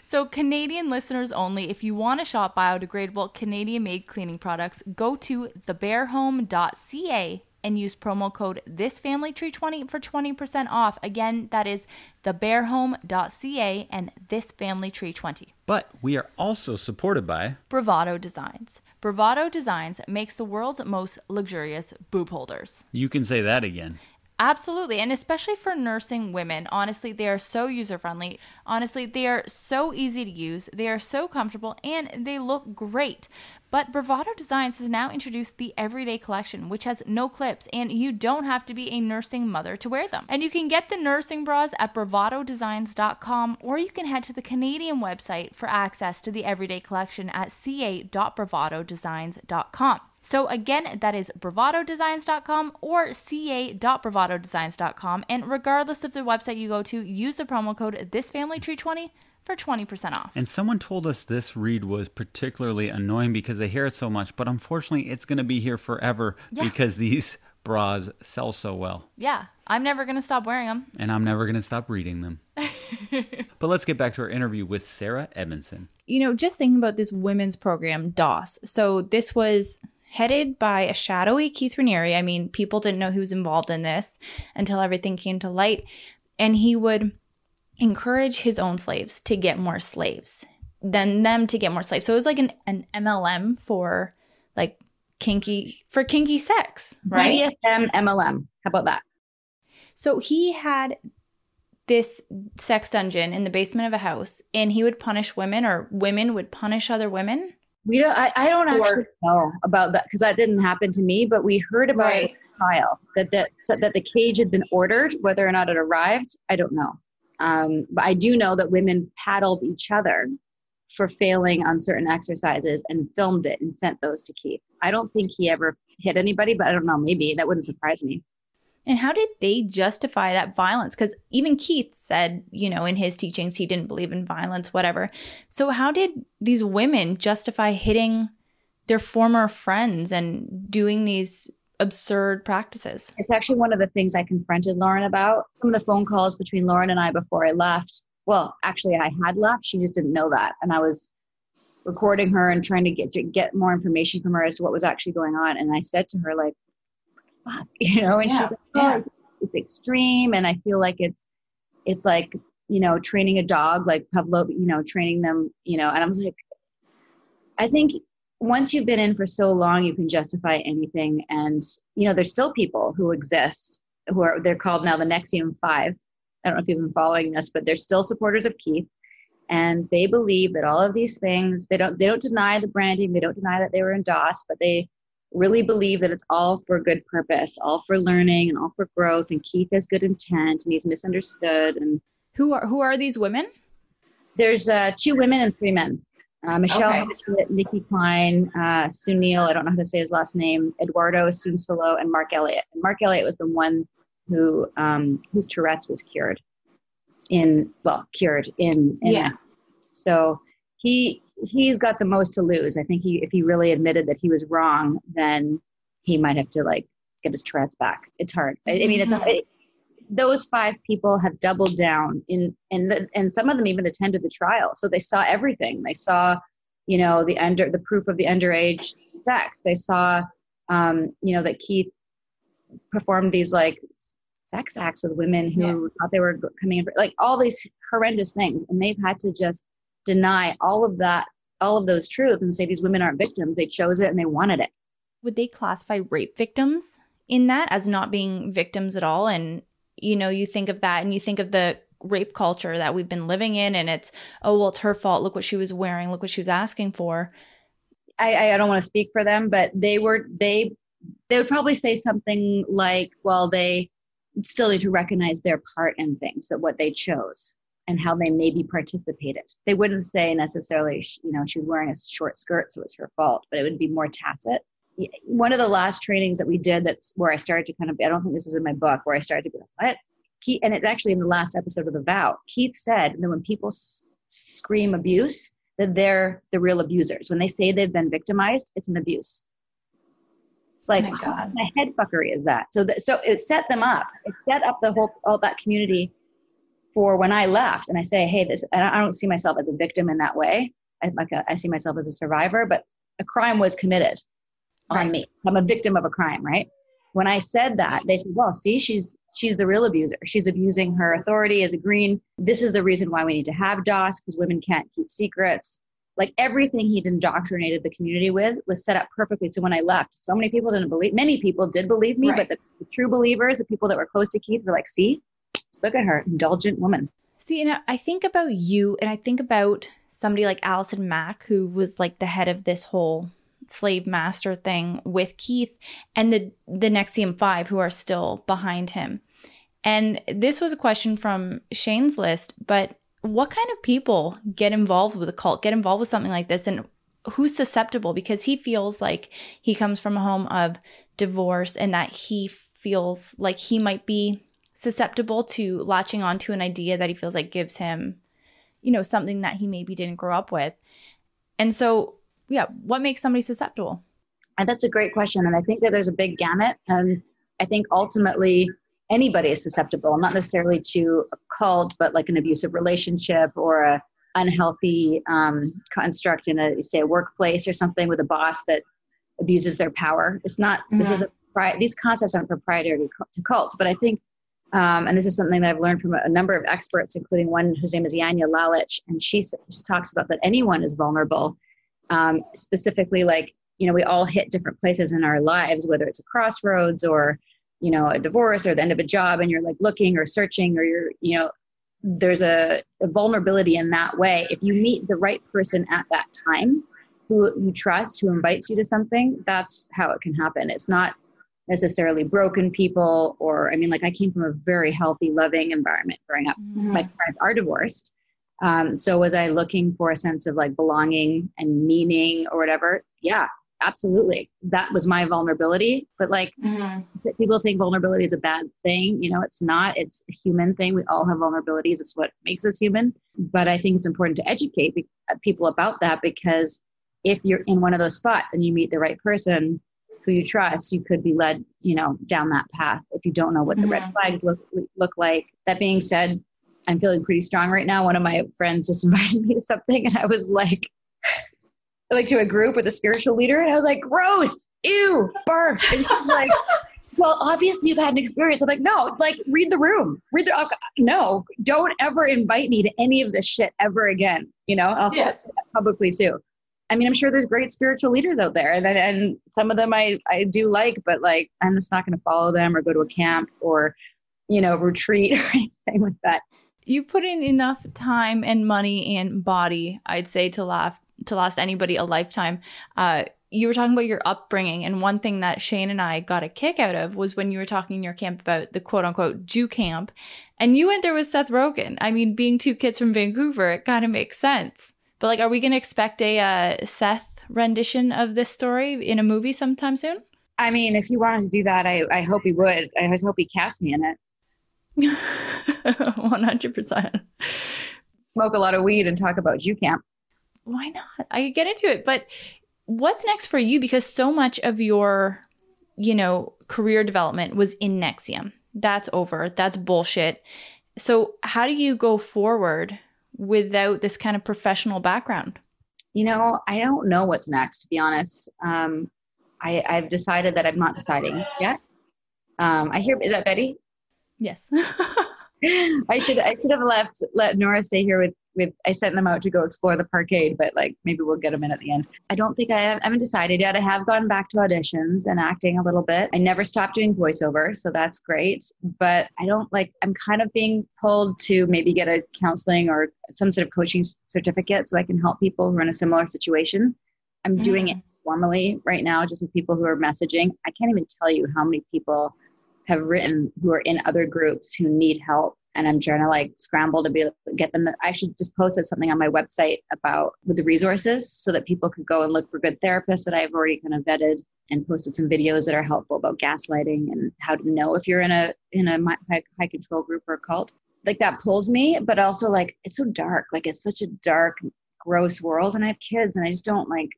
So, Canadian listeners only, if you want to shop biodegradable Canadian made cleaning products, go to thebearhome.ca and use promo code thisfamilytree20 for 20% off. Again, that is thebearhome.ca and thisfamilytree20. But we are also supported by Bravado Designs. Bravado Designs makes the world's most luxurious boob holders. You can say that again. Absolutely. And especially for nursing women, honestly, they are so user friendly. Honestly, they are so easy to use. They are so comfortable and they look great. But Bravado Designs has now introduced the Everyday Collection, which has no clips, and you don't have to be a nursing mother to wear them. And you can get the nursing bras at bravadodesigns.com, or you can head to the Canadian website for access to the Everyday Collection at ca.bravadodesigns.com. So again, that is bravadodesigns.com or ca.bravadodesigns.com. And regardless of the website you go to, use the promo code thisfamilytree20 for 20% off. And someone told us this read was particularly annoying because they hear it so much, but unfortunately, it's going to be here forever Yeah. because these bras sell so well. Yeah, I'm never going to stop wearing them. And I'm never going to stop reading them. <laughs> but let's get back to our interview with Sarah Edmondson. you know, just thinking about this women's program, DOS. So this was headed by a shadowy Keith Raniere. I mean, people didn't know he was involved in this until everything came to light. And he would encourage his own slaves to get more slaves, then them to get more slaves. So it was like an, an MLM for like kinky for kinky sex, right? BDSM MLM. How about that? So he had this sex dungeon in the basement of a house and he would punish women or women would punish other women. We don't. I, I don't Or- actually know about that because that didn't happen to me. But we heard about Right. it trial that that that the cage had been ordered. Whether or not it arrived, I don't know. Um, but I do know that women paddled each other for failing on certain exercises and filmed it and sent those to Keith. I don't think he ever hit anybody, but I don't know. Maybe that wouldn't surprise me. And how did they justify that violence? Because even Keith said, you know, in his teachings, he didn't believe in violence, whatever. So, how did these women justify hitting their former friends and doing these absurd practices? It's actually one of the things I confronted Lauren about. Some of the phone calls between Lauren and I before I left. Well, actually, I had left. She just didn't know that, and I was recording her and trying to get to get more information from her as to what was actually going on. And I said to her, like, "Fuck," <laughs> you know, and Yeah, she's like, "Oh, it's extreme," and I feel like it's it's like you know training a dog, like Pavlov, you know, training them, you know. And I was like, I think once you've been in for so long, you can justify anything. And you know, there's still people who exist who are they're called now the NXIVM Five. I don't know if you've been following this, but they're still supporters of Keith, and they believe that all of these things they don't they don't deny the branding, they don't deny that they were in DOS, but they really believe that it's all for good purpose, all for learning and all for growth. And Keith has good intent, and he's misunderstood. And Who are who are these women? there's uh, two women and three men. Uh, Michelle, Okay. Nicki Clyne, uh, Sunil, I don't know how to say his last name, Eduardo Sunsolo, and Mark Elliott. And Mark Elliott was the one who um, whose Tourette's was cured in well cured in, in Yeah. So he he's got the most to lose. I think he if he really admitted that he was wrong, then he might have to like get his Tourette's back. It's hard. I, I mean, it's it, those five people have doubled down in and the, and some of them even attended the trial, so they saw everything. They saw, you know, the under the proof of the underage sex. They saw, um, you know, that Keith performed these like sex acts with women who Yeah. thought they were coming in, for, like all these horrendous things, and they've had to just deny all of that, all of those truths, and say these women aren't victims. They chose it and they wanted it. Would they classify rape victims in that as not being victims at all? And you know, you think of that and you think of the rape culture that we've been living in and it's oh well it's her fault look what she was wearing look what she was asking for I, I I don't want to speak for them, but they were they they would probably say something like, well, they still need to recognize their part in things, that what they chose and how they maybe participated. They wouldn't say necessarily, you know, she was wearing a short skirt, so it's her fault, but it would be more tacit. One of the last trainings that we did, that's where I started to kind of, I don't think this is in my book, where I started to be like, what? Keith, and it's actually in the last episode of The Vow. Keith said that when people s- scream abuse, that they're the real abusers. When they say they've been victimized, it's an abuse. Like Oh my God. the head fuckery is that. So that so it set them up. It set up the whole all that community for when I left. And I say, hey, this and I don't see myself as a victim in that way. I like a, I see myself as a survivor, but a crime was committed on Right. me. I'm a victim of a crime, right? When I said that, they said, well, see, she's she's the real abuser. She's abusing her authority as a green. This is the reason why we need to have DOS because women can't keep secrets. Like everything he'd indoctrinated the community with was set up perfectly. So when I left, so many people didn't believe. Many people did believe me, Right. but the, the true believers, the people that were close to Keith, were like, "See, look at her, indulgent woman." See, and I- I think about you, and I think about somebody like Allison Mack, who was like the head of this whole slave master thing with Keith, and the the NXIVM Five, who are still behind him. And this was a question from Shane's list, but what kind of people get involved with a cult, get involved with something like this, and who's susceptible? Because he feels like he comes from a home of divorce, and that he feels like he might be susceptible to latching onto an idea that he feels like gives him, you know, something that he maybe didn't grow up with. And so, yeah, what makes somebody susceptible? And that's a great question. And I think that there's a big gamut. And I think ultimately anybody is susceptible, not necessarily to a cult, but like an abusive relationship or a unhealthy um, construct in a say a workplace or something with a boss that abuses their power. It's not. This is a these concepts aren't proprietary to cults, but I think. Um, and this is something that I've learned from a, number of experts, including one whose name is Janja Lalich, and she, she talks about that anyone is vulnerable, um, specifically like you know we all hit different places in our lives whether it's a crossroads or you know a divorce or the end of a job and you're like looking or searching or you're you know there's a, a vulnerability in that way. If you meet the right person at that time who you trust who invites you to something that's how it can happen. It's not necessarily broken people or i mean like i came from a very healthy loving environment growing up. My parents are divorced. Um, so was i looking for a sense of like belonging and meaning or whatever? Yeah absolutely. That was my vulnerability. But like people think vulnerability is a bad thing. You know it's not. It's a human thing. We all have vulnerabilities. It's what makes us human. But i think it's important to educate be- people about that because if you're in one of those spots and you meet the right person who you trust you could be led you know down that path if you don't know what the red Mhm. flags look look like that being said i'm feeling pretty strong right now one of my friends just <laughs> invited me to something and i was like like to a group with a spiritual leader and I was like, gross, ew, barf. And she's like, <laughs> well, obviously you've had an experience. I'm like, no, like read the room. Read the okay, no, don't ever invite me to any of this shit ever again. You know, I'll say Yeah. that publicly too. I mean, I'm sure there's great spiritual leaders out there, and and some of them I I do like, but like I'm just not going to follow them or go to a camp or, you know, retreat <laughs> or anything like that. You put in enough time and money and body, I'd say, to laugh to last anybody a lifetime. Uh, you were talking about your upbringing, and one thing that Shane and I got a kick out of was when you were talking in your camp about the quote unquote Jew camp, and you went there with Seth Rogen. I mean, being two kids from Vancouver, it kind of makes sense. But like, are we going to expect a uh, Seth rendition of this story in a movie sometime soon? I mean, if you wanted to do that, I I hope he would. I just hope he cast me in it. <laughs> One hundred percent. Smoke a lot of weed and talk about Jew camp. why not? I could get into it. But what's next for you? Because so much of your, you know, career development was in NXIVM. That's over. That's bullshit. So how do you go forward without this kind of professional background? You know, I don't know what's next, to be honest. Um, I, I've decided that I'm not deciding yet. Um, I hear, is that Betty? Yes. <laughs> <laughs> I should I should have left let Nora stay here with with I sent them out to go explore the parkade, but like maybe we'll get them in at the end. I don't think I, have, I haven't decided yet. I have gone back to auditions and acting a little bit. I never stopped doing voiceover, so that's great. But I don't like I'm kind of being pulled to maybe get a counseling or some sort of coaching certificate so I can help people who are in a similar situation. I'm mm. doing it formally right now, just with people who are messaging. I can't even tell you how many people have written who are in other groups who need help and i'm trying to like scramble to be get them i actually just posted something on my website about with the resources so that people could go and look for good therapists that i've already kind of vetted and posted some videos that are helpful about gaslighting and how to know if you're in a in a high, high control group or cult like that pulls me but also like it's so dark like it's such a dark gross world and I have kids and I just don't like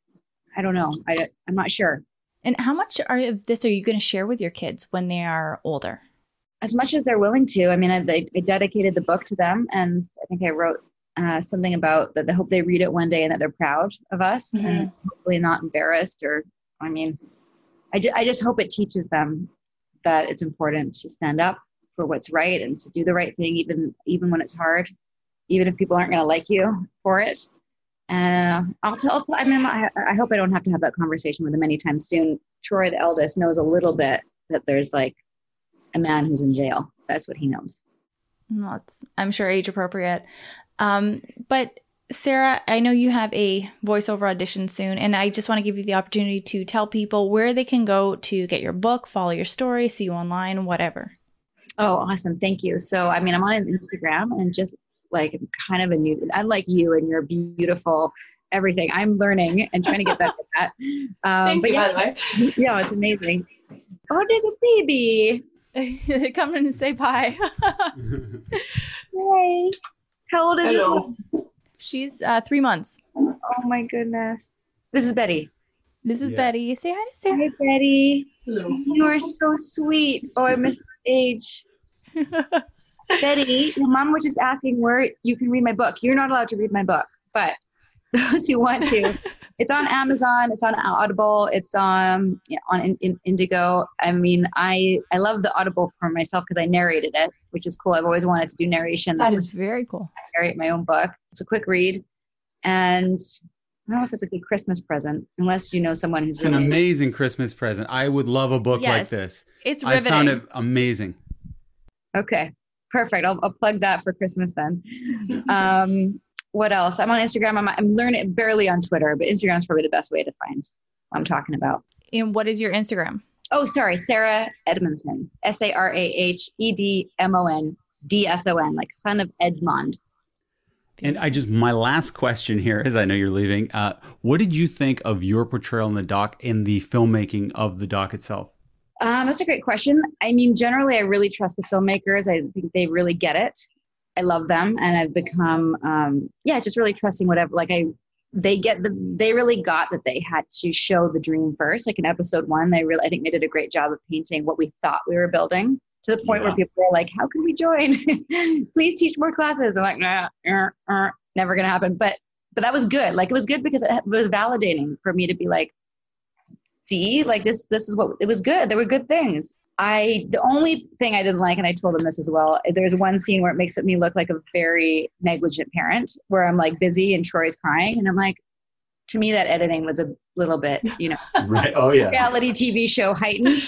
I don't know. I I'm not sure. And how much are, of this are you going to share with your kids when they are older? As much as they're willing to. I mean, I, I dedicated the book to them, and I think I wrote uh, something about that. I hope they read it one day and that they're proud of us, mm-hmm. and hopefully not embarrassed. Or, I mean, I, ju- I just hope it teaches them that it's important to stand up for what's right and to do the right thing, even even when it's hard, even if people aren't going to like you for it. Uh, I'll tell. I mean, I, I hope I don't have to have that conversation with him anytime soon. Troy, the eldest, knows a little bit that there's like a man who's in jail. That's what he knows. That's, I'm sure, age appropriate. Um, but Sarah, I know you have a voiceover audition soon, and I just want to give you the opportunity to tell people where they can go to get your book, follow your story, see you online, whatever. Oh, awesome. Thank you. So, I mean, I'm on Instagram and just like kind of a new I like you and your beautiful everything i'm learning and trying to get better at that <laughs> um, Thanks, but yeah, by the way. <laughs> yeah it's amazing oh there's a baby <laughs> come in and say bye. <laughs> Hey how old is Hello. this one? She's uh, three months. Oh my goodness. This is betty. This is yeah. betty. Say hi to sarah. Hi betty. Hello. you are so sweet. Oh i missed this age. <laughs> Betty, your mom was just asking where you can read my book. You're not allowed to read my book, but <laughs> those who want to, <laughs> it's on Amazon, it's on Audible, it's um, on in, in Indigo. I mean, I I love the Audible for myself because I narrated it, which is cool. I've always wanted to do narration. That is very cool. I narrate my own book. It's a quick read, and I don't know if it's a good Christmas present, unless you know someone who's. It's really an amazing Christmas present. I would love a book yes, like this. It's riveting. I found it amazing. Okay, perfect. I'll, I'll plug that for Christmas then. <laughs> Um, what else? I'm on Instagram. I'm, I'm learning barely on Twitter, but Instagram is probably the best way to find what I'm talking about. And what is your Instagram? Oh, sorry, Sarah Edmondson. S A R A H E D M O N D S O N, like son of Edmond. And I just my last question here, as I know you're leaving. Uh, what did you think of your portrayal in the doc and the filmmaking of the doc itself? Um, that's a great question. I mean, generally, I really trust the filmmakers. I think they really get it. I love them, and I've become, um, yeah, just really trusting whatever. Like I, they get the, they really got that they had to show the dream first. Like in episode one, they really, I think they did a great job of painting what we thought we were building to the point yeah. where people were like, "How can we join? <laughs> Please teach more classes." I'm like, "Nah, uh, uh, never gonna happen." But but that was good. Like it was good because it was validating for me to be like, see like this this is what it was good there were good things i the only thing i didn't like and i told him this as well there's one scene where it makes me look like a very negligent parent where i'm like busy and troy's crying and i'm like to me that editing was a little bit you know <laughs> right. Oh yeah. reality tv show heightened.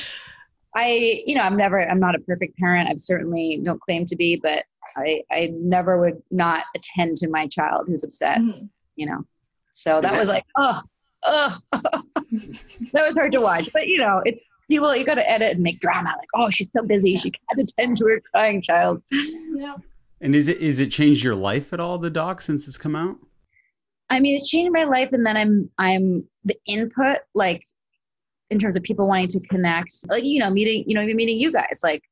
I you know i'm never i'm not a perfect parent. I've certainly don't claim to be but i i never would not attend to my child who's upset mm-hmm. you know. So that was like <laughs> oh oh, <laughs> that was hard to watch. But you know, it's people. You got to edit and make drama. Like, oh, she's so busy, she can't attend to her crying child. <laughs> Yeah. And is it is it changed your life at all? The doc since it's come out. I mean, it's changed my life, and then I'm I'm the input like in terms of people wanting to connect, like you know, meeting you know, even meeting you guys, like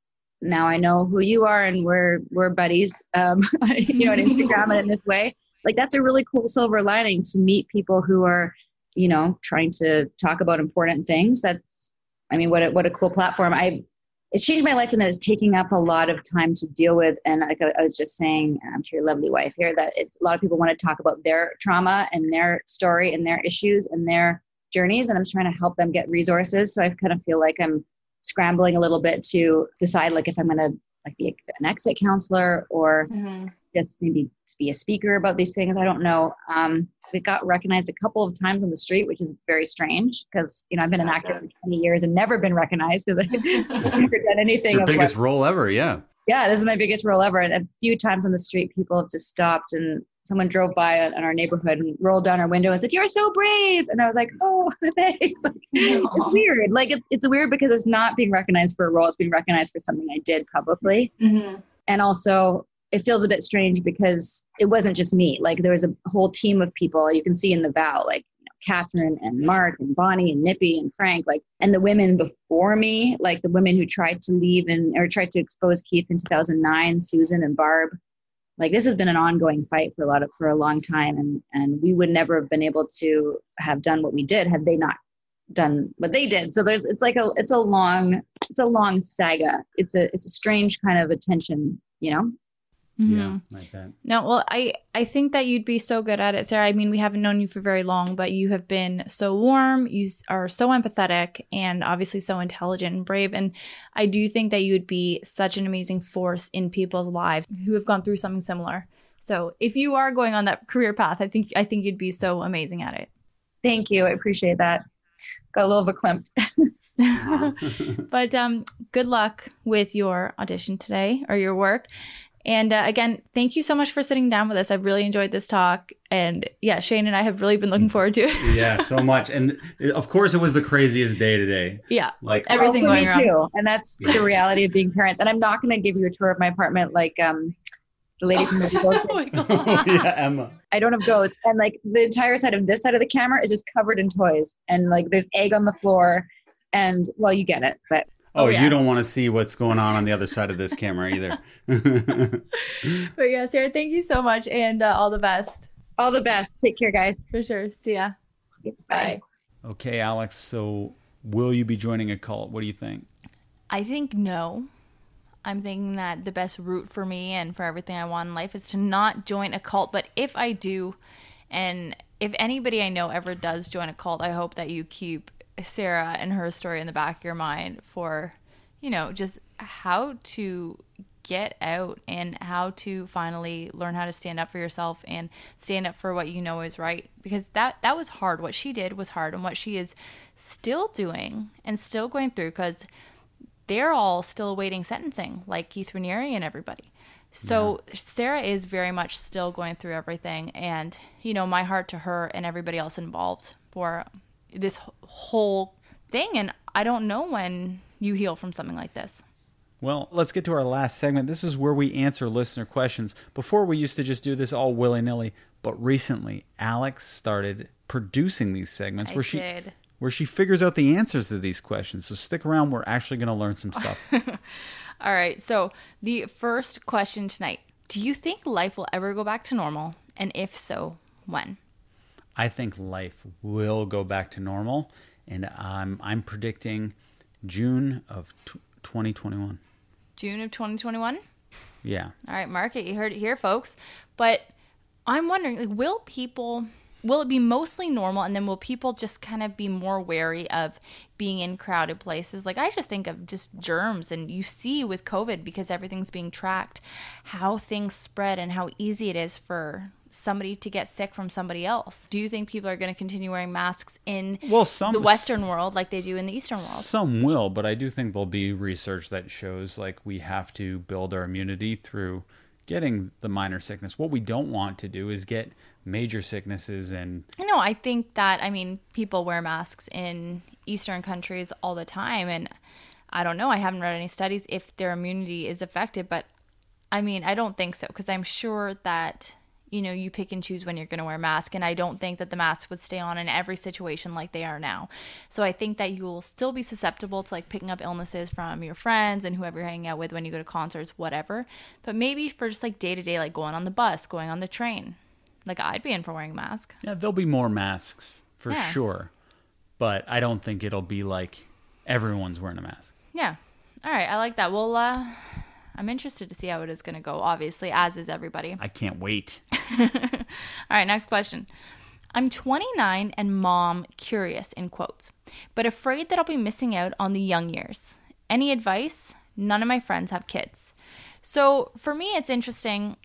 now I know who you are and we're we're buddies, um, <laughs> you know, on Instagram and in this way. Like that's a really cool silver lining to meet people who are you know, trying to talk about important things. That's, I mean, what a, what a cool platform. I, it's changed my life and that it's taking up a lot of time to deal with. And like I, was just saying um, to your lovely wife here, that it's a lot of people want to talk about their trauma and their story and their issues and their journeys. And I'm trying to help them get resources. So I kind of feel like I'm scrambling a little bit to decide like if I'm going to like be an exit counselor or mm-hmm just maybe be a speaker about these things. I don't know. Um, it got recognized a couple of times on the street, which is very strange because you know I've been an actor for 20 years and never been recognized because I've <laughs> never done <laughs> anything. Your biggest what, role ever, yeah. Yeah, this is my biggest role ever. And a few times on the street, people have just stopped and someone drove by in our neighborhood and rolled down our window and said, "You're so brave," and I was like, "Oh, <laughs> thanks." Like, it's weird. Like it's it's weird because it's not being recognized for a role; it's being recognized for something I did publicly. Mm-hmm. And also, it feels a bit strange because it wasn't just me. Like there was a whole team of people you can see in the vow, like you know, Catherine and Mark and Bonnie and Nippy and Frank, like, and the women before me, like the women who tried to leave and or tried to expose Keith in 2009, Susan and Barb. like this has been an ongoing fight for a lot of for a long time and and we would never have been able to have done what we did had they not done what they did so there's it's like a it's a long it's a long saga it's a it's a strange kind of attention you know Yeah, like that. No, well, I I think that you'd be so good at it, Sarah. I mean, we haven't known you for very long, but you have been so warm. You are so empathetic, and obviously so intelligent and brave. And I do think that you would be such an amazing force in people's lives who have gone through something similar. So, if you are going on that career path, I think I think you'd be so amazing at it. thank you i appreciate that got a little verklempt <laughs> but um, good luck with your audition today or your work. And uh, again, thank you so much for sitting down with us. I've really enjoyed this talk. And yeah, Shane and I have really been looking forward to it. <laughs> yeah, so much. And of course, it was the craziest day today. yeah. Like Everything Well, going me wrong. too and that's the reality of being parents and i'm not going to give you a tour of my apartment like um the lady from the <laughs> Oh my God. <laughs> yeah, Emma. I don't have goats. And like the entire side of this side of the camera is just covered in toys. And like there's egg on the floor. And well, you get it. But Oh, Oh, yeah. you don't want to see what's going on on the other side of this camera either. <laughs> But yeah, Sarah, thank you so much and uh, all the best. all the best. Take care, guys. For sure. See ya. Bye. okay, Alex. So, will you be joining a cult? What do you think? I think no. I'm thinking that the best route for me and for everything I want in life is to not join a cult. But if I do, and if anybody I know ever does join a cult, I hope that you keep Sarah and her story in the back of your mind for, you know, just how to get out and how to finally learn how to stand up for yourself and stand up for what you know is right. Because that that was hard. What she did was hard and what she is still doing and still going through because they're all still awaiting sentencing, like Keith Raniere and everybody. So Sarah is very much still going through everything, and you know, my heart to her and everybody else involved for this whole thing. And I don't know when you heal from something like this. Well, let's get to our last segment. This is where we answer listener questions. Before, we used to just do this all willy nilly, but recently, Alex started producing these segments I where she did. where she figures out the answers to these questions. So stick around. We're actually going to learn some stuff. <laughs> All right. So the first question tonight: Do you think life will ever go back to normal? And if so, when? I think life will go back to normal, and I'm I'm predicting June of t- 2021. June of 2021. Yeah. All right, market. You heard it here, folks. But I'm wondering, like, will people, will it be mostly normal, and then will people just kind of be more wary of being in crowded places? Like, I just think of just germs, and you see with COVID because everything's being tracked, how things spread and how easy it is for somebody to get sick from somebody else. Do you think people are going to continue wearing masks in Well, some the Western world like they do in the Eastern world? Some will, but I do think there'll be research that shows like we have to build our immunity through getting the minor sickness. What we don't want to do is get major sicknesses and No, I think that I mean people wear masks in Eastern countries all the time, and I don't know. I haven't read any studies if their immunity is affected, but I mean I don't think so because I'm sure that you know you pick and choose when you're going to wear a mask, and I don't think that the mask would stay on in every situation like they are now. So I think that you will still be susceptible to like picking up illnesses from your friends and whoever you're hanging out with when you go to concerts, whatever. But maybe for just like day to day, like going on the bus, going on the train. Like I'd be in for wearing a mask. yeah, there'll be more masks for Yeah. sure. But I don't think it'll be like everyone's wearing a mask. Yeah. All right. I like that. Well, uh, I'm interested to see how it is going to go, obviously, as is everybody. I can't wait. <laughs> All right. Next question. I'm 29 and mom curious, in quotes, but afraid that I'll be missing out on the young years. Any advice? None of my friends have kids. So for me, it's interesting.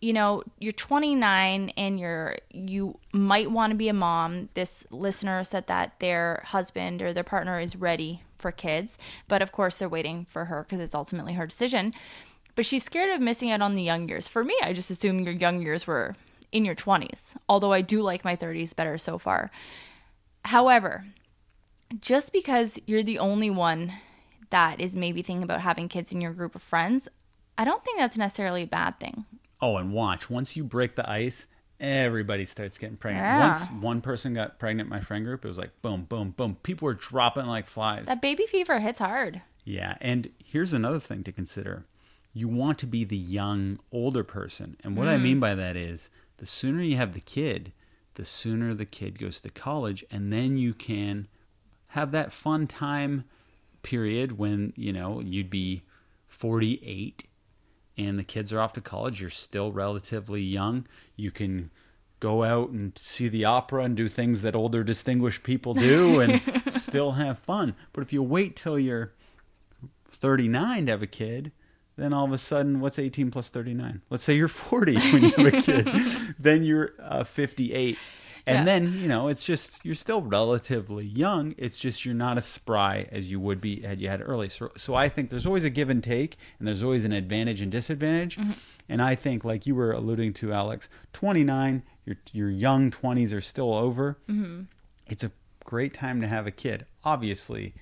You know, you're 29 and you're you might want to be a mom. This listener said that their husband or their partner is ready for kids, but of course they're waiting for her because it's ultimately her decision. But she's scared of missing out on the young years. For me, I just assumed your young years were in your 20s, although I do like my 30s better so far. However, just because you're the only one that is maybe thinking about having kids in your group of friends, I don't think that's necessarily a bad thing. Oh, and watch. Once you break the ice, everybody starts getting pregnant. Yeah. Once one person got pregnant in my friend group, it was like boom, boom, boom. People were dropping like flies. That baby fever hits hard. Yeah, and here's another thing to consider. you want to be the young older person. And what I mm-hmm. mean by that is the sooner you have the kid, the sooner the kid goes to college and then you can have that fun time period when, you know, you'd be 48 and the kids are off to college, you're still relatively young. You can go out and see the opera and do things that older distinguished people do <laughs> and still have fun. But if you wait till you're 39 to have a kid, then all of a sudden, what's 18 plus 39? Let's say you're 40 when you have a kid. <laughs> then you're uh, 58. And Yeah. then, you know, it's just, you're still relatively young. It's just you're not as spry as you would be had you had early. So, so I think there's always a give and take, and there's always an advantage and disadvantage. Mm-hmm. And I think, like you were alluding to, Alex, 29, your, your young 20s are still over mm-hmm. it's a great time to have a kid. Obviously,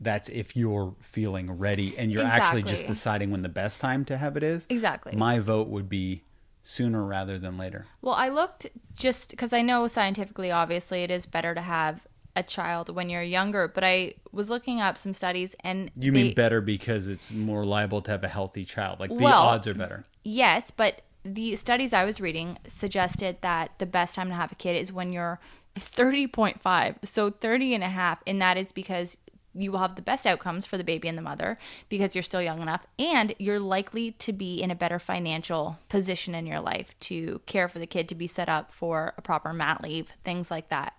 that's if you're feeling ready and you're actually just deciding when the best time to have it is. Exactly. My vote would be sooner rather than later. Well, I looked just because I know scientifically, obviously, it is better to have a child when you're younger, but I was looking up some studies and You they- mean better because it's more liable to have a healthy child? Like the Well- odds are better. Yes, but the studies I was reading suggested that the best time to have a kid is when you're 30.5, so 30 and a half, and that is because you will have the best outcomes for the baby and the mother because you're still young enough and you're likely to be in a better financial position in your life to care for the kid to be set up for a proper mat leave things like that.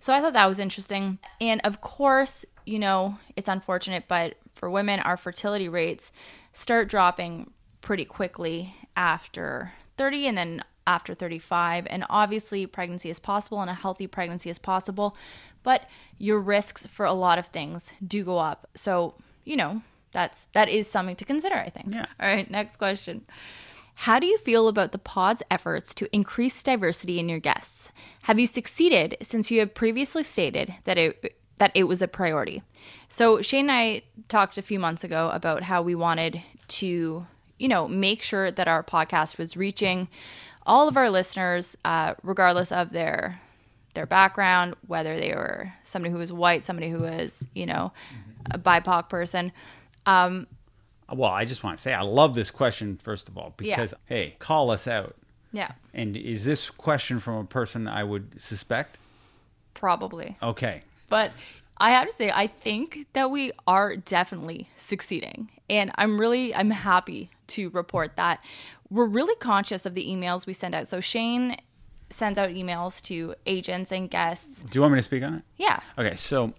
So i thought that was interesting. And of course you know it's unfortunate but for women our fertility rates start dropping pretty quickly after 30 and then after 35 and obviously pregnancy is possible and a healthy pregnancy is possible but your risks for a lot of things do go up so you know that's that is something to consider i think Yeah. all right next question how do you feel about the pod's efforts to increase diversity in your guests? Have you succeeded since you have previously stated that it that it was a priority? So Shane and I talked a few months ago about how we wanted to, you know, make sure that our podcast was reaching all of our listeners, uh, regardless of their their background, whether they were somebody who was white, somebody who was, you know, a BIPOC person. Um, well, I just want to say I love this question, first of all, because, hey, call us out. Yeah, And is this question from a person I would suspect? probably. Okay. But I have to say, I think that we are definitely succeeding. And I'm really, I'm happy to report that we're really conscious of the emails we send out. So Shane sends out emails to agents and guests. Do you want me to speak on it? Yeah. Okay, so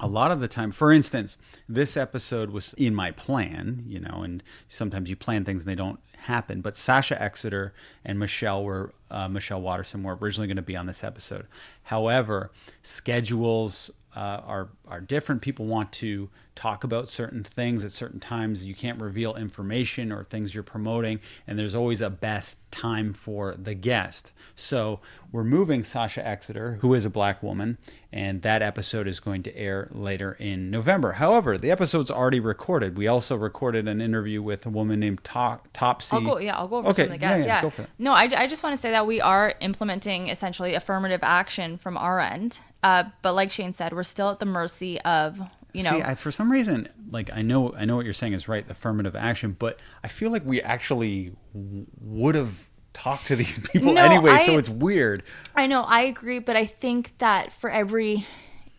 a lot of the time, for instance, this episode was in my plan, you know, and sometimes you plan things and they don't happen. But Sasha Exeter and Michelle were uh, Michelle Waterson were originally going to be on this episode. However, schedules uh, are are different. People want to talk about certain things at certain times. You can't reveal information or things you're promoting, and there's always a best time for the guest. So we're moving Sasha Exeter, who is a black woman, and that episode is going to air later in November. However, the episode's already recorded. We also recorded an interview with a woman named To- Topsy. I'll go, yeah, I'll go over Okay, some of the yeah, guests. yeah, Yeah, go for it. No, I, I just want to say that we are implementing essentially affirmative action from our end. Uh, but like Shane said, we're still at the mercy of, you know, See, I, for some reason, like I know, I know what you're saying is right, affirmative action, but I feel like we actually w- would have talked to these <laughs> people No, anyway, so it's weird. I know, I agree, but I think that for every,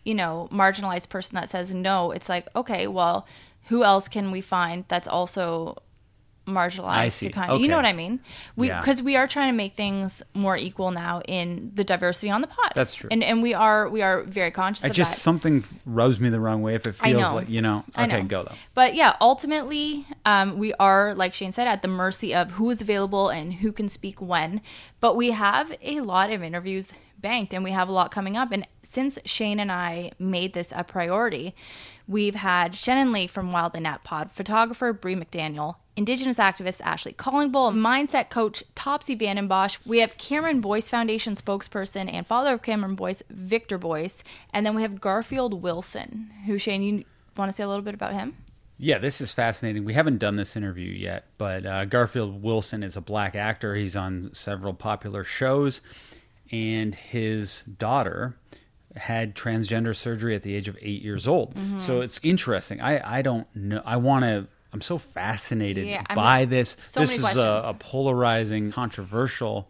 you know, marginalized person that says no, it's like, okay, well, who else can we find that's also marginalized to kind of, you know what I mean? We Yeah. because we are trying to make things more equal now in the diversity on the pod. That's true. and and we are we are very conscious I of just that. something rubs me the wrong way if it feels like you know. Okay, know. go though. But yeah, ultimately, um, we are, like Shane said, at the mercy of who is available and who can speak when. But we have a lot of interviews banked and we have a lot coming up. And since Shane and I made this a priority, we've had Shannon Lee from Wild and Nat Pod, photographer Brie McDaniel, Indigenous activist Ashley Callingbull, mindset coach Topsy Vandenbosch. We have Cameron Boyce Foundation spokesperson and father of Cameron Boyce, Victor Boyce. And then we have Garfield Wilson, who, Shane, you want to say a little bit about him? Yeah, this is fascinating. We haven't done this interview yet, but uh, Garfield Wilson is a black actor. He's on several popular shows, and his daughter had transgender surgery at the age of eight years old. So it's interesting. I, I don't know. I want to I'm so fascinated Yeah, I by mean, this. so this is a, a polarizing, controversial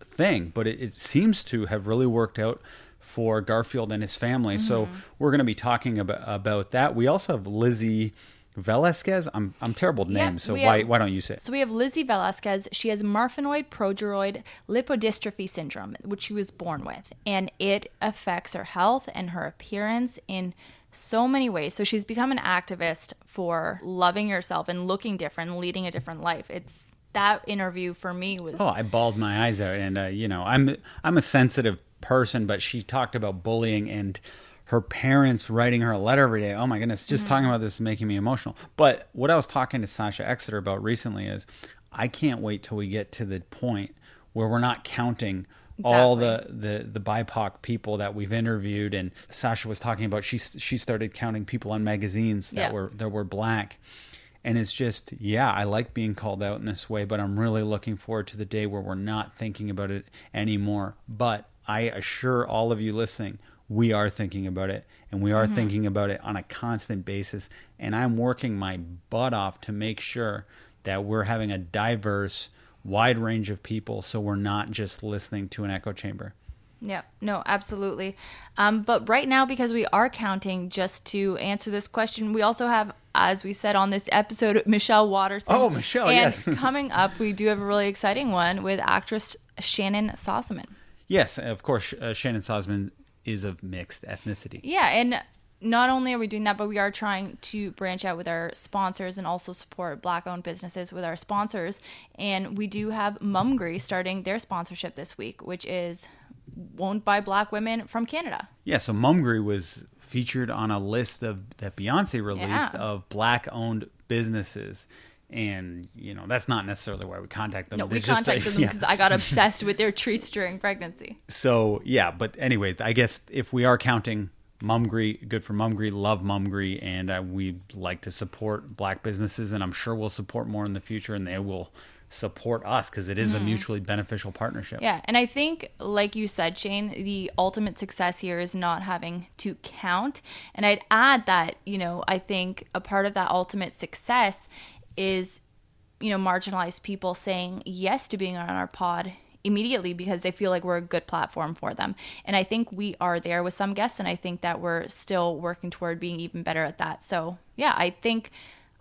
thing, but it, it seems to have really worked out for Garfield and his family. So Mm-hmm. we're going to be talking about about that. We also have Lizzie Velasquez. I'm I'm terrible at Yeah, names, so why have- why don't you say? it? So we have Lizzie Velasquez. She has marfanoid progeroid lipodystrophy syndrome, which she was born with, and it affects her health and her appearance in so many ways. So she's become an activist for loving yourself and looking different, leading a different life. It's that interview for me was Oh, I bawled my eyes out, and uh, you know, I'm I'm a sensitive person, but she talked about bullying and her parents writing her a letter every day. Oh my goodness, just talking about this is making me emotional. But what I was talking to Sasha Exeter about recently is, I can't wait till we get to the point where we're not counting. All the, the the BIPOC people that we've interviewed, and Sasha was talking about she she started counting people on magazines that Yeah. were that were black, and it's just, yeah, I like being called out in this way, but I'm really looking forward to the day where we're not thinking about it anymore. But I assure all of you listening, we are thinking about it and we are mm-hmm. thinking about it on a constant basis. And I'm working my butt off to make sure that we're having a diverse, wide range of people so we're not just listening to an echo chamber. Yeah, no, absolutely. Um, but right now, because we are counting, just to answer this question, we also have, as we said on this episode, <laughs> Michelle Waterson. Oh, Michelle, and yes. <laughs> coming up, we do have a really exciting one with actress Shannyn Sossamon. Yes, of course, uh, Shannyn Sossamon is of mixed ethnicity. Yeah, and not only are we doing that, but we are trying to branch out with our sponsors and also support black owned businesses with our sponsors. And we do have Mumgry starting their sponsorship this week, which is owned by black women from Canada. Yeah, so Mumgry was featured on a list of that Beyonce released Yeah. of black-owned businesses, and you know that's not necessarily why we contact them. No, we There's just a- contacted them <laughs> yeah. because I got obsessed with their treats during pregnancy. So yeah, but anyway, I guess if we are counting Mumgry, good for Mumgry, love Mumgry, and uh, we like to support black businesses, and I'm sure we'll support more in the future, and they will support us because it is a mutually beneficial partnership. Mm-hmm. Yeah, and I think, like you said, Shane, the ultimate success here is not having to count. And I'd add that, you know, I think a part of that ultimate success is, you know, marginalized people saying yes to being on our pod immediately because they feel like we're a good platform for them. And I think we are there with some guests, and I think that we're still working toward being even better at that. So, yeah, I think.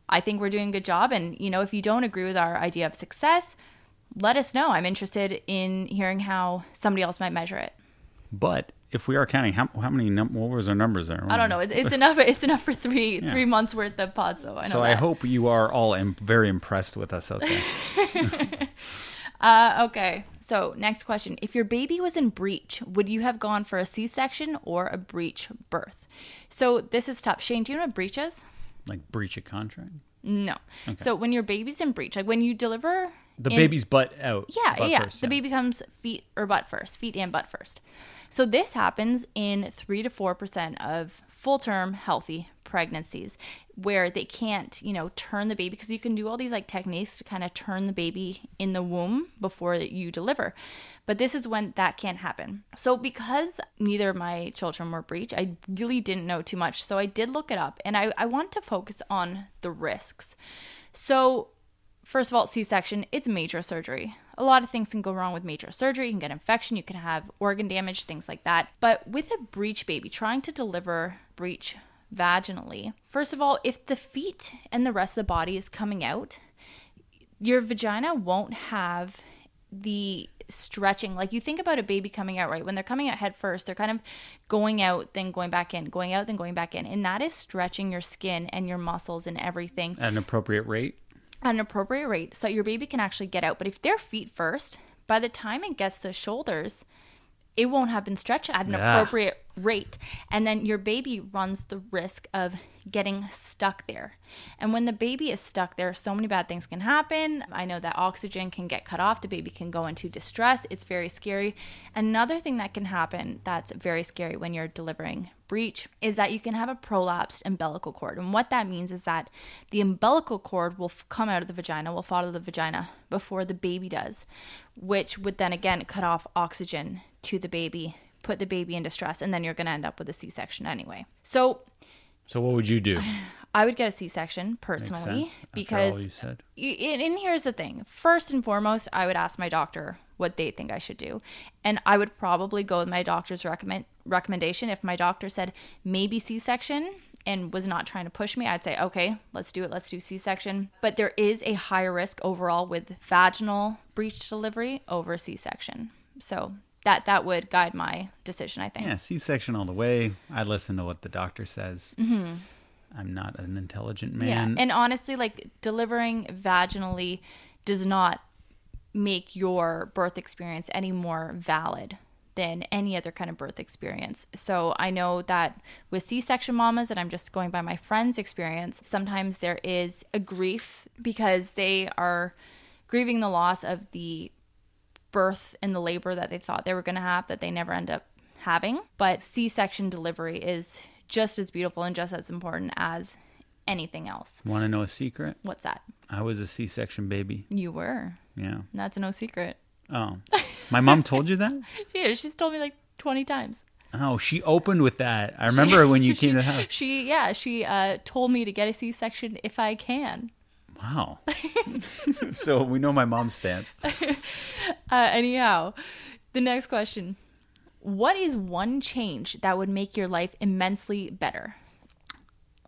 I think we're doing a good job. And, you know, if you don't agree with our idea of success, let us know. I'm interested in hearing how somebody else might measure it. But if we are counting, how, how many? Num- what was our numbers there? I don't know. It's, it's <laughs> enough. It's enough for three three months worth of pods. So I So I hope you are all Im- very impressed with us out there. <laughs> <laughs> Uh, okay. So next question: If your baby was in breech, would you have gone for a C-section or a breech birth? So this is tough. Shane, do you know what breech is? like breach a contract. No. Okay. So when your baby's in breech, like when you deliver The in- baby's butt out. Yeah, butt yeah. first, the baby comes feet or butt first, feet and butt first. So this happens in three to four percent of full term healthy pregnancies where they can't, you know, turn the baby because you can do all these like techniques to kind of turn the baby in the womb before you deliver. But this is when that can't happen. So because neither of my children were breech, I really didn't know too much. So I did look it up and I, I want to focus on the risks. So First of all, C section, it's major surgery. A lot of things can go wrong with major surgery. You can get infection, you can have organ damage, things like that. But with a breech baby, trying to deliver breech vaginally, first of all, if the feet and the rest of the body is coming out, your vagina won't have the stretching like you think about a baby coming out right when they're coming out head first they're kind of going out then going back in going out then going back in and that is stretching your skin and your muscles and everything at an appropriate rate. At an appropriate rate so your baby can actually get out. But if they're feet first, by the time it gets to the shoulders, it won't have been stretched at an Yeah. appropriate rate. And then your baby runs the risk of getting stuck there. And when the baby is stuck there, so many bad things can happen. I know that oxygen can get cut off, the baby can go into distress. It's very scary. Another thing that can happen that's very scary when you're delivering breech is that you can have a prolapsed umbilical cord. And what that means is that the umbilical cord will f- come out of the vagina, will fall out of the vagina before the baby does, which would then again cut off oxygen to the baby, put the baby in distress, and then you're going to end up with a C section anyway. So So what would you do? <sighs> <laughs> I would get a C-section personally. Because all you said. and, and here's the thing first and foremost i would ask my doctor what they think i should do and i would probably go with my doctor's recommend recommendation if my doctor said maybe c-section and was not trying to push me i'd say okay let's do it let's do c-section but there is a higher risk overall with vaginal breech delivery over c-section so that that would guide my decision i think Yeah, C-section all the way. I listen to what the doctor says. Mm-hmm. I'm not an intelligent man. Yeah. And honestly, like delivering vaginally does not make your birth experience any more valid than any other kind of birth experience. So I know that with C section mamas, and I'm just going by my friend's experience, sometimes there is a grief because they are grieving the loss of the birth and the labor that they thought they were going to have that they never end up having. But C section delivery is just as beautiful and just as important as anything else. Want to know a secret? What's that? I was a C-section baby. You were. Yeah. That's no secret. Oh, <laughs> my mom told you that? Yeah, she's told me like 20 times. Oh, she opened with that. I remember when you <laughs> came she, to the house. She, yeah, she uh, told me to get a C section if I can. Wow. <laughs> so we know my mom's stance. Uh, anyhow, the next question What is one change that would make your life immensely better?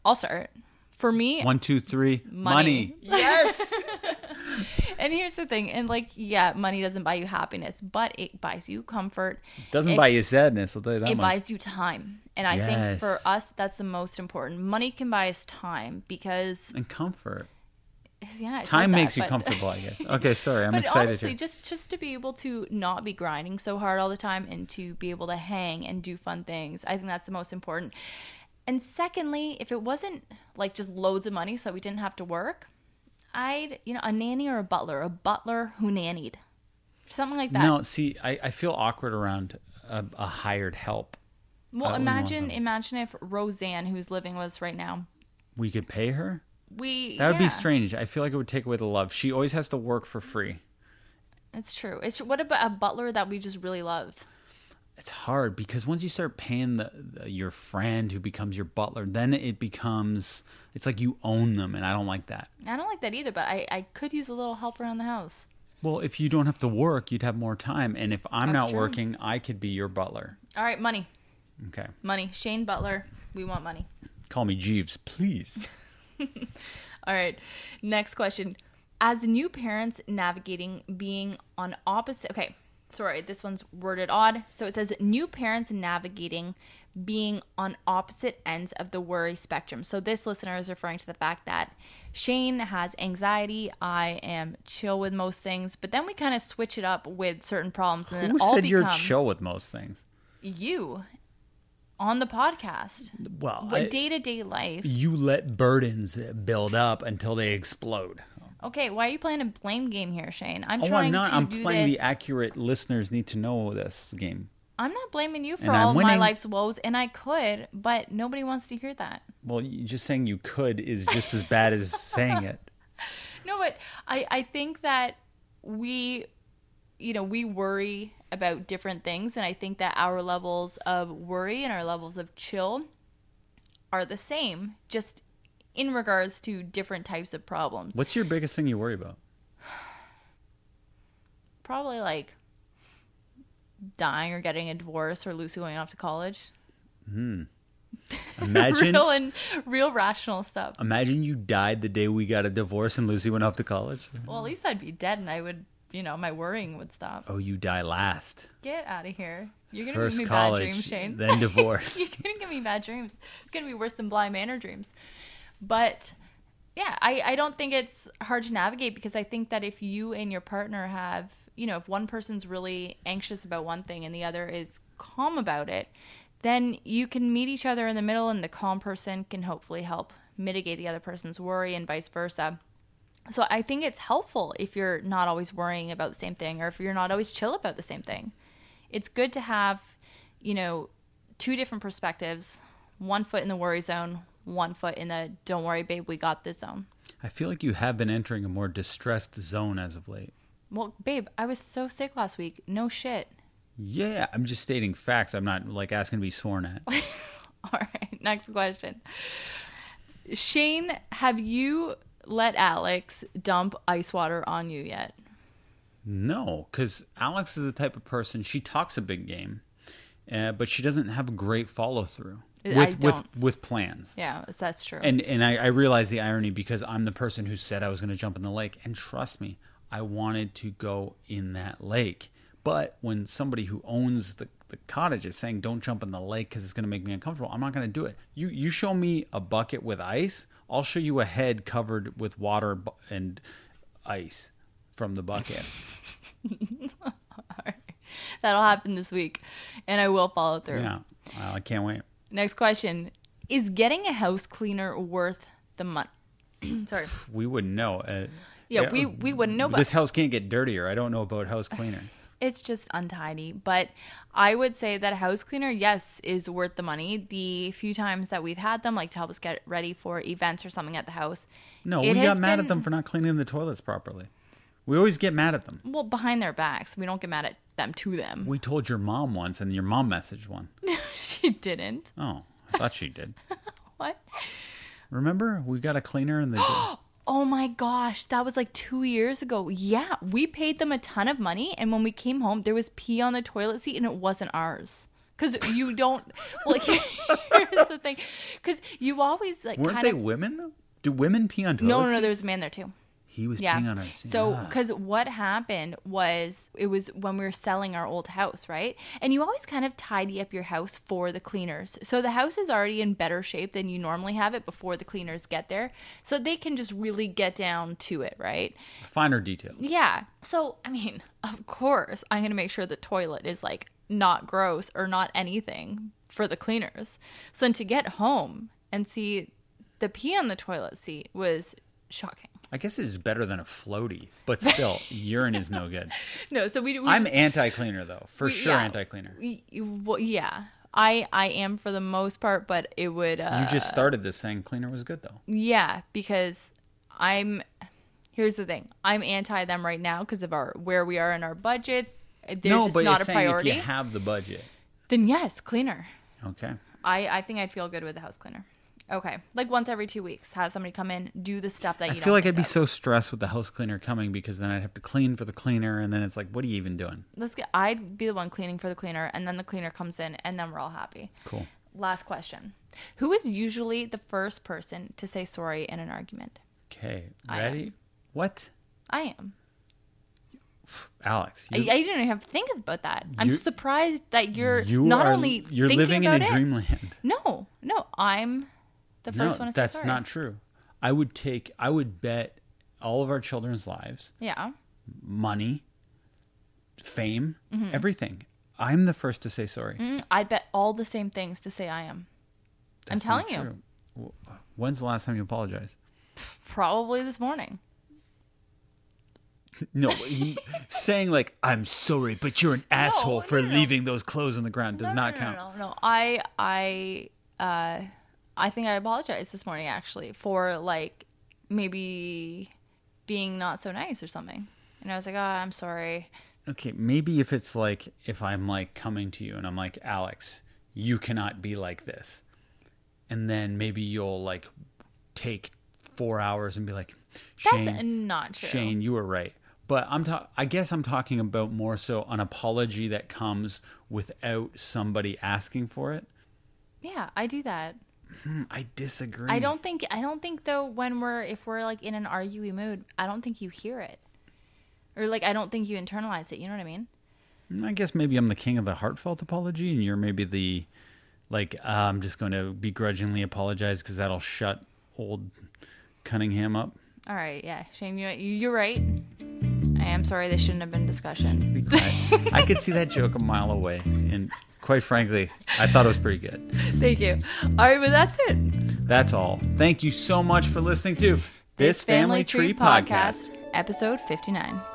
I'll start. For me, One, two, three. Money. Yes. <laughs> and here's the thing, and like, yeah, money doesn't buy you happiness, but it buys you comfort. Doesn't It- buy you sadness. I'll tell you that it much. buys you time. And I think for us, that's the most important. Money can buy us time because, and comfort. Yeah, Time that, makes you but- comfortable, I guess. <laughs> Okay, sorry. I'm but excited honestly, here. just just to be able to not be grinding so hard all the time and to be able to hang and do fun things, I think that's the most important. And secondly, if it wasn't like just loads of money, so we didn't have to work, I'd you know a nanny or a butler, a butler who nannied, something like that. No, see, I, I feel awkward around a, a hired help. well, I wouldn't want imagine imagine if Roseanne, who's living with us right now, We could pay her? We That would be strange. I feel like it would take away the love. She always has to work for free. It's true. It's what about a butler that we just really loved? It's hard because once you start paying the, the your friend who becomes your butler, then it becomes it's like you own them, and I don't like that. I don't like that either, but I, I could use a little help around the house. Well, if you don't have to work, you'd have more time, and if I'm That's not true. working, I could be your butler. All right, money. Okay, Money. Shane Butler. We want money. call me Jeeves, please. <laughs> <laughs> All right. Next question. As new parents navigating being on opposite okay, sorry, this one's worded odd. So it says new parents navigating being on opposite ends of the worry spectrum. So this listener is referring to the fact that Shane has anxiety, I am chill with most things, but then we kind of switch it up with certain problems and then Who all said you're chill with most things? you on the podcast. Well, day to day life. you let burdens build up until they explode. Okay, why are you playing a blame game here, Shane? I'm Oh, trying I'm not. to I'm do playing this. the accurate. Listeners need to know this game. I'm not blaming you for And all of my life's woes, and I could, but nobody wants to hear that. Well, just saying you could is just as bad as <laughs> saying it. No, but I, I think that we, you know, we worry about different things, and I think that our levels of worry and our levels of chill are the same, just in regards to different types of problems. What's your biggest thing you worry about? <sighs> Probably like dying or getting a divorce or Lucy going off to college. Hmm. <laughs> Imagine, real and real rational stuff. imagine you died the day we got a divorce and Lucy went off to college. Well, at least I'd be dead, and I would, you know, my worrying would stop. Oh, you die last. Get out of here! You're gonna First give me college, bad dreams, Shane. then divorce. <laughs> You're gonna give me bad dreams. It's gonna be worse than Bly Manor dreams. But yeah, I, I don't think it's hard to navigate because I think that if you and your partner have, you know, if one person's really anxious about one thing and the other is calm about it, then you can meet each other in the middle and the calm person can hopefully help mitigate the other person's worry and vice versa. So I think it's helpful if you're not always worrying about the same thing or if you're not always chill about the same thing. It's good to have, you know, two different perspectives, one foot in the worry zone, one foot in the don't worry babe, we got this zone. I feel like you have been entering a more distressed zone as of late. Well, babe, I was so sick last week. No shit. Yeah, I'm just stating facts. I'm not like asking to be sworn at. <laughs> All right, next question. Shane, have you let Alex dump ice water on you yet? No, because Alex is the type of person. She talks a big game, uh, but she doesn't have a great follow through with with with plans. Yeah, that's true. And and I, I realize the irony because I'm the person who said I was going to jump in the lake, and trust me, I wanted to go in that lake. But when somebody who owns the, the cottage is saying don't jump in the lake because it's going to make me uncomfortable, I'm not going to do it. You you show me a bucket with ice, I'll show you a head covered with water and ice from the bucket. <laughs> That'll happen this week, and I will follow through. yeah, Well, I can't wait. Next question: Is getting a house cleaner worth the money? <clears throat> Sorry. We wouldn't know. Uh, Yeah, we we wouldn't know, this house can't get dirtier. I don't know about house cleaner. It's just untidy. But I would say that a house cleaner, yes, is worth the money. The few times that we've had them, like to help us get ready for events or something at the house. No, we got mad been- at them for not cleaning the toilets properly. We always get mad at them. Well, behind their backs, we don't get mad at them to them. We told your mom once, and your mom messaged one. <laughs> she didn't. Oh, I thought she did. <laughs> What? Remember, we got a cleaner in the. <gasps> <gasps> Oh my gosh, that was like two years ago. Yeah, we paid them a ton of money, and when we came home, there was pee on the toilet seat, and it wasn't ours. Cause you don't. Well, <laughs> here's the thing. Cause you always like Weren't kind they women though? Do women pee on toilets? No, no, no. There was a man there too. He was Yeah. peeing on seat. So, because what happened was it was when we were selling our old house, right? And you always kind of tidy up your house for the cleaners. So the house is already in better shape than you normally have it before the cleaners get there. So they can just really get down to it, right? finer details. Yeah. So, I mean, <laughs> of course, I'm going to make sure the toilet is like not gross or not anything for the cleaners. So, then to get home and see the pee on the toilet seat was shocking. I guess it is better than a floaty, but still, <laughs> urine is no good. No, so we, we I'm just- anti-cleaner though, for we- sure. yeah. Anti-cleaner. we- well, yeah. I I am for the most part, but it would uh You just started this saying cleaner was good though. yeah, because I'm here's the thing. I'm anti them right now because of our where we are in our budgets. They're no, just but not a saying priority. if you have the budget. then yes, cleaner. Okay. I I think I'd feel good with the house cleaner. Okay, like once every two weeks, have somebody come in, do the stuff that you. I don't I feel like I'd be of. so stressed with the house cleaner coming because then I'd have to clean for the cleaner, and then it's like, what are you even doing? Let's get. I'd be the one cleaning for the cleaner, and then the cleaner comes in, and then we're all happy. Cool. Last question: Who is usually the first person to say sorry in an argument? Okay, I ready? What? I am. Alex, I, you, I didn't even have to think about that. I'm surprised that you're you not are, only you're thinking living in a it. dreamland. No, no, I'm the No, first one to say that's not true. I would take, I would bet all of our children's lives, Yeah, money, fame, Mm-hmm. everything. I'm the first to say sorry. Mm, I'd bet all the same things to say I am. I'm That's not telling you. true. When's the last time you apologized? <laughs> Probably this morning. <laughs> No, saying like I'm sorry, but you're an asshole for no, no. leaving those clothes on the ground does no, not no, count. No, no, no. I, I, uh, I think I apologized this morning actually for like maybe being not so nice or something. And I was like, oh, I'm sorry. Okay, maybe if it's like if I'm like coming to you and I'm like Alex, you cannot be like this, and then maybe you'll like take four hours and be like, That's not true. Shane, you were right. But I'm ta- I guess I'm talking about more so an apology that comes without somebody asking for it. Yeah, I do that. Hmm, I disagree. I don't think I don't think though when we're if we're like in an arguey mood, I don't think you hear it. Or like I don't think you internalize it, you know what I mean? I guess maybe I'm the king of the heartfelt apology, and you're maybe the like uh, I'm just going to begrudgingly apologize because that'll shut old Cunningham up. All right, yeah. Shane, you you're right. I am sorry this shouldn't have been discussion. I could see that joke a mile away, and quite frankly, I thought it was pretty good. Thank you. All right, but that's it. That's all. Thank you so much for listening to this, Family, Tree podcast. episode 59.